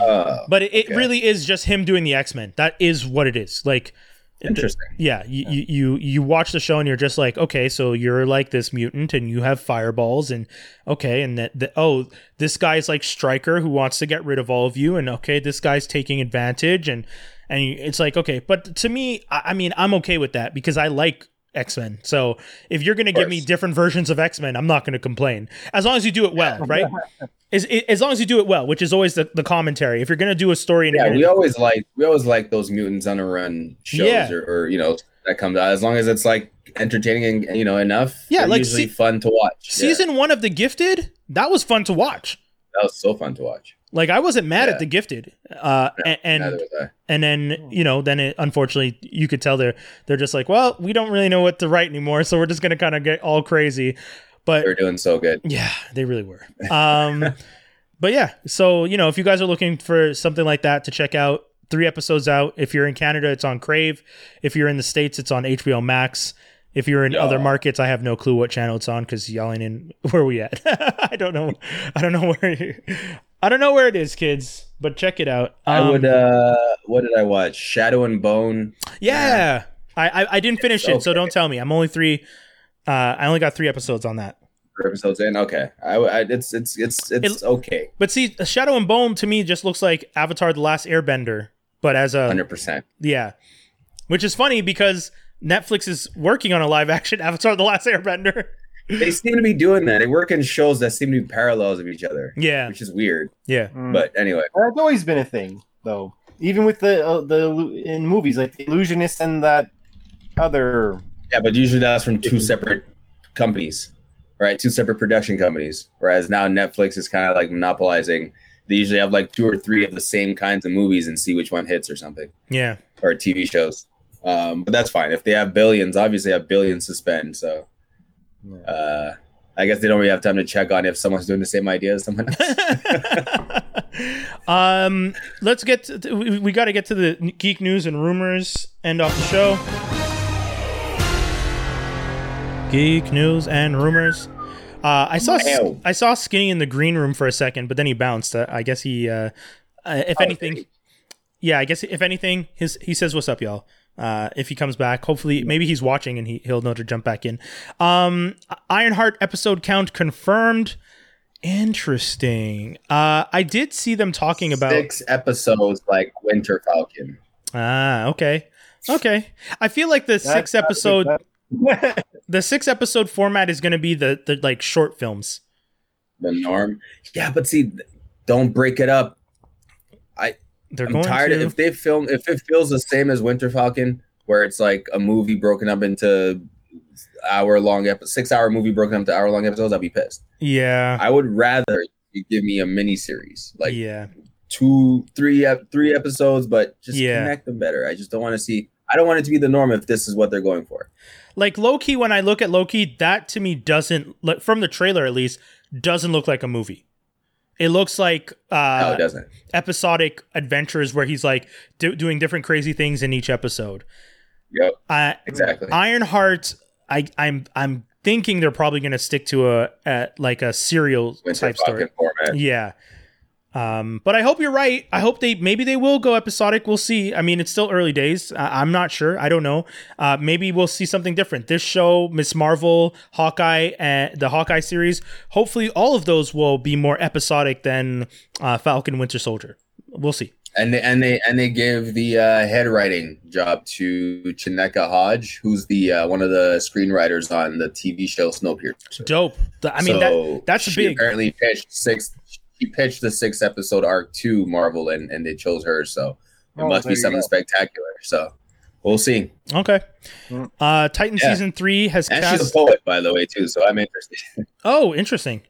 Uh, but it, it Okay. really is just him doing the X Men. That is what it is. Like interesting. Yeah, you, you you you watch the show and you're just like, okay, so you're like this mutant and you have fireballs and okay, and that the, oh, this guy's like Striker who wants to get rid of all of you, and okay, this guy's taking advantage, and and it's like okay, but to me, I, I mean, I'm okay with that because I like X Men. So if you're gonna give me different versions of X Men, I'm not gonna complain as long as you do it well, <laughs> right? As, as long as you do it well, which is always the, the commentary. If you're gonna do a story Yeah, we always like we always like those mutants on a run shows Yeah. or, or you know that comes out as long as it's like entertaining and you know enough. Yeah, like usually se- fun to watch. Yeah, season one of The Gifted, that was fun to watch. that was so fun to watch. Like I wasn't mad Yeah. at the Gifted, uh, and Neither was I. and then you know then it unfortunately you could tell they're they're just like well we don't really know what to write anymore so we're just gonna kind of get all crazy but They were doing so good. yeah they really were <laughs> um but yeah so you know if you guys are looking for something like that to check out three episodes out if you're in canada it's on crave if you're in the states it's on hbo max if you're in Yeah. other markets i have no clue what channel it's on because y'all ain't in <laughs> where we at <laughs> i don't know i don't know where i don't know where it is kids but check it out I Um, would. uh What did I watch? Shadow and Bone. Yeah. I, I I didn't finish it, so don't tell me. I'm only three. Uh, I only got three episodes on that. Three episodes in. Okay, I, I it's it's it's it's okay. But see, Shadow and Bone to me just looks like Avatar: The Last Airbender, but as a Hundred percent. yeah, which is funny because Netflix is working on a live action <laughs> Avatar: The Last Airbender. They seem to be doing that. They work in shows that seem to be parallels of each other, Yeah, which is weird. yeah, Mm. But anyway, That's always been a thing, though. Even with the uh, the in movies like the Illusionist and that other. yeah, but usually that's from two separate companies, right? Two separate production companies. Whereas now Netflix is kind of like monopolizing. They usually have like two or three of the same kinds of movies and see which one hits or something, yeah. or TV shows. Um, but that's fine. If they have billions, obviously have billions to spend. So uh, I guess they don't really have time to check on if someone's doing the same idea as someone else. <laughs> um, let's get. To, we, we got to get to the geek news and rumors. End off the show. Geek news and rumors. Uh, I saw Wow. I saw Skinny in the green room for a second, but then he bounced. Uh, I guess he, uh, uh, if Oh, anything, yeah, I guess if anything, his he says, "What's up, y'all?" Uh, if he comes back, hopefully, maybe he's watching and he he'll know to jump back in. Um, Ironheart episode count confirmed. Interesting. Uh, I did see them talking about. six episodes like Winter Falcon. Ah, okay, okay. I feel like the six episode <laughs> the six episode format is going to be the the like short films. the norm. Yeah, but see, don't break it up. They're I'm going tired. to. If they film, if it feels the same as Winter Falcon, where it's like a movie broken up into hour long episode, six hour movie broken up to hour long episodes, I'll be pissed. yeah, I would rather you give me a mini series, like yeah, two, three, episodes, but just Yeah. connect them better. I just don't want to see. I don't want it to be the norm if this is what they're going for. like Loki. When I look at Loki, that to me doesn't like from the trailer at least doesn't look like a movie. It looks like no, uh, it doesn't. episodic adventures where he's like do- doing different crazy things in each episode. Yep, Uh, exactly. Ironheart, I, I'm I'm thinking they're probably going to stick to a, a like a serial Winter type story. Format. Yeah. Um, but I hope you're right. I hope they maybe they will go episodic. We'll see. I mean, it's still early days. I, I'm not sure. I don't know. Uh, maybe we'll see something different. This show, Miss Marvel, Hawkeye, and the Hawkeye series. Hopefully, all of those will be more episodic than uh, Falcon Winter Soldier. We'll see. And they and they and they give the uh, head writing job to Chinaka Hodge, who's the uh, one of the screenwriters on the TV show Snowpiercer. Dope. The- I mean, that So that's she big. Apparently, pitched six. She pitched the six episode arc to Marvel, and and they chose her. So it Oh, must be something go. spectacular. So we'll see. okay. Mm. Uh, Titan Yeah. season three has And she's a poet, by the way, too. So I'm interested. <laughs> Oh, interesting.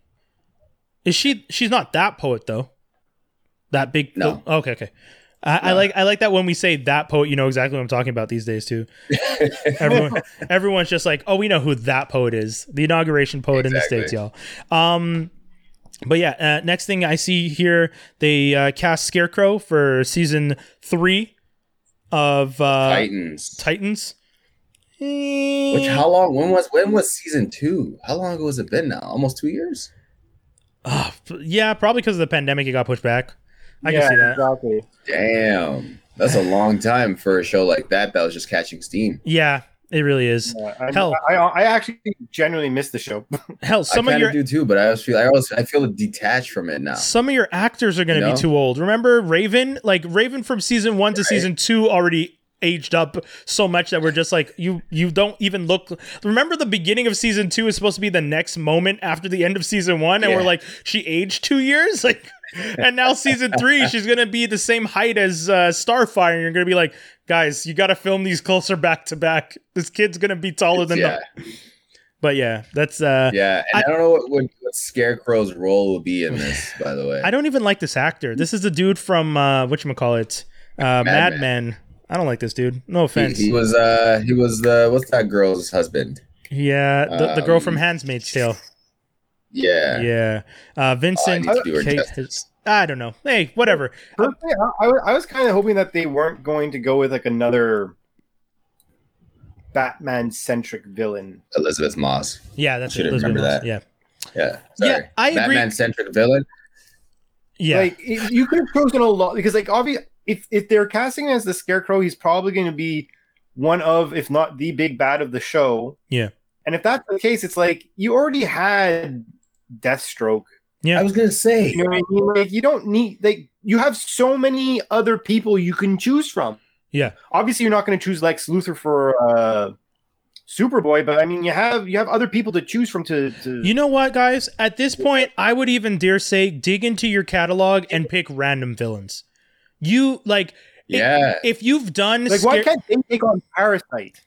Is she? She's not that poet though. That big. No. okay. Okay. I, I like I like that when we say that poet, you know exactly what I'm talking about these days too. <laughs> Everyone, everyone's just like, oh, we know who that poet is, the inauguration poet in the states, y'all. Um, but yeah, uh, next thing I see here, they uh, cast Scarecrow for season three of uh, Titans. Titans. Which how long? When was when was season two? How long ago has it been now? Almost two years. Ah, yeah, probably because of the pandemic, it got pushed back. I yeah, can see that. exactly. Damn, that's a long time for a show like that that was just catching steam. Yeah, it really is. Yeah, I, Hell. I, I actually genuinely miss the show. <laughs> Hell, some I of your do too, but I always feel I always I feel detached from it now. some of your actors are going to You be too old. Remember Raven? Like Raven from season 1 to Right. season 2 already aged up so much that we're just like you you don't even look remember the beginning of season 2 is supposed to be the next moment after the end of season 1 and we're like she aged 2 years <laughs> like and now season 3 <laughs> she's going to be the same height as uh, Starfire and you're going to be like guys you got to film these closer back to back this kid's going to be taller than yeah, the But yeah, that's uh Yeah, and I- I, don't know what, what, what Scarecrow's role will be in this. <sighs> By the way, I don't even like this actor. This is the dude from uh whatchamacallit? Uh Mad, Men. Men. I don't like this dude. No offense. he was uh he was the what's that girl's husband? yeah, the, the girl from Um, Handmaid's Tale. Yeah, Yeah. Uh Vincent Oh, I do her Kate- justice. I don't know. Hey, whatever. Personally, I, I, I was kind of hoping that they weren't going to go with like another Batman centric villain. Elisabeth Moss. Yeah, that's Should it. remember Elizabeth that. Yeah. Yeah, sorry. Yeah, I agree. Batman centric villain. Yeah. Like it- you could have chosen a lot because like obviously if if they're casting him as the Scarecrow, he's probably going to be one of, if not the big bad of the show. Yeah. And if that's the case, it's like you already had Deathstroke. Yeah. I was gonna say. You know what I mean? Like you don't need like you have so many other people you can choose from. Yeah. Obviously, you're not going to choose Lex Luthor for uh, Superboy, but I mean, you have you have other people to choose from. To, to You know what, guys? At this point, I would even dare say dig into your catalog and pick random villains. You like Yeah, if you've done like, why can't they take on Parasite?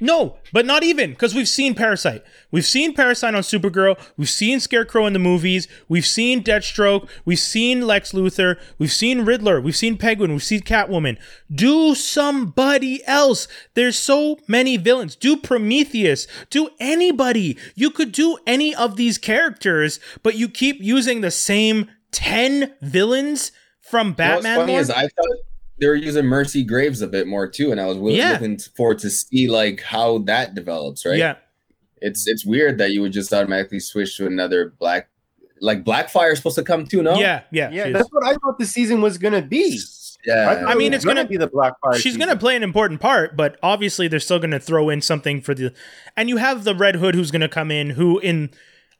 No, but not even because we've seen Parasite. We've seen Parasite on Supergirl. We've seen Scarecrow in the movies. We've seen Deathstroke. We've seen Lex Luthor. We've seen Riddler. We've seen Penguin. We've seen Catwoman. Do somebody else. There's so many villains. Do Prometheus. Do anybody. You could do any of these characters, but you keep using the same 10 villains from You know Batman. What's funny is I thought they were using Mercy Graves a bit more too, and I was wi- Yeah. looking forward to see like how that develops. Right? Yeah. It's it's weird that you would just automatically switch to another black, like Blackfire is supposed to come too. No. Yeah. Yeah. Yeah, she is. that's what I thought the season was going to be. Yeah. thought I mean, it it's was gonna- be the Blackfire. She's season. going to play an important part, but obviously they're still going to throw in something for the. And you have the Red Hood who's going to come in, who in.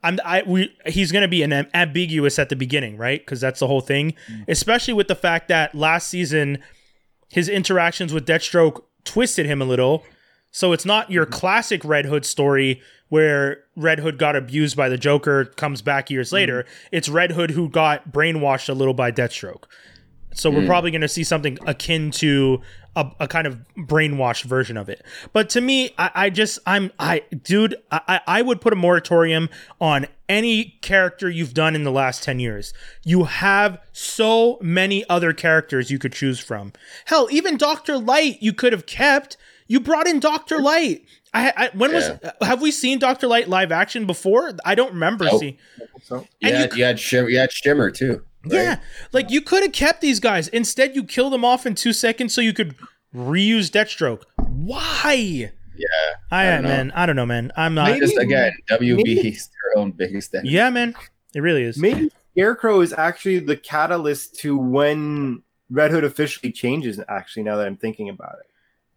I'm, I we he's going to be an ambiguous at the beginning, right? Because that's the whole thing. Mm. Especially with the fact that last season, his interactions with Deathstroke twisted him a little. So it's not your mm-hmm. classic Red Hood story where Red Hood got abused by the Joker, comes back years mm-hmm. later. It's Red Hood who got brainwashed a little by Deathstroke. So we're hmm. probably going to see something akin to a, a kind of brainwashed version of it. But to me, I, I just I'm I dude, I, I I would put a moratorium on any character you've done in the last 10 years. You have so many other characters you could choose from. Hell, even Dr. Light you could have kept. You brought in Dr. Light. I, I when was have we seen Dr. Light live action before? I don't remember Nope. seeing. So, You and had, you- you, had Shimmer, you had Shimmer too. Right? Yeah, like you could have kept these guys. Instead, you kill them off in two seconds so you could reuse Deathstroke. Why? Yeah. I, I don't know. man, I don't know, man. I'm not. Maybe- Just again, maybe- WB's their own biggest enemy. yeah, man, it really is. maybe Scarecrow is actually the catalyst to when Red Hood officially changes. Actually, now that I'm thinking about it.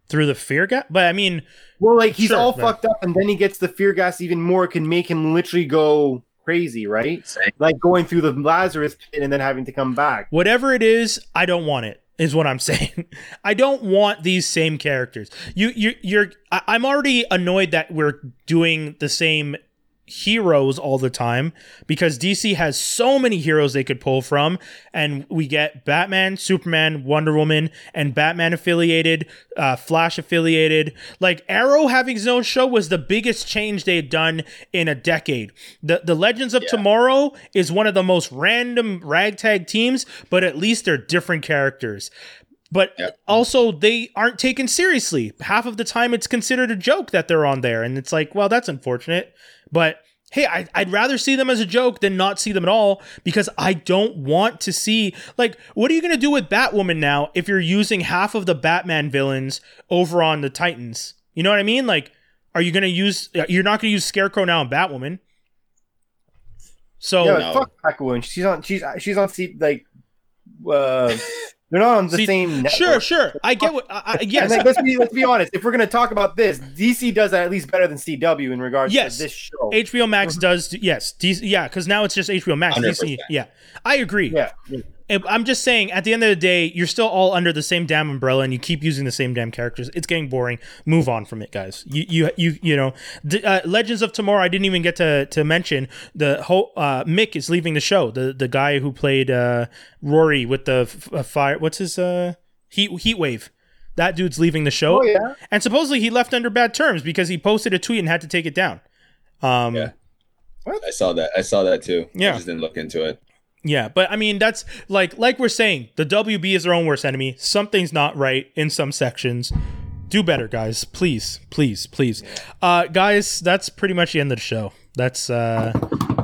Through the fear gas, but I mean, Well, like he's Sure, all man. fucked up, and then he gets the fear gas even more. It can make him literally go crazy, right? Same. Like going through the Lazarus pit and then having to come back. whatever it is, I don't want it. Is what I'm <laughs> saying. I don't want these same characters. You, you, you're. I, I'm already annoyed that we're doing the same heroes all the time because DC has so many heroes they could pull from, and we get Batman, Superman, Wonder Woman, and Batman affiliated, uh, Flash affiliated. Like Arrow having his own show was the biggest change they had done in a decade. The the Legends of Tomorrow is one of the most random ragtag teams, but at least they're different characters. But Yep. also, they aren't taken seriously. Half of the time, it's considered a joke that they're on there, and it's like, well, that's unfortunate. But hey, I, I'd rather see them as a joke than not see them at all because I don't want to see like what are you gonna do with Batwoman now if you're using half of the Batman villains over on the Titans? You know what I mean? Like, are you gonna use? You're not gonna use Scarecrow now and Batwoman. So yeah, no. fuck Aquaman. She's on. She's she's on. C- like, uh, <laughs> they're not on the See, same. Network. sure, sure, I get what. I, I, And <laughs> yes, like, let's be let's be honest. If we're gonna talk about this, DC does that at least better than CW in regards Yes. to this show. HBO Max mm-hmm. does yes, DC, yeah, because now it's just HBO Max. DC, 100%. yeah, I agree. yeah, And I'm just saying, at the end of the day, you're still all under the same damn umbrella, and you keep using the same damn characters. It's getting boring. Move on from it, guys. You, you, you, you know, D- uh, Legends of Tomorrow. I didn't even get to to mention the whole. Uh, Mick is leaving the show. The the guy who played uh, Rory with the f- uh, fire. What's his uh, heat heat wave. that dude's leaving the show. Oh yeah. And supposedly he left under bad terms because he posted a tweet and had to take it down. Um, Yeah. I saw that. I saw that too. Yeah. I just didn't look into it. Yeah, but I mean that's like like we're saying, the WB is their own worst enemy. Something's not right in some sections. Do better, guys. Please, please, please. Uh guys, that's pretty much the end of the show. That's uh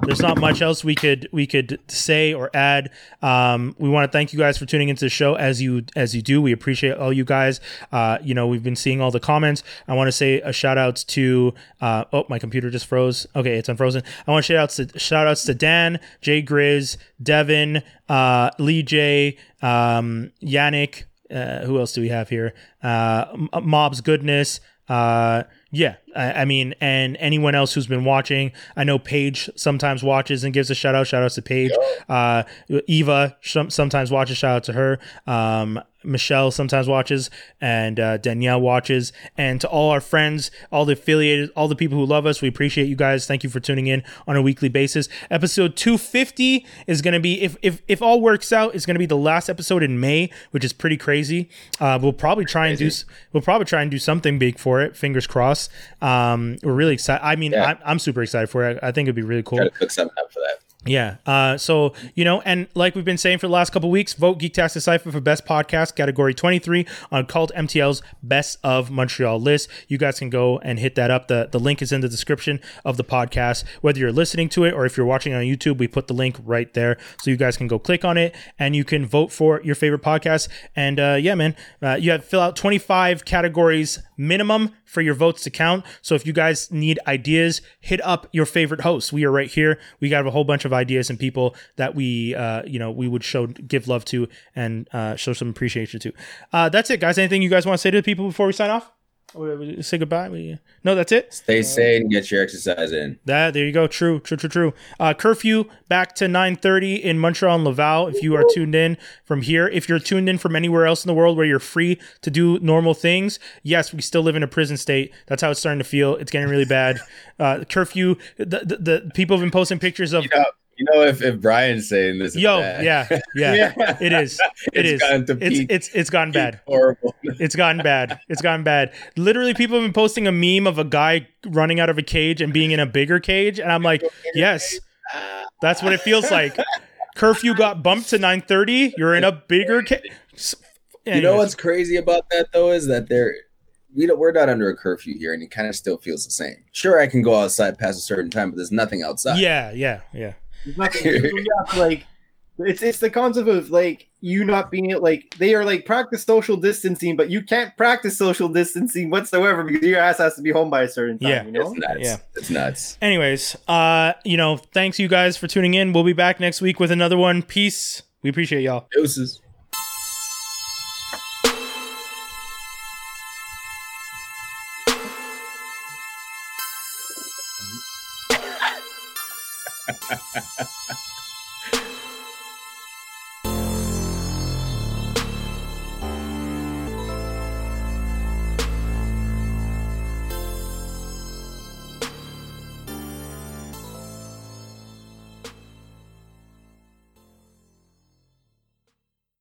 there's not much else we could we could say or add. Um, we want to thank you guys for tuning into the show as you as you do. We appreciate all you guys. Uh, you know, we've been seeing all the comments. I want to say a shout outs to uh, oh my computer just froze. Okay, it's unfrozen. I want to shout outs to shout outs to Dan, Jay Grizz, Devin, uh, Lee J, um, Yannick. Uh, who else do we have here? Uh, Mob's Goodness. Uh, yeah, I, I mean, and anyone else who's been watching, I know Paige sometimes watches and gives a shout out. Shout outs to Paige. Uh, Eva some, sometimes watches. Shout out to her. Um, Michelle sometimes watches, and uh, Danielle watches. And to all our friends, all the affiliated, all the people who love us, we appreciate you guys. Thank you for tuning in on a weekly basis. Episode 250 is going to be, if, if if all works out, it's going to be the last episode in May, which is pretty crazy. Uh, we'll probably try and do we'll probably try and do something big for it. Fingers crossed. Um, we're really excited. I mean, Yeah. I'm, I'm super excited for it. I think it'd be really cool. Try to cook something up for that. Yeah. Uh, so, you know, and like we've been saying for the last couple weeks, vote Geek Geektastic Cypher for Best Podcast, category 23 on Cult MTL's Best of Montreal list. You guys can go and hit that up. The, the link is in the description of the podcast. Whether you're listening to it or if you're watching on YouTube, we put the link right there. So you guys can go click on it and you can vote for your favorite podcast. And uh, yeah, man, uh, you have to fill out 25 categories minimum for your votes to count. So if you guys need ideas, hit up your favorite hosts. We are right here. We got a whole bunch of ideas and people that we, uh, you know, we would show, give love to and uh, show some appreciation to. Uh, that's it, guys. Anything you guys want to say to the people before we sign off? We- Say goodbye. We- No, that's it. Stay sane. Get your exercise in. That there you go. True, true, true, true. Uh, curfew back to 9:30 in Montreal and Laval. If you are tuned in from here, if you're tuned in from anywhere else in the world where you're free to do normal things, yes, we still live in a prison state. That's how it's starting to feel. It's getting really bad. Uh, curfew. The, the, the people have been posting pictures of. You know, you know if, if Brian's saying this, Yo, bad, yeah, yeah, <laughs> it is. <laughs> It It's is. gotten to It's peak- it's it's gotten bad. horrible. <laughs> It's gotten bad. It's gotten bad. Literally, people have been posting a meme of a guy running out of a cage and being in a bigger cage, and I'm like, yes, that's what it feels like. Curfew got bumped to 9:30. You're in a bigger cage. You know what's crazy about that though is that they're we don't, we're not under a curfew here, and it kind of still feels the same. Sure, I can go outside past a certain time, but there's nothing outside. Yeah, yeah, yeah. There's nothing- yeah, like it's it's the concept of like you not being like they are like practice social distancing, but you can't practice social distancing whatsoever because your ass has to be home by a certain time. Yeah. you know. it's nuts. Yeah. It's nuts. Anyways, uh, you know, thanks you guys for tuning in. We'll be back next week with another one. Peace. We appreciate y'all. Deuces. <laughs>